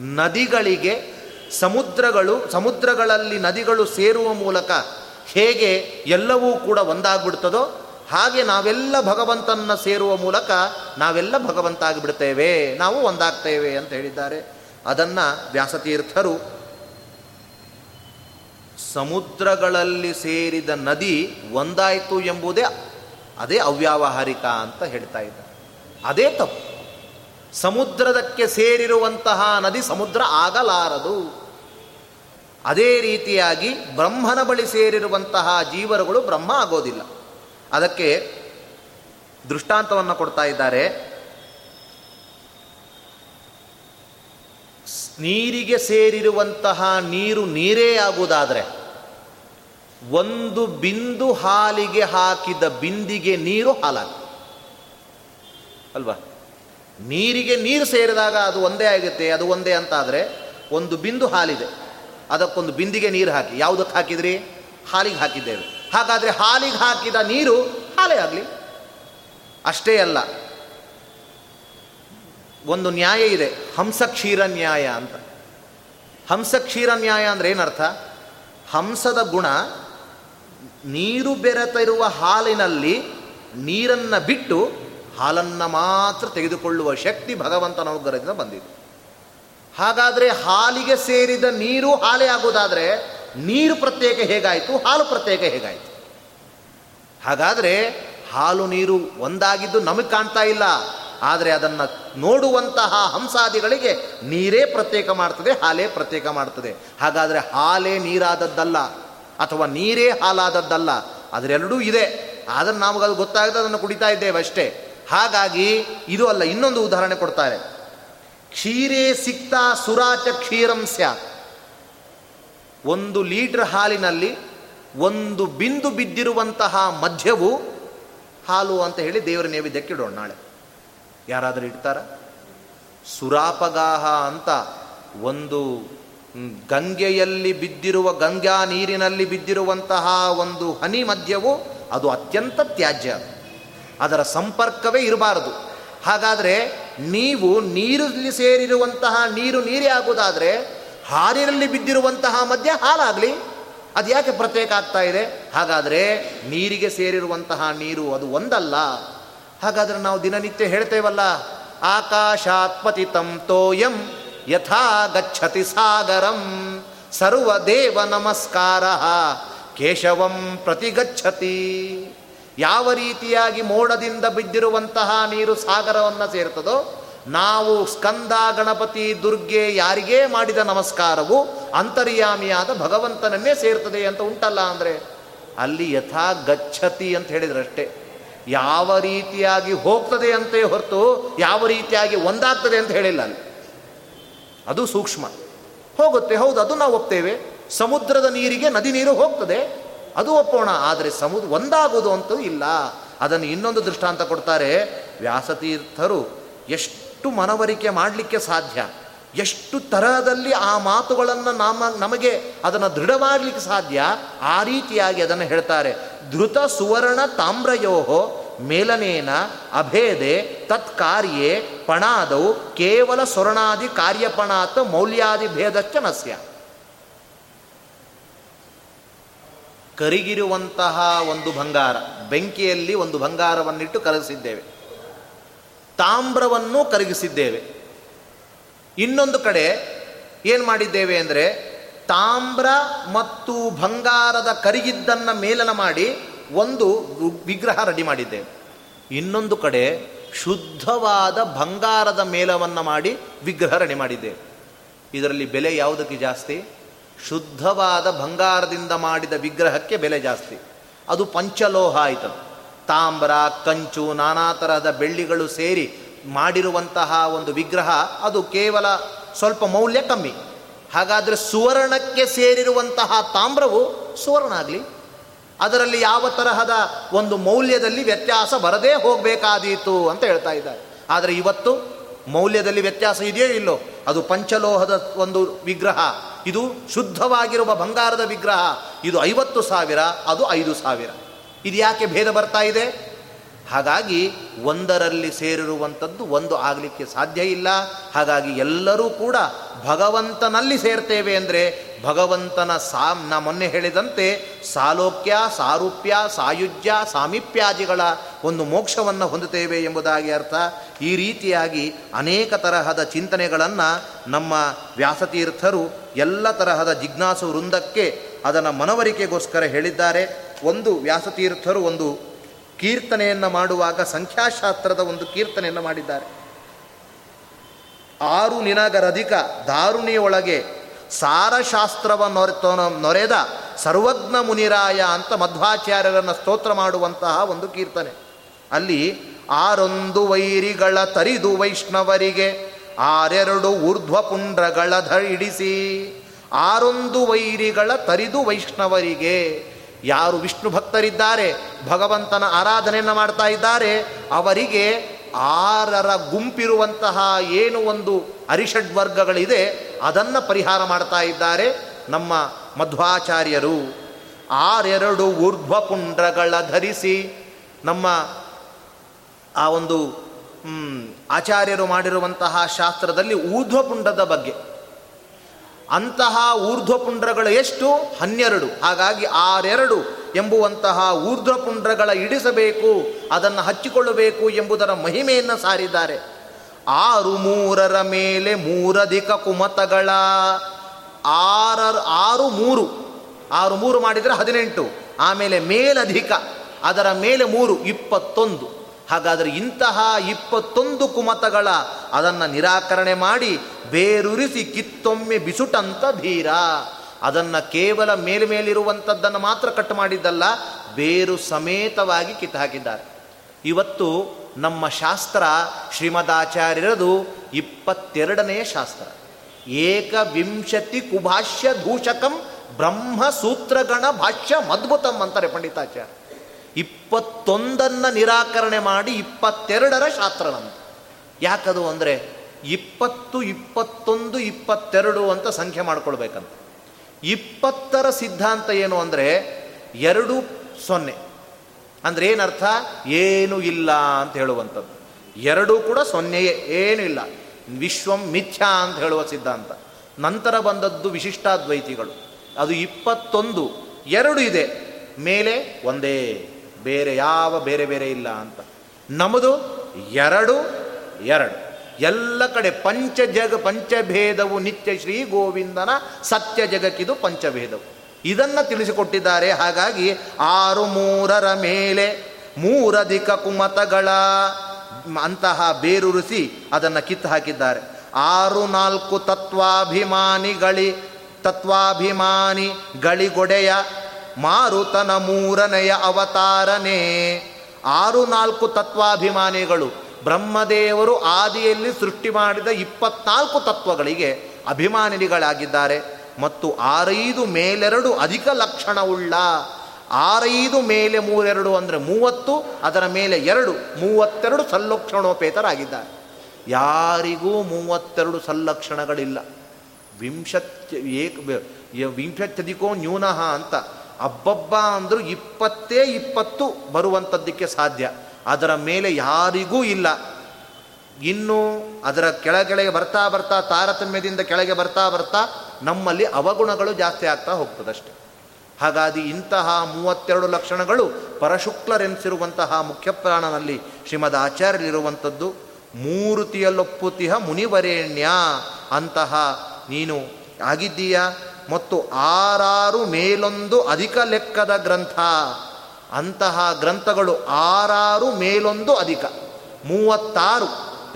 ನದಿಗಳಿಗೆ ಸಮುದ್ರಗಳು, ಸಮುದ್ರಗಳಲ್ಲಿ ನದಿಗಳು ಸೇರುವ ಮೂಲಕ ಹೇಗೆ ಎಲ್ಲವೂ ಕೂಡ ಒಂದಾಗ್ಬಿಡ್ತದೋ, ಹಾಗೆ ನಾವೆಲ್ಲ ಭಗವಂತನ ಸೇರುವ ಮೂಲಕ ನಾವೆಲ್ಲ ಭಗವಂತ ಆಗಿಬಿಡ್ತೇವೆ ನಾವು ಒಂದಾಗ್ತೇವೆ ಅಂತ ಹೇಳಿದ್ದಾರೆ. ಅದನ್ನು ವ್ಯಾಸತೀರ್ಥರು ಸಮುದ್ರಗಳಲ್ಲಿ ಸೇರಿದ ನದಿ ಒಂದಾಯಿತು ಎಂಬುದೇ ಅದೇ ಅವ್ಯಾವಹಾರಿಕ ಅಂತ ಹೇಳ್ತಾ ಇದ್ದಾರೆ. ಅದೇ ತಪ್ಪು. ಸಮುದ್ರದಕ್ಕೆ ಸೇರಿರುವಂತಹ ನದಿ ಸಮುದ್ರ ಆಗಲಾರದು. ಅದೇ ರೀತಿಯಾಗಿ ಬ್ರಹ್ಮನ ಬಳಿ ಸೇರಿರುವಂತಹ ಜೀವರುಗಳು ಬ್ರಹ್ಮ ಆಗೋದಿಲ್ಲ. ಅದಕ್ಕೆ ದೃಷ್ಟಾಂತವನ್ನು ಕೊಡ್ತಾ ಇದ್ದಾರೆ. ನೀರಿಗೆ ಸೇರಿರುವಂತಹ ನೀರು ನೀರೇ ಆಗುವುದಾದರೆ ಒಂದು ಬಿಂದು ಹಾಲಿಗೆ ಹಾಕಿದ ಬಿಂದಿಗೆ ನೀರು ಹಾಲಾಗ ಅಲ್ವಾ? ನೀರಿಗೆ ನೀರು ಸೇರಿದಾಗ ಅದು ಒಂದೇ ಆಗುತ್ತೆ, ಅದು ಒಂದೇ ಅಂತಾದರೆ ಒಂದು ಬಿಂದು ಹಾಲಿದೆ. ಅದಕ್ಕೊಂದು ಬಿಂದಿಗೆ ನೀರು ಹಾಕಿ. ಯಾವುದಕ್ಕೆ ಹಾಕಿದ್ರಿ? ಹಾಲಿಗೆ ಹಾಕಿದ್ದೇವೆ. ಹಾಗಾದರೆ ಹಾಲಿಗೆ ಹಾಕಿದ ನೀರು ಹಾಲೇ ಆಗಲಿ. ಅಷ್ಟೇ ಅಲ್ಲ. ಒಂದು ನ್ಯಾಯ ಇದೆ. ಹಂಸಕ್ಷೀರ ನ್ಯಾಯ ಅಂತ. ಹಂಸಕ್ಷೀರ ನ್ಯಾಯ ಅಂದರೆ ಏನರ್ಥ? ಹಂಸದ ಗುಣ ನೀರು ಬೆರೆತಿರುವ ಹಾಲಿನಲ್ಲಿ ನೀರನ್ನು ಬಿಟ್ಟು ಹಾಲನ್ನು ಮಾತ್ರ ತೆಗೆದುಕೊಳ್ಳುವ ಶಕ್ತಿ ಭಗವಂತನ ಉಗ್ರದಿಂದ ಬಂದಿದೆ. ಹಾಗಾದರೆ ಹಾಲಿಗೆ ಸೇರಿದ ನೀರು ಹಾಲೇ ಆಗುವುದಾದರೆ ನೀರು ಪ್ರತ್ಯೇಕ ಹೇಗಾಯಿತು, ಹಾಲು ಪ್ರತ್ಯೇಕ ಹೇಗಾಯಿತು? ಹಾಗಾದರೆ ಹಾಲು ನೀರು ಒಂದಾಗಿದ್ದು ನಮಗೆ ಕಾಣ್ತಾ ಇಲ್ಲ, ಆದರೆ ಅದನ್ನು ನೋಡುವಂತಹ ಹಂಸಾದಿಗಳಿಗೆ ನೀರೇ ಪ್ರತ್ಯೇಕ ಮಾಡ್ತದೆ, ಹಾಲೇ ಪ್ರತ್ಯೇಕ ಮಾಡ್ತದೆ. ಹಾಗಾದರೆ ಹಾಲೇ ನೀರಾದದ್ದಲ್ಲ, ಅಥವಾ ನೀರೇ ಹಾಲಾದದ್ದಲ್ಲ ಅದರೆರಡೂ ಇದೆ. ಆದರೆ ನಮಗದು ಗೊತ್ತಾಗದೆ ಅದನ್ನು ಕುಡಿತಾ ಇದ್ದೇವೆ ಅಷ್ಟೇ. ಹಾಗಾಗಿ ಇದು ಅಲ್ಲ, ಇನ್ನೊಂದು ಉದಾಹರಣೆ ಕೊಡ್ತಾರೆ. ಕ್ಷೀರೇ ಸಿಕ್ತಾ ಸುರಾಚ ಕ್ಷೀರಂ ಸ್ಯಾತ್. ಒಂದು ಲೀಟರ್ ಹಾಲಿನಲ್ಲಿ ಒಂದು ಬಿಂದು ಬಿದ್ದಿರುವಂತಹ ಮಧ್ಯವು ಹಾಲು ಅಂತ ಹೇಳಿ ದೇವರ ನೈವೇದ್ಯಕ್ಕಿಡೋಣ ನಾಳೆ. ಯಾರಾದರೂ ಇಡ್ತಾರ? ಸುರಾಪಗಾಹ ಅಂತ ಒಂದು ಗಂಗೆಯಲ್ಲಿ ಬಿದ್ದಿರುವ ಗಂಗಾ ನೀರಿನಲ್ಲಿ ಬಿದ್ದಿರುವಂತಹ ಒಂದು ಹನಿ ಮಧ್ಯವು ಅದು ಅತ್ಯಂತ ತ್ಯಾಜ್ಯ. ಅದರ ಸಂಪರ್ಕವೇ ಇರಬಾರದು. ಹಾಗಾದರೆ ನೀವು ನೀರಲ್ಲಿ ಸೇರಿರುವಂತಹ ನೀರು ನೀರೇ ಆಗುವುದಾದರೆ ಹಾಲಿನಲ್ಲಿ ಬಿದ್ದಿರುವಂತಹ ಮಧ್ಯ ಹಾಲಾಗಲಿ ಅದು ಯಾಕೆ ಪ್ರತ್ಯೇಕ ಆಗ್ತಾ ಇದೆ? ಹಾಗಾದರೆ ನೀರಿಗೆ ಸೇರಿರುವಂತಹ ನೀರು ಅದು ಒಂದಲ್ಲ. ಹಾಗಾದರೆ ನಾವು ದಿನನಿತ್ಯ ಹೇಳ್ತೇವಲ್ಲ, ಆಕಾಶಾತ್ಪತಿತಂ ತೋಯಂ ಯಥಾ ಗಚ್ಚತಿ ಸಾಗರಂ ಸರ್ವದೇವ ನಮಸ್ಕಾರ ಕೇಶವಂ ಪ್ರತಿಗಚ್ಚತಿ. ಯಾವ ರೀತಿಯಾಗಿ ಮೋಡದಿಂದ ಬಿದ್ದಿರುವಂತಹ ನೀರು ಸಾಗರವನ್ನು ಸೇರ್ತದೋ, ನಾವು ಸ್ಕಂದ ಗಣಪತಿ ದುರ್ಗೆ ಯಾರಿಗೇ ಮಾಡಿದ ನಮಸ್ಕಾರವು ಅಂತರ್ಯಾಮಿಯಾದ ಭಗವಂತನನ್ನೇ ಸೇರ್ತದೆ ಅಂತ ಉಂಟಲ್ಲ ಅಂದರೆ, ಅಲ್ಲಿ ಯಥಾ ಗಚ್ಚತಿ ಅಂತ ಹೇಳಿದ್ರಷ್ಟೇ. ಯಾವ ರೀತಿಯಾಗಿ ಹೋಗ್ತದೆ ಅಂತೇ ಹೊರತು ಯಾವ ರೀತಿಯಾಗಿ ಒಂದಾಗ್ತದೆ ಅಂತ ಹೇಳಿಲ್ಲ ಅಲ್ಲಿ. ಅದು ಸೂಕ್ಷ್ಮ. ಹೋಗುತ್ತೆ, ಹೌದು, ಅದು ನಾವು ಒಪ್ತೇವೆ. ಸಮುದ್ರದ ನೀರಿಗೆ ನದಿ ನೀರು ಹೋಗ್ತದೆ. ಅದು ಒಪ್ಪೋಣ, ಆದರೆ ಸಮುದ್ರ ಒಂದಾಗೋದು ಅಂತೂ ಇಲ್ಲ. ಅದನ್ನು ಇನ್ನೊಂದು ದೃಷ್ಟಾಂತ ಕೊಡ್ತಾರೆ, ವ್ಯಾಸತೀರ್ಥರು ಎಷ್ಟು ಮನವರಿಕೆ ಮಾಡಲಿಕ್ಕೆ ಸಾಧ್ಯ? ಎಷ್ಟು ತರಹದಲ್ಲಿ ಆ ಮಾತುಗಳನ್ನು ನಮ್ಮ, ನಮಗೆ ಅದನ್ನು ದೃಢವಾಗಲಿಕ್ಕೆ ಸಾಧ್ಯ? ಆ ರೀತಿಯಾಗಿ ಅದನ್ನು ಹೇಳ್ತಾರೆ. ಧೃತ ಸುವರ್ಣ ತಾಮ್ರಯೋಹೋ ಮೇಲನೇನ ಅಭೇದೆ ತತ್ಕಾರ್ಯೆ ಪಣಾದೌ ಕೇವಲ ಸ್ವರ್ಣಾದಿ ಕಾರ್ಯಪಣಾತ್ ಮೌಲ್ಯಾದಿ ಭೇದಶ್ಚ ನಸ್ಯ. ಕರಿಗಿರುವಂತಹ ಒಂದು ಬಂಗಾರ, ಬೆಂಕಿಯಲ್ಲಿ ಒಂದು ಬಂಗಾರವನ್ನಿಟ್ಟು ಕರಗಿಸಿದ್ದೇವೆ. ತಾಮ್ರವನ್ನು ಕರಗಿಸಿದ್ದೇವೆ. ಇನ್ನೊಂದು ಕಡೆ ಏನು ಮಾಡಿದ್ದೇವೆ ಅಂದರೆ, ತಾಮ್ರ ಮತ್ತು ಬಂಗಾರದ ಕರಿಗಿದ್ದನ್ನು ಮೇಲನ ಮಾಡಿ ಒಂದು ವಿಗ್ರಹ ರೆಡಿ ಮಾಡಿದ್ದೇವೆ. ಇನ್ನೊಂದು ಕಡೆ ಶುದ್ಧವಾದ ಬಂಗಾರದ ಮೇಲವನ್ನು ಮಾಡಿ ವಿಗ್ರಹ ರೆಡಿ ಮಾಡಿದ್ದೇವೆ. ಇದರಲ್ಲಿ ಬೆಲೆ ಯಾವುದಕ್ಕೆ ಜಾಸ್ತಿ? ಶುದ್ಧವಾದ ಬಂಗಾರದಿಂದ ಮಾಡಿದ ವಿಗ್ರಹಕ್ಕೆ ಬೆಲೆ ಜಾಸ್ತಿ. ಅದು ಪಂಚಲೋಹ ಆಯಿತು ತಾಮ್ರ, ಕಂಚು, ನಾನಾ ತರಹದ ಬೆಳ್ಳಿಗಳು ಸೇರಿ ಮಾಡಿರುವಂತಹ ಒಂದು ವಿಗ್ರಹ, ಅದು ಕೇವಲ ಸ್ವಲ್ಪ ಮೌಲ್ಯ ಕಮ್ಮಿ. ಹಾಗಾದರೆ ಸುವರ್ಣಕ್ಕೆ ಸೇರಿರುವಂತಹ ತಾಮ್ರವು ಸುವರ್ಣ ಆಗಲಿ ಅದರಲ್ಲಿ ಯಾವ ತರಹದ ಒಂದು ಮೌಲ್ಯದಲ್ಲಿ ವ್ಯತ್ಯಾಸ ಬರದೇ ಹೋಗಬೇಕಾದೀತು ಅಂತ ಹೇಳ್ತಾ ಇದ್ದಾರೆ. ಆದರೆ ಇವತ್ತು ಮೌಲ್ಯದಲ್ಲಿ ವ್ಯತ್ಯಾಸ ಇದೆಯೋ ಇಲ್ಲೋ, ಅದು ಪಂಚಲೋಹದ ಒಂದು ವಿಗ್ರಹ. ಇದು ಶುದ್ಧವಾಗಿರುವ ಬಂಗಾರದ ವಿಗ್ರಹ. ಇದು ಐವತ್ತು ಸಾವಿರ, ಅದು ಐದು ಸಾವಿರ. ಇದು ಯಾಕೆ ಭೇದ ಬರ್ತಾ ಇದೆ? ಹಾಗಾಗಿ ಒಂದರಲ್ಲಿ ಸೇರಿರುವಂಥದ್ದು ಒಂದು ಆಗಲಿಕ್ಕೆ ಸಾಧ್ಯ ಇಲ್ಲ. ಹಾಗಾಗಿ ಎಲ್ಲರೂ ಕೂಡ ಭಗವಂತನಲ್ಲಿ ಸೇರ್ತೇವೆ ಅಂದರೆ ಭಗವಂತನ ಸಾ, ನಾ ಮೊನ್ನೆ ಹೇಳಿದಂತೆ ಸಾಲೋಕ್ಯ, ಸಾರೂಪ್ಯ, ಸಾಯುಜ್ಯ, ಸಾಮೀಪ್ಯಾದಿಗಳ ಒಂದು ಮೋಕ್ಷವನ್ನು ಹೊಂದುತ್ತೇವೆ ಎಂಬುದಾಗಿ ಅರ್ಥ. ಈ ರೀತಿಯಾಗಿ ಅನೇಕ ತರಹದ ಚಿಂತನೆಗಳನ್ನು ನಮ್ಮ ವ್ಯಾಸತೀರ್ಥರು ಎಲ್ಲ ತರಹದ ಜಿಜ್ಞಾಸು ವೃಂದಕ್ಕೆ ಅದನ್ನು ಮನವರಿಕೆಗೋಸ್ಕರ ಹೇಳಿದ್ದಾರೆ. ಒಂದು ವ್ಯಾಸತೀರ್ಥರು ಒಂದು ಕೀರ್ತನೆಯನ್ನು ಮಾಡುವಾಗ ಸಂಖ್ಯಾಶಾಸ್ತ್ರದ ಒಂದು ಕೀರ್ತನೆಯನ್ನು ಮಾಡಿದ್ದಾರೆ. ಆರು ನಿನಗರಧಿಕ ದಾರುಣಿಯೊಳಗೆ ಸಾರಶಾಸ್ತ್ರವ ನೊರೆದ ಸರ್ವಜ್ಞ ಮುನಿರಾಯ ಅಂತ ಮಧ್ವಾಚಾರ್ಯರನ್ನು ಸ್ತೋತ್ರ ಮಾಡುವಂತಹ ಒಂದು ಕೀರ್ತನೆ. ಅಲ್ಲಿ ಆರೊಂದು ವೈರಿಗಳ ತರಿದು ವೈಷ್ಣವರಿಗೆ, ಆರೆರಡು ಊರ್ಧ್ವ ಪುಂಡ್ರಗಳ ಧಿಡಿಸಿ ಆರೊಂದು ವೈರಿಗಳ ತರಿದು ವೈಷ್ಣವರಿಗೆ, ಯಾರು ವಿಷ್ಣು ಭಕ್ತರಿದ್ದಾರೆ, ಭಗವಂತನ ಆರಾಧನೆಯನ್ನು ಮಾಡ್ತಾ ಇದ್ದಾರೆ, ಅವರಿಗೆ ಆರರ ಗುಂಪಿರುವಂತಹ ಏನು ಒಂದು ಅರಿಷಡ್ ವರ್ಗಗಳಿದೆ, ಅದನ್ನು ಪರಿಹಾರ ಮಾಡ್ತಾ ಇದ್ದಾರೆ ನಮ್ಮ ಮಧ್ವಾಚಾರ್ಯರು. ಆರೆರಡು ಊರ್ಧ್ವ ಪುಂಡ್ರಗಳ ಧರಿಸಿ, ನಮ್ಮ ಆ ಒಂದು ಆಚಾರ್ಯರು ಮಾಡಿರುವಂತಹ ಶಾಸ್ತ್ರದಲ್ಲಿ ಊರ್ಧ್ವಪುಂಡದ ಬಗ್ಗೆ. ಅಂತಹ ಊರ್ಧ್ವಪುಂಡ್ರಗಳು ಎಷ್ಟು? ಹನ್ನೆರಡು. ಹಾಗಾಗಿ ಆರೆರಡು ಎಂಬುವಂತಹ ಊರ್ಧ್ವಪುಂಡ್ರಗಳ ಇಡಿಸಬೇಕು, ಅದನ್ನು ಹಚ್ಚಿಕೊಳ್ಳಬೇಕು ಎಂಬುದರ ಮಹಿಮೆಯನ್ನು ಸಾರಿದ್ದಾರೆ. ಆರು ಮೂರರ ಮೇಲೆ ಮೂರಧಿಕ ಕುಮತಗಳ ಆರ ಆರು ಮೂರು. ಆರು ಮೂರು ಮಾಡಿದರೆ ಹದಿನೆಂಟು. ಆಮೇಲೆ ಮೇಲಧಿಕ. ಅದರ ಮೇಲೆ ಮೂರು, ಇಪ್ಪತ್ತೊಂದು. ಹಾಗಾದರೆ ಇಂತಹ ಇಪ್ಪತ್ತೊಂದು ಕುಮತಗಳ ಅದನ್ನು ನಿರಾಕರಣೆ ಮಾಡಿ ಬೇರುರಿಸಿ ಕಿತ್ತೊಮ್ಮೆ ಬಿಸುಟಂತ ಧೀರ. ಅದನ್ನು ಕೇವಲ ಮೇಲ್ಮೇಲಿರುವಂಥದ್ದನ್ನು ಮಾತ್ರ ಕಟ್ ಮಾಡಿದ್ದಲ್ಲ, ಬೇರು ಸಮೇತವಾಗಿ ಕಿತ್ತು ಹಾಕಿದ್ದಾರೆ. ಇವತ್ತು ನಮ್ಮ ಶಾಸ್ತ್ರ ಶ್ರೀಮದಾಚಾರ್ಯರದು ಇಪ್ಪತ್ತೆರಡನೆಯ ಶಾಸ್ತ್ರ. ಏಕವಿಂಶತಿ ಕುಭಾಷ್ಯ ದೂಷಕಂ ಬ್ರಹ್ಮ ಸೂತ್ರಗಣ ಭಾಷ್ಯ ಅದ್ಭುತಂ ಅಂತಾರೆ ಪಂಡಿತಾಚಾರ್ಯ. ಇಪ್ಪತ್ತೊಂದನ್ನು ನಿರಾಕರಣೆ ಮಾಡಿ ಇಪ್ಪತ್ತೆರಡರ ಶಾಸ್ತ್ರ ನಮ್ಮದು ಯಾಕದು ಅಂದರೆ ಇಪ್ಪತ್ತು, ಇಪ್ಪತ್ತೊಂದು, ಇಪ್ಪತ್ತೆರಡು ಅಂತ ಸಂಖ್ಯೆ ಮಾಡ್ಕೊಳ್ಬೇಕಂತ. ಇಪ್ಪತ್ತರ ಸಿದ್ಧಾಂತ ಏನು ಅಂದರೆ ಎರಡು ಸೊನ್ನೆ. ಅಂದರೆ ಏನರ್ಥ? ಏನು ಇಲ್ಲ ಅಂತ ಹೇಳುವಂಥದ್ದು. ಎರಡೂ ಕೂಡ ಸೊನ್ನೆಯೇ, ಏನೂ ಇಲ್ಲ. ವಿಶ್ವಂ ಮಿಥ್ಯಾ ಅಂತ ಹೇಳುವ ಸಿದ್ಧಾಂತ. ನಂತರ ಬಂದದ್ದು ವಿಶಿಷ್ಟಾದ್ವೈತಿಗಳು. ಅದು ಇಪ್ಪತ್ತೊಂದು, ಎರಡು ಇದೆ. ಮೇಲೆ ಒಂದೇ. ಬೇರೆ ಯಾವ ಬೇರೆ ಬೇರೆ ಇಲ್ಲ ಅಂತ. ನಮ್ಮದು ಎರಡು ಎರಡು. ಎಲ್ಲ ಕಡೆ ಪಂಚ ಜಗ ಪಂಚಭೇದವು ನಿತ್ಯ ಶ್ರೀ ಗೋವಿಂದನ ಸತ್ಯ ಜಗಕ್ಕಿದು ಪಂಚಭೇದವು ಇದನ್ನು ತಿಳಿಸಿಕೊಟ್ಟಿದ್ದಾರೆ. ಹಾಗಾಗಿ ಆರು ಮೂರರ ಮೇಲೆ ಮೂರಧಿಕ ಕುಮತಗಳ ಅಂತಹ ಬೇರುರಿಸಿ ಅದನ್ನು ಕಿತ್ತು ಹಾಕಿದ್ದಾರೆ. ಆರು ನಾಲ್ಕು ತತ್ವಾಭಿಮಾನಿಗಳಿ ತತ್ವಾಭಿಮಾನಿ ಗಳಿಗೊಡೆಯ ಮಾರುತನ ಮೂರನೆಯ ಅವತಾರನೇ. ಆರು ನಾಲ್ಕು ತತ್ವಾಭಿಮಾನಿಗಳು. ಬ್ರಹ್ಮದೇವರು ಆದಿಯಲ್ಲಿ ಸೃಷ್ಟಿ ಮಾಡಿದ ಇಪ್ಪತ್ನಾಲ್ಕು ತತ್ವಗಳಿಗೆ ಅಭಿಮಾನಿಗಳಾಗಿದ್ದಾರೆ. ಮತ್ತು ಆರೈದು ಮೇಲೆರಡು ಅಧಿಕ ಲಕ್ಷಣವುಳ್ಳ, ಆರೈದು ಮೇಲೆ ಮೂರೆರಡು ಅಂದರೆ ಮೂವತ್ತು, ಅದರ ಮೇಲೆ ಎರಡು, ಮೂವತ್ತೆರಡು ಸಲ್ಲಕ್ಷಣೋಪೇತರಾಗಿದ್ದಾರೆ. ಯಾರಿಗೂ ಮೂವತ್ತೆರಡು ಸಲ್ಲಕ್ಷಣಗಳಿಲ್ಲ. ವಿಂಶತ್ಯ ಏಕ, ವಿಂಶತ್ಯಧಿಕೋ ನ್ಯೂನಃ ಅಂತ. ಅಬ್ಬಬ್ಬ ಅಂದರೂ ಇಪ್ಪತ್ತೇ ಇಪ್ಪತ್ತು ಬರುವಂಥದ್ದಕ್ಕೆ ಸಾಧ್ಯ. ಅದರ ಮೇಲೆ ಯಾರಿಗೂ ಇಲ್ಲ. ಇನ್ನು ಅದರ ಕೆಳಗೆಳೆಗೆ ಬರ್ತಾ ಬರ್ತಾ ತಾರತಮ್ಯದಿಂದ ಕೆಳಗೆ ಬರ್ತಾ ಬರ್ತಾ ನಮ್ಮಲ್ಲಿ ಅವಗುಣಗಳು ಜಾಸ್ತಿ ಆಗ್ತಾ ಹೋಗ್ತದಷ್ಟೆ. ಹಾಗಾಗಿ ಇಂತಹ ಮೂವತ್ತೆರಡು ಲಕ್ಷಣಗಳು ಪರಶುಕ್ಲರೆನಿಸಿರುವಂತಹ ಮುಖ್ಯ ಪ್ರಾಣನಲ್ಲಿ ಶ್ರೀಮದ್ ಆಚಾರ್ಯರಿರುವಂಥದ್ದು ಮೂರುತಿಯಲ್ಲೊಪ್ಪುತಿಹ ಮುನಿವರೇಣ್ಯ ಅಂತಹ ನೀನು ಆಗಿದ್ದೀಯ? ಮತ್ತು ಆರಾರು ಮೇಲೊಂದು ಅಧಿಕ ಲೆಕ್ಕದ ಗ್ರಂಥ. ಅಂತಹ ಗ್ರಂಥಗಳು ಆರಾರು ಮೇಲೊಂದು ಅಧಿಕ. ಮೂವತ್ತಾರು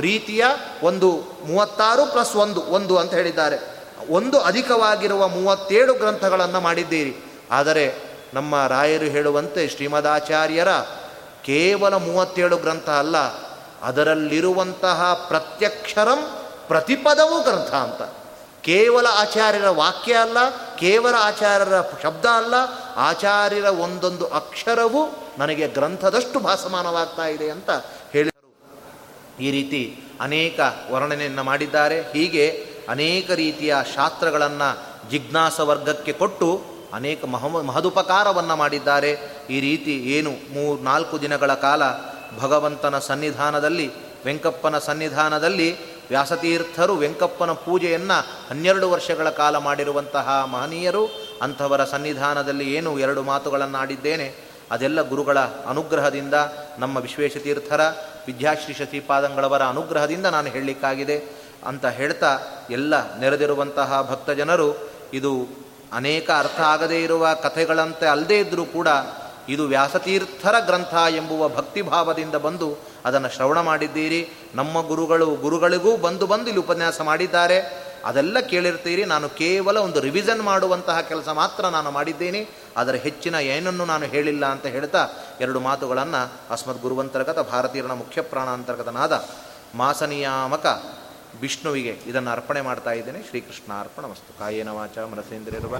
ರೀತಿಯ ಒಂದು, ಮೂವತ್ತಾರು ಪ್ಲಸ್ ಒಂದು ಒಂದು ಅಂತ ಹೇಳಿದ್ದಾರೆ. ಒಂದು ಅಧಿಕವಾಗಿರುವ ಮೂವತ್ತೇಳು ಗ್ರಂಥಗಳನ್ನು ಮಾಡಿದ್ದೀರಿ. ಆದರೆ ನಮ್ಮ ರಾಯರು ಹೇಳುವಂತೆ ಶ್ರೀಮದಾಚಾರ್ಯರ ಕೇವಲ ಮೂವತ್ತೇಳು ಗ್ರಂಥ ಅಲ್ಲ, ಅದರಲ್ಲಿರುವಂತಹ ಪ್ರತ್ಯಕ್ಷರಂ ಪ್ರತಿಪದವೂ ಗ್ರಂಥ ಅಂತ. ಕೇವಲ ಆಚಾರ್ಯರ ವಾಕ್ಯ ಅಲ್ಲ, ಕೇವಲ ಆಚಾರ್ಯರ ಶಬ್ದ ಅಲ್ಲ, ಆಚಾರ್ಯರ ಒಂದೊಂದು ಅಕ್ಷರವೂ ನನಗೆ ಗ್ರಂಥದಷ್ಟು ಭಾಸಮಾನವಾಗ್ತಾ ಇದೆ ಅಂತ ಹೇಳಿದರು. ಈ ರೀತಿ ಅನೇಕ ವರ್ಣನೆಯನ್ನು ಮಾಡಿದ್ದಾರೆ. ಹೀಗೆ ಅನೇಕ ರೀತಿಯ ಶಾಸ್ತ್ರಗಳನ್ನು ಜಿಜ್ಞಾಸ ವರ್ಗಕ್ಕೆ ಕೊಟ್ಟು ಅನೇಕ ಮಹ ಮಹದುಪಕಾರವನ್ನು ಮಾಡಿದ್ದಾರೆ. ಈ ರೀತಿ ಏನು ಮೂರು, ನಾಲ್ಕು ದಿನಗಳ ಕಾಲ ಭಗವಂತನ ಸನ್ನಿಧಾನದಲ್ಲಿ, ವೆಂಕಪ್ಪನ ಸನ್ನಿಧಾನದಲ್ಲಿ ವ್ಯಾಸತೀರ್ಥರು ವೆಂಕಪ್ಪನ ಪೂಜೆಯನ್ನು ಹನ್ನೆರಡು ವರ್ಷಗಳ ಕಾಲ ಮಾಡಿರುವಂತಹ ಮಹನೀಯರು, ಅಂಥವರ ಸನ್ನಿಧಾನದಲ್ಲಿ ಏನು ಎರಡು ಮಾತುಗಳನ್ನು ಆಡಿದ್ದೇನೆ ಅದೆಲ್ಲ ಗುರುಗಳ ಅನುಗ್ರಹದಿಂದ, ನಮ್ಮ ವಿಶ್ವೇಶತೀರ್ಥರ, ವಿದ್ಯಾಶ್ರೀ ಶತಿಪಾದಂಗಳವರ ಅನುಗ್ರಹದಿಂದ ನಾನು ಹೇಳಲಿಕ್ಕಾಗಿದೆ ಅಂತ ಹೇಳ್ತಾ ಎಲ್ಲ ನೆರೆದಿರುವಂತಹ ಭಕ್ತಜನರು, ಇದು ಅನೇಕ ಅರ್ಥ ಆಗದೇ ಇರುವ ಕಥೆಗಳಂತೆ ಅಲ್ಲದೇ ಇದ್ದರೂ ಕೂಡ ಇದು ವ್ಯಾಸತೀರ್ಥರ ಗ್ರಂಥ ಎಂಬುವ ಭಕ್ತಿಭಾವದಿಂದ ಬಂದು ಅದನ್ನು ಶ್ರವಣ ಮಾಡಿದ್ದೀರಿ. ನಮ್ಮ ಗುರುಗಳು ಗುರುಗಳಿಗೂ ಬಂದು ಬಂದು ಇಲ್ಲಿ ಉಪನ್ಯಾಸ ಮಾಡಿದ್ದಾರೆ. ಅದೆಲ್ಲ ಕೇಳಿರ್ತೀರಿ. ನಾನು ಕೇವಲ ಒಂದು ರಿವಿಷನ್ ಮಾಡುವಂತಹ ಕೆಲಸ ಮಾತ್ರ ನಾನು ಮಾಡಿದ್ದೀನಿ. ಅದರ ಹೆಚ್ಚಿನ ಏನನ್ನು ನಾನು ಹೇಳಿಲ್ಲ ಅಂತ ಹೇಳ್ತಾ ಎರಡು ಮಾತುಗಳನ್ನು ಅಸ್ಮದ್ ಗುರುವಂತರ್ಗತ ಭಾರತೀಯರನ ಮುಖ್ಯ ಪ್ರಾಣಾಂತರ್ಗತನಾದ ಮಾಸನಿಯಾಮಕ ವಿಷ್ಣುವಿಗೆ ಇದನ್ನು ಅರ್ಪಣೆ ಮಾಡ್ತಾ ಇದ್ದೇನೆ. ಶ್ರೀಕೃಷ್ಣ ಅರ್ಪಣ ವಸ್ತು. ಕಾಯೇನ ವಾಚ ಮನಸೇಂದ್ರಿರುವ